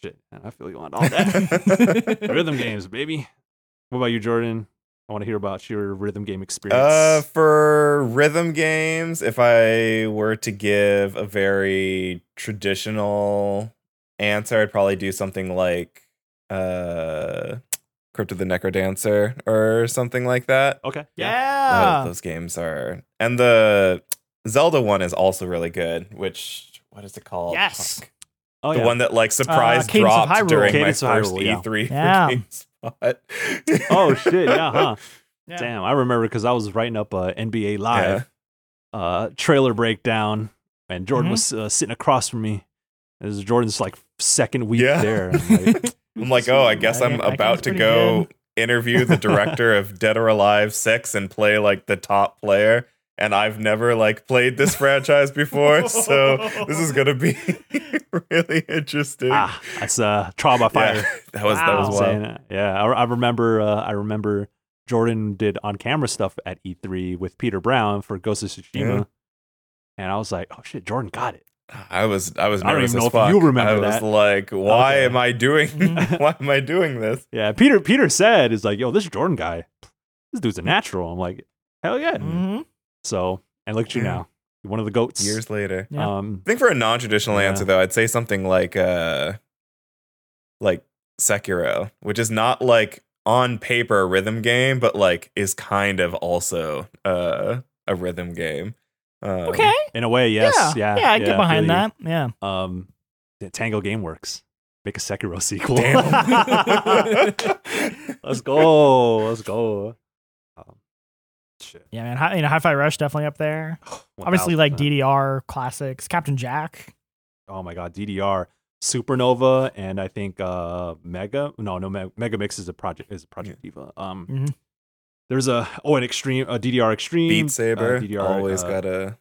shit, man, I feel you on all that. rhythm games, baby. What about you, Jordan? I want to hear about your rhythm game experience. Uh, for rhythm games, if I were to give a very traditional answer, I'd probably do something like uh, Crypt of the NecroDancer or something like that. okay. Yeah. Those, those games are, and the Zelda one is also really good. Which what is it called? Yes. Fuck. Oh the yeah. one that like surprise Cadence of dropped Hyrule. during Cadence my first Hyrule. E3 Yeah. for GameSpot. oh shit, yeah, huh? Yeah. Damn, I remember because I was writing up a NBA Live uh, trailer breakdown, and Jordan Mhm. was uh, sitting across from me. It was Jordan's like second week Yeah. there. I'm like, I'm like, oh, I guess I'm that game's about to go good. interview the director of Dead or Alive 6 and play like the top player. And I've never like played this franchise before, so this is gonna be really interesting. ah, that's uh, trial by fire. Yeah, that was that was saying wild. it. Yeah, I, I remember. Uh, I remember Jordan did on camera stuff at E3 with Peter Brown for Ghost of Tsushima, Yeah. and I was like, "Oh shit, Jordan got it." I was I was I don't nervous even as know if you remember I was that. like, why Okay. am I doing why am I doing this? Yeah, Peter. Peter said, "Is like, yo, this Jordan guy, this dude's a natural." I'm like, hell yeah. hmm So, and look at you now, You're one of the goats. Years later. Yeah. Um, I think for a non-traditional Yeah. answer though, I'd say something like uh like Sekiro, which is not like on paper a rhythm game, but like is kind of also uh a rhythm game. Um, Okay. in a way, yes, yeah, yeah. I get behind you. that. Yeah. Um, the Tango GameWorks make a Sekiro sequel. Damn. let's go, let's go. Um, shit. Yeah, man. Hi, you know, Hi-Fi Rush definitely up there. Obviously, like 1000%. DDR classics, Captain Jack. oh my god, DDR, Supernova, and I think uh Mega. No, no, Mega Mix is a project is a Project Diva. Um, Mhm. There's a oh an extreme a DDR extreme Beat Saber. uh, DDR, always uh, gotta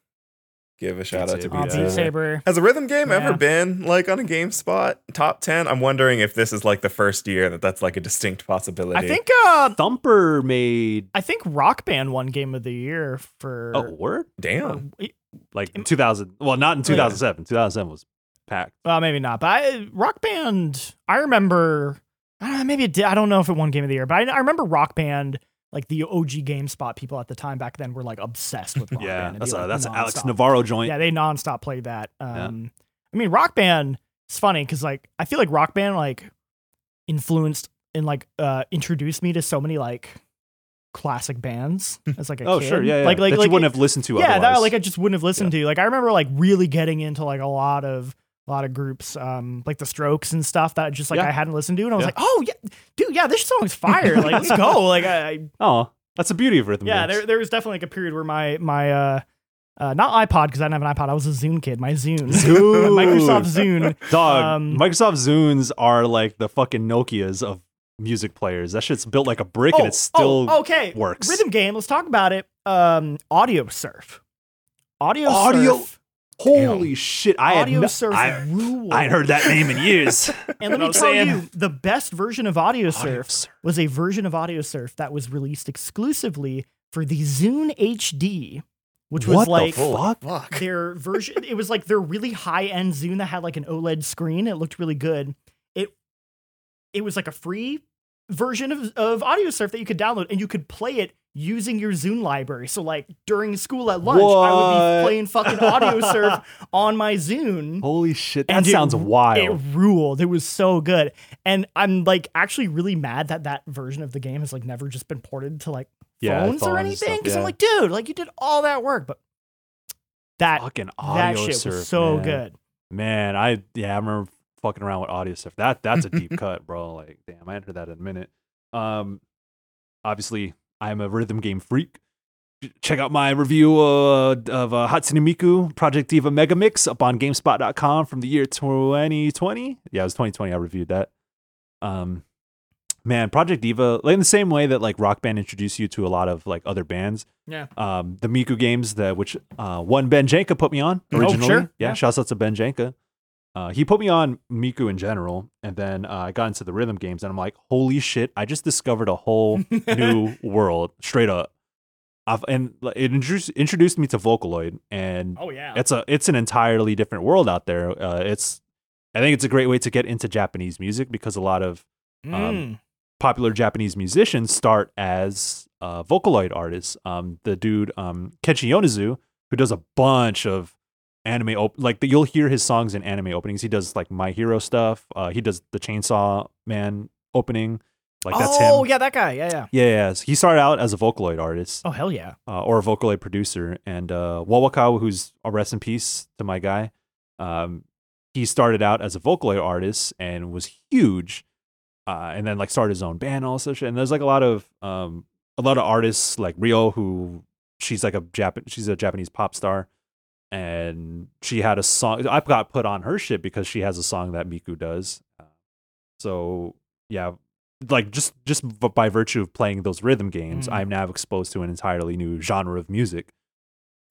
give a shout out to Saber, Beat Oh. Saber. Beat Saber. Has a rhythm game Yeah. ever been like on a GameSpot top 10? I'm wondering if this is like the first year that that's like a distinct possibility. I think. Uh, Thumper made I think Rock Band won Game of the Year for. oh word Damn. for- Like in 2000. Well, not in 2007. 2007 was packed. Well, maybe not. But I, Rock Band, I remember. Uh, maybe it did. I don't know if it won Game of the Year, but I, I remember Rock Band. Like the OG GameSpot people at the time back then were like obsessed with Rock Yeah, Band. That's a like, that's an Alex. Navarro joint. Yeah, they nonstop played that. Um, I mean, Rock Band. It's funny because like I feel like Rock Band like influenced and like uh introduced me to so many like classic bands as like a oh kid. sure, yeah, yeah. Like like that like you wouldn't have listened to. yeah, that like I just wouldn't have listened to. Like I remember like really getting into like a lot of a lot of groups, um, like the Strokes and stuff that just like Yeah. I hadn't listened to, and I was Yeah. like, oh yeah, dude, yeah, this song's fire. like let's go. Like I, I oh, that's the beauty of rhythm yeah, there there was definitely like a period where my my uh. Uh, not iPod because I didn't have an iPod. I was a Zune kid. My Zune, Zune. Microsoft Zune. Dog, Um, Microsoft Zunes are like the fucking Nokias of music players. That shit's built like a brick and it still oh, okay. works. Rhythm game. Let's talk about it. Um, Audio Surf. Audio, Audio- Surf. Holy shit. I had Audio no, Surf I, rule. I heard that name in years. And let me tell saying? you, the best version of Audio Audio Surf Surf. was a version of Audio Surf that was released exclusively for the Zune HD, which was What the like fuck? Fuck. their version. It was like their really high end Zune that had like an OLED screen. It looked really good. It it was like a free version of, of Audio Surf that you could download, and you could play it using your Zune library. So like during school at lunch, I would be playing fucking Audio Surf on my Zune. Holy shit. That And sounds It wild. It ruled. It was so good. And I'm like actually really mad that that version of the game has like never just been ported to like Yeah, phones, phones or anything. Because I'm like, dude, like you did all that work, but that Fucking that audio shit surf. was so man. good. Man, I yeah, I remember fucking around with audio stuff. That that's a deep cut, bro. Like, damn, I entered that in a minute. Um, obviously, I'm a rhythm game freak. Check out my review uh, of uh, Hatsune Miku Project Diva Mega Mix up on GameSpot.com from the year 2020. Yeah, it was 2020. I reviewed that. Um, man, Project Diva, like in the same way that like Rock Band introduced you to a lot of like other bands. Yeah. Um, the Miku games that which uh one Ben Janka put me on originally. Oh, sure. Yeah, Yeah. shouts out to Ben Janka. Uh, he put me on Miku in general, and then uh, I got into the rhythm games, and I'm like, holy shit! I just discovered a whole new world, straight up. I've, and it introduced, introduced me to Vocaloid, and Oh yeah. it's a it's an entirely different world out there. Uh, it's I think it's a great way to get into Japanese music because a lot of Mm. popular Japanese musicians start as uh, Vocaloid artists. Um, the dude um, Kenshi Yonezu, who does a bunch of anime, op- like the, you'll hear his songs in anime openings. He does like My Hero stuff. Uh, he does the Chainsaw Man opening. Like that's oh him. Oh yeah, that guy. Yeah, yeah. Yeah, yeah. So he started out as a Vocaloid artist Oh hell yeah. uh, or a Vocaloid producer. And uh, wowaka, who's a rest in peace to my guy, um, he started out as a Vocaloid artist and was huge. Uh, and then like started his own band and all shit. And there's like a lot of um, a lot of artists like Rio, who she's like a Jap- she's a Japanese pop star, and she had a song. I got put on her shit because she has a song that Miku does. So yeah, like just just by virtue of playing those rhythm games, Mm. I'm now exposed to an entirely new genre of music.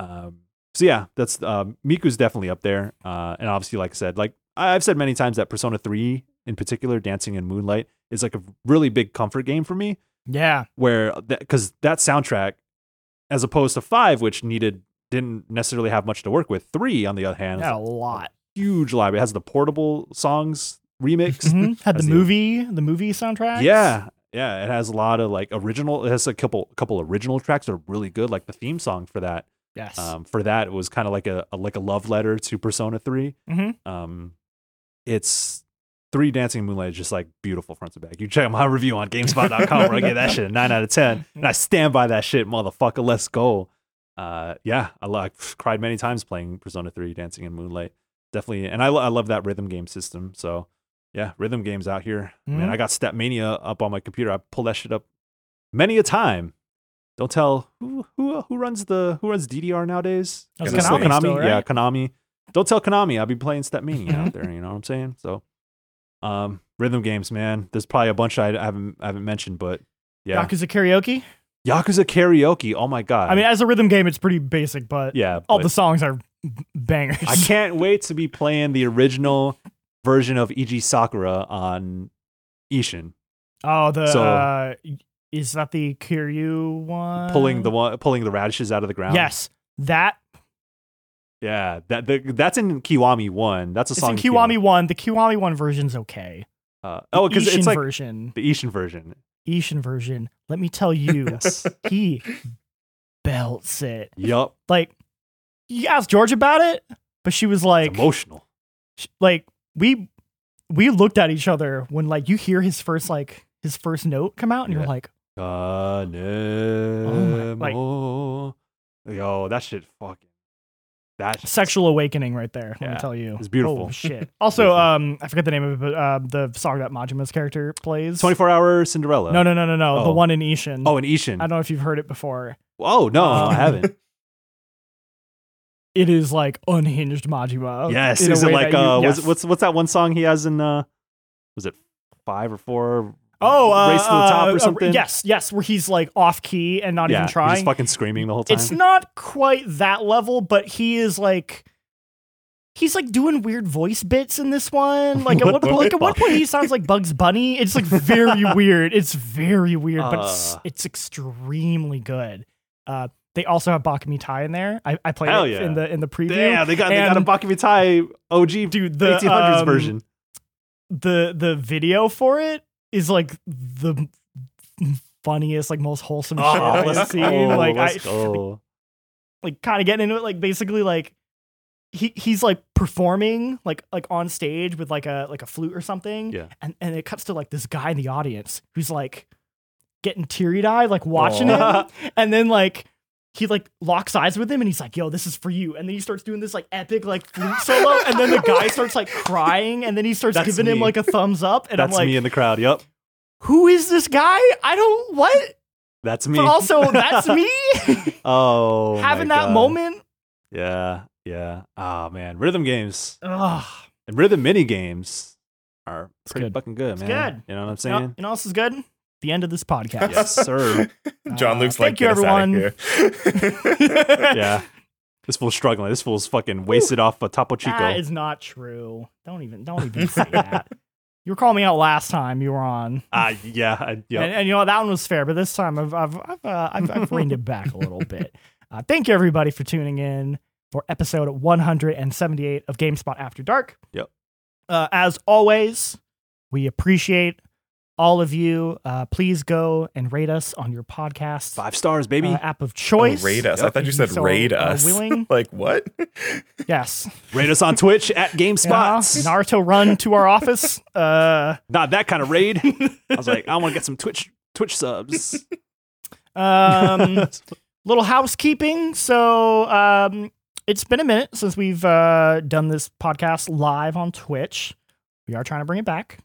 Um, so yeah, that's um, Miku's definitely up there, uh, and obviously, like I said, like I've said many times that Persona Three in particular, Dancing in Moonlight, is like a really big comfort game for me. Yeah. Where because that soundtrack, as opposed to Five, which needed didn't necessarily have much to work with. Three, on the other hand, a lot. huge library. It has the portable songs remix. Mhm. Had the movie, the movie soundtrack. Yeah, yeah. It has a lot of like original. It has a couple couple original tracks that are really good. Like the theme song for that. Yes. Um, for that, it was kind of like a, a like a love letter to Persona Three. Mhm. Um, it's three Dancing in Moonlight is just like beautiful front to back. You check out my review on Gamespot.com where I get that shit a nine out of ten, and I stand by that shit, motherfucker. Let's go. Uh, yeah, I like cried many times playing Persona Three Dancing in Moonlight. Definitely, and I I love that rhythm game system. So yeah, rhythm games out here. Man, Mhm. I got StepMania up on my computer. I pull that shit up many a time. Don't tell who who who runs the who runs DDR nowadays. It still Konami still, Yeah. Konami. Don't tell Konami. I'll be playing StepMania Mhm. out there. You know what I'm saying? So, um, rhythm games, man. There's probably a bunch I haven't I haven't mentioned, but yeah, Yakuza karaoke. Yakuza karaoke. Oh my god. I mean, as a rhythm game, it's pretty basic, but yeah, all but the songs are bangers. I can't wait to be playing the original version of Eg Sakura on Ishin. Oh, the So- uh, is that the Kiryu one? pulling the one pulling the radishes out of the ground. Yes, that Yeah, that the, that's in Kiwami one. That's a It's song. in Kiwami one. The Kiwami one version's okay. Uh, oh, because it's like version, the Ishin version. Ishin version. Let me tell you, Yes. he belts it. yup. Like, you asked George about it, but she was It's like, emotional. sh- like we we looked at each other when like you hear his first like his first note come out, and Yeah. you're like, Kanemo. Oh like- Yo, that shit fucking. Sexual awakening right there. Let Yeah, me tell you, it's beautiful. Oh shit. Also, um, I forget the name of it, but uh, the song that Majima's character plays. 24 hour Cinderella. No, no, no, no, no. The Oh. one in Ishin. Oh, and Ishin. I don't know if you've heard it before. Oh, no, Um, I haven't. It is like unhinged Majima. Yes. in a Is it way like, that you- uh, yes. what's, what's, what's that one song he has in, uh, was it five or four? Oh, uh, Race to the Top uh, or uh, something? yes, yes, where he's like off key and not yeah, even he's trying. just fucking screaming the whole time. it's not quite that level, but he is like he's like doing weird voice bits in this one. Like at What one like at one point he sounds like Bugs Bunny. It's like very weird. It's very weird, but it's, Uh. it's extremely good. Uh, they also have Baka Mitai in there. I, I played Hell it yeah. in the in the preview. Yeah, they got, they got a And- Baka Mitai OG Dude, the 1800s um, version. the the video for it is like the funniest, like most wholesome oh, shit Oh, I've let's seen. go, like I let's go. like kind of getting into it. Like basically like he he's like performing like like on stage with like a like a flute or something. Yeah. And and it cuts to like this guy in the audience who's like getting teary eyed, like watching Aw. him. And then like he like locks eyes with him and he's like, yo, this is for you. And then he starts doing this like epic like flute solo. And then the guy starts like crying and then he starts That's giving him like a thumbs up. And That's I'm like, me in the crowd. Yep. who is this guy? I don't what? That's me. But also that's me oh, having that God. moment. Yeah, yeah. Oh man, rhythm games Ugh. and rhythm mini games are pretty good. fucking good, It's man. good. You know what I'm You know, saying? you know what else is good? The end of this podcast. Yes, sir. John Uh, Luke's thank like, you, get us out of everyone. here. yeah. This fool's struggling. This fool's fucking wasted off a Topo Chico. That is not true. Don't even don't even say that. You were calling me out last time you were on, Ah, yeah. I, yep. and, and you know that one was fair. But this time I've I've I've, uh, I've, I've reined it back a little bit. Uh, thank you everybody for tuning in for episode 178 of GameSpot After Dark. Yep. Uh, as always, we appreciate all of you. Uh, please go and rate us on your podcast Five stars, baby. uh, app of Oh, choice. raid us. I thought you said so, raid uh, us. willing. like what? Yes. Rate us on Twitch at Yeah, GameSpots. Naruto run to our office. Uh, Not that kind of raid. I was like, I want to get some Twitch Twitch subs. um, little housekeeping. So um, it's been a minute since we've uh, done this podcast live on Twitch. We are trying to bring it back.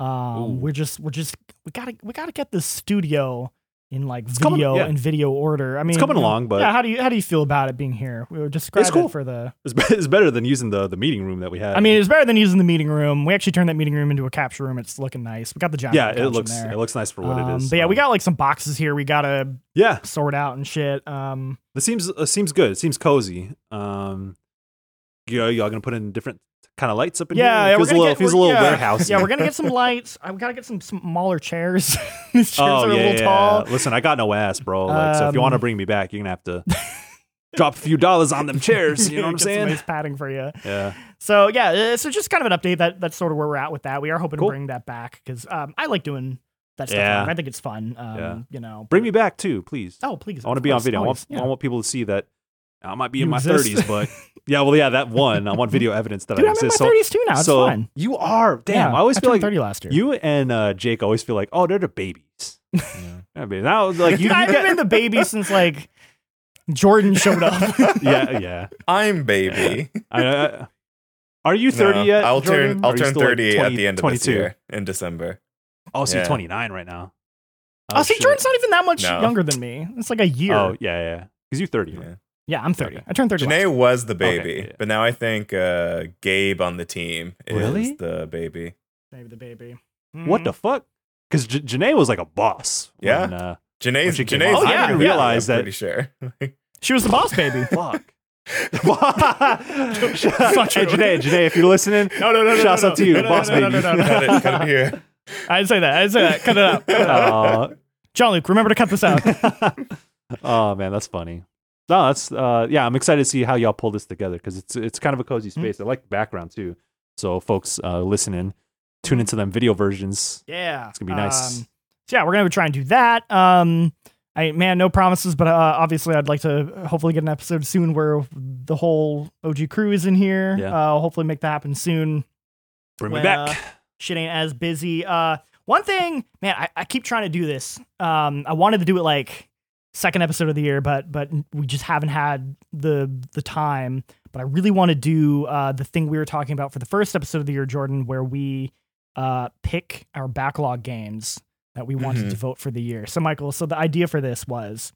Um, we're just we're just we gotta we gotta get the studio in like It's coming- video yeah. and video order. I mean, it's coming you know, along, but- yeah. How do you how do you feel about it being here? We were describe cool. it for the. It's, be- it's better than using the the meeting room that we had. I mean, it's better than using the meeting room. We actually turned that meeting room into a capture room. It's looking nice. We got the giant yeah, it looks it looks nice for what Um, it is. But yeah, we Um, got like some boxes here. We gotta yeah. sort out and shit. Um, This seems uh, seems good. It seems cozy. Um, you know, y'all gonna put in different kind of lights up in yeah, here. yeah, It feels a little get, feels a little yeah, warehouse. Yeah, we're gonna get some lights. I gotta get some smaller chairs. These chairs Oh are a little yeah. tall. Listen, I got no ass, bro. Like, so if you want to Um, bring me back, you're gonna have to drop a few dollars on them chairs. You know what I'm some saying? nice padding for you. Yeah. So yeah, uh, so just kind of an update. That that's sort of where we're at with that. We are hoping Cool. to bring that back because um, I like doing that stuff. Yeah. I think it's fun. Um, Yeah. you know, Bring me back too, please. Oh, please. I want to be on video. I want, yeah. I want people to see that I might be You in my exist. 30s, but yeah, well, yeah, that one. I want video evidence that Dude, I I'm in my exist. So, 30s too now. It's so fine. you are. Damn, Yeah, I always feel like 30 last year. you and uh, Jake always feel like, oh, they're the babies. yeah, baby. Now, like you, you I haven't get, been the baby since like Jordan showed up. yeah, yeah. I'm baby. I, I, are you 30 No, yet? I'll Jordan? turn I'll turn still, like, 30 at the end of 22? this year in December. I'll you're Yeah. 29 right now. Oh, see, shit. Jordan's not even that much No. younger than me. It's like a year. Oh, yeah, yeah. Because you're 30. Yeah. Yeah, I'm 30. Okay. I turned 30. last Janae was the Okay, baby, yeah. but now I think uh, Gabe on the team is Really? the baby. Maybe the baby. What Mhm. the fuck? Because J- Janae was like a boss. Yeah. When, uh, Janae's, When she came Janae's out. Oh, yeah, the I baby, realized I'm that- pretty sure. She was the boss baby. fuck. It's not hey, true. Janae, Janae, if you're listening, No, no, no, no. Shouts no, out to you, no, no, boss no, no, baby. no, no, cut, no. it, cut it here. I didn't say that. I didn't say that. Cut it out. Cut it out. uh, Jean Luc, remember to cut this out. oh man, that's funny. No, that's uh, yeah. I'm excited to see how y'all pull this together because it's it's kind of a cozy Hmm. space. I like the background too. So folks, uh, listening, tune into them video versions. Yeah, It's gonna be nice. Um, so yeah, we're gonna try and do that. Um, I man, no promises, but uh, obviously, I'd like to hopefully get an episode soon where the whole OG crew is in here. Yeah. Uh, hopefully, make that happen soon. Bring when, me back. uh, shit ain't as busy. Uh, one thing, man, I, I keep trying to do this. Um, I wanted to do it like second episode of the year, but but we just haven't had the the time. But I really want to do uh, the thing we were talking about for the first episode of the year, Jordan, where we uh, pick our backlog games that we wanted Mhm. to vote for the year. So, Michael, so the idea for this was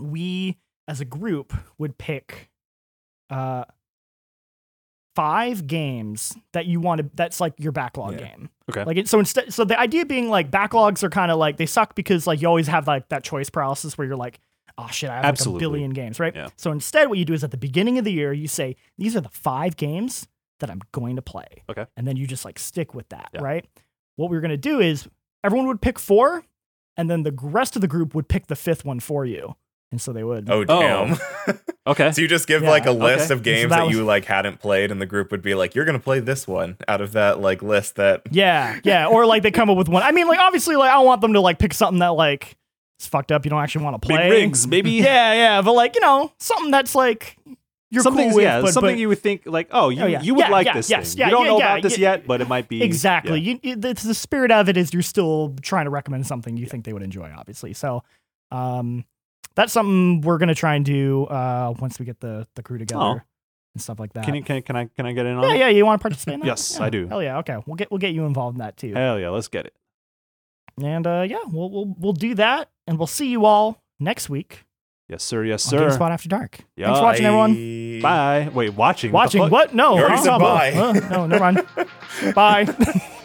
we as a group would pick uh, five games that you want to that's like your backlog Yeah. game. Okay. Like it, so instead so the idea being like backlogs are kind of like they suck because like you always have like that choice paralysis where you're like oh shit I have like a billion games, right? Yeah. So instead what you do is at the beginning of the year you say these are the five games that I'm going to play. Okay. And then you just like stick with that, Yeah. right? What we were going to do is everyone would pick 4 and then the rest of the group would pick the fifth one for you. And so they would. Oh damn! Okay. so you just give Yeah, like a list okay. of games that that, was- you like hadn't played, and the group would be like, "You're gonna play this one out of that like list that." Yeah, yeah. Or like they come up with one. I mean, like obviously, like I don't want them to like pick something that like is fucked up. You don't actually want to play. Big rigs, maybe. Yeah, yeah. But like you know, something that's like you're something, cool with. yeah, but, something but- you would think like, oh, you, Oh, yeah. you would Yeah, like yeah, this yes, thing. yeah, you don't yeah, know yeah, about this yeah. yet, but it might be exactly. yeah. You, it's the spirit of it is you're still trying to recommend something you think they would enjoy, obviously. So, um, that's something we're gonna try and do uh once we get the the crew together Oh. and stuff like that. Can you can, can I can I get in on yeah, it? yeah. You want to participate? In that? Yes, Yeah. I do. Hell yeah. Okay, we'll get we'll get you involved in that too. Hell yeah, let's get it. And uh, yeah, we'll we'll we'll do that, and we'll see you all next week Yes, sir. Yes, on sir. GameSpot After Dark. Yeah. Thanks for watching, everyone. Bye. Wait, watching. Watching fuck? what? No, You already huh? said bye. uh, no, never mind. bye.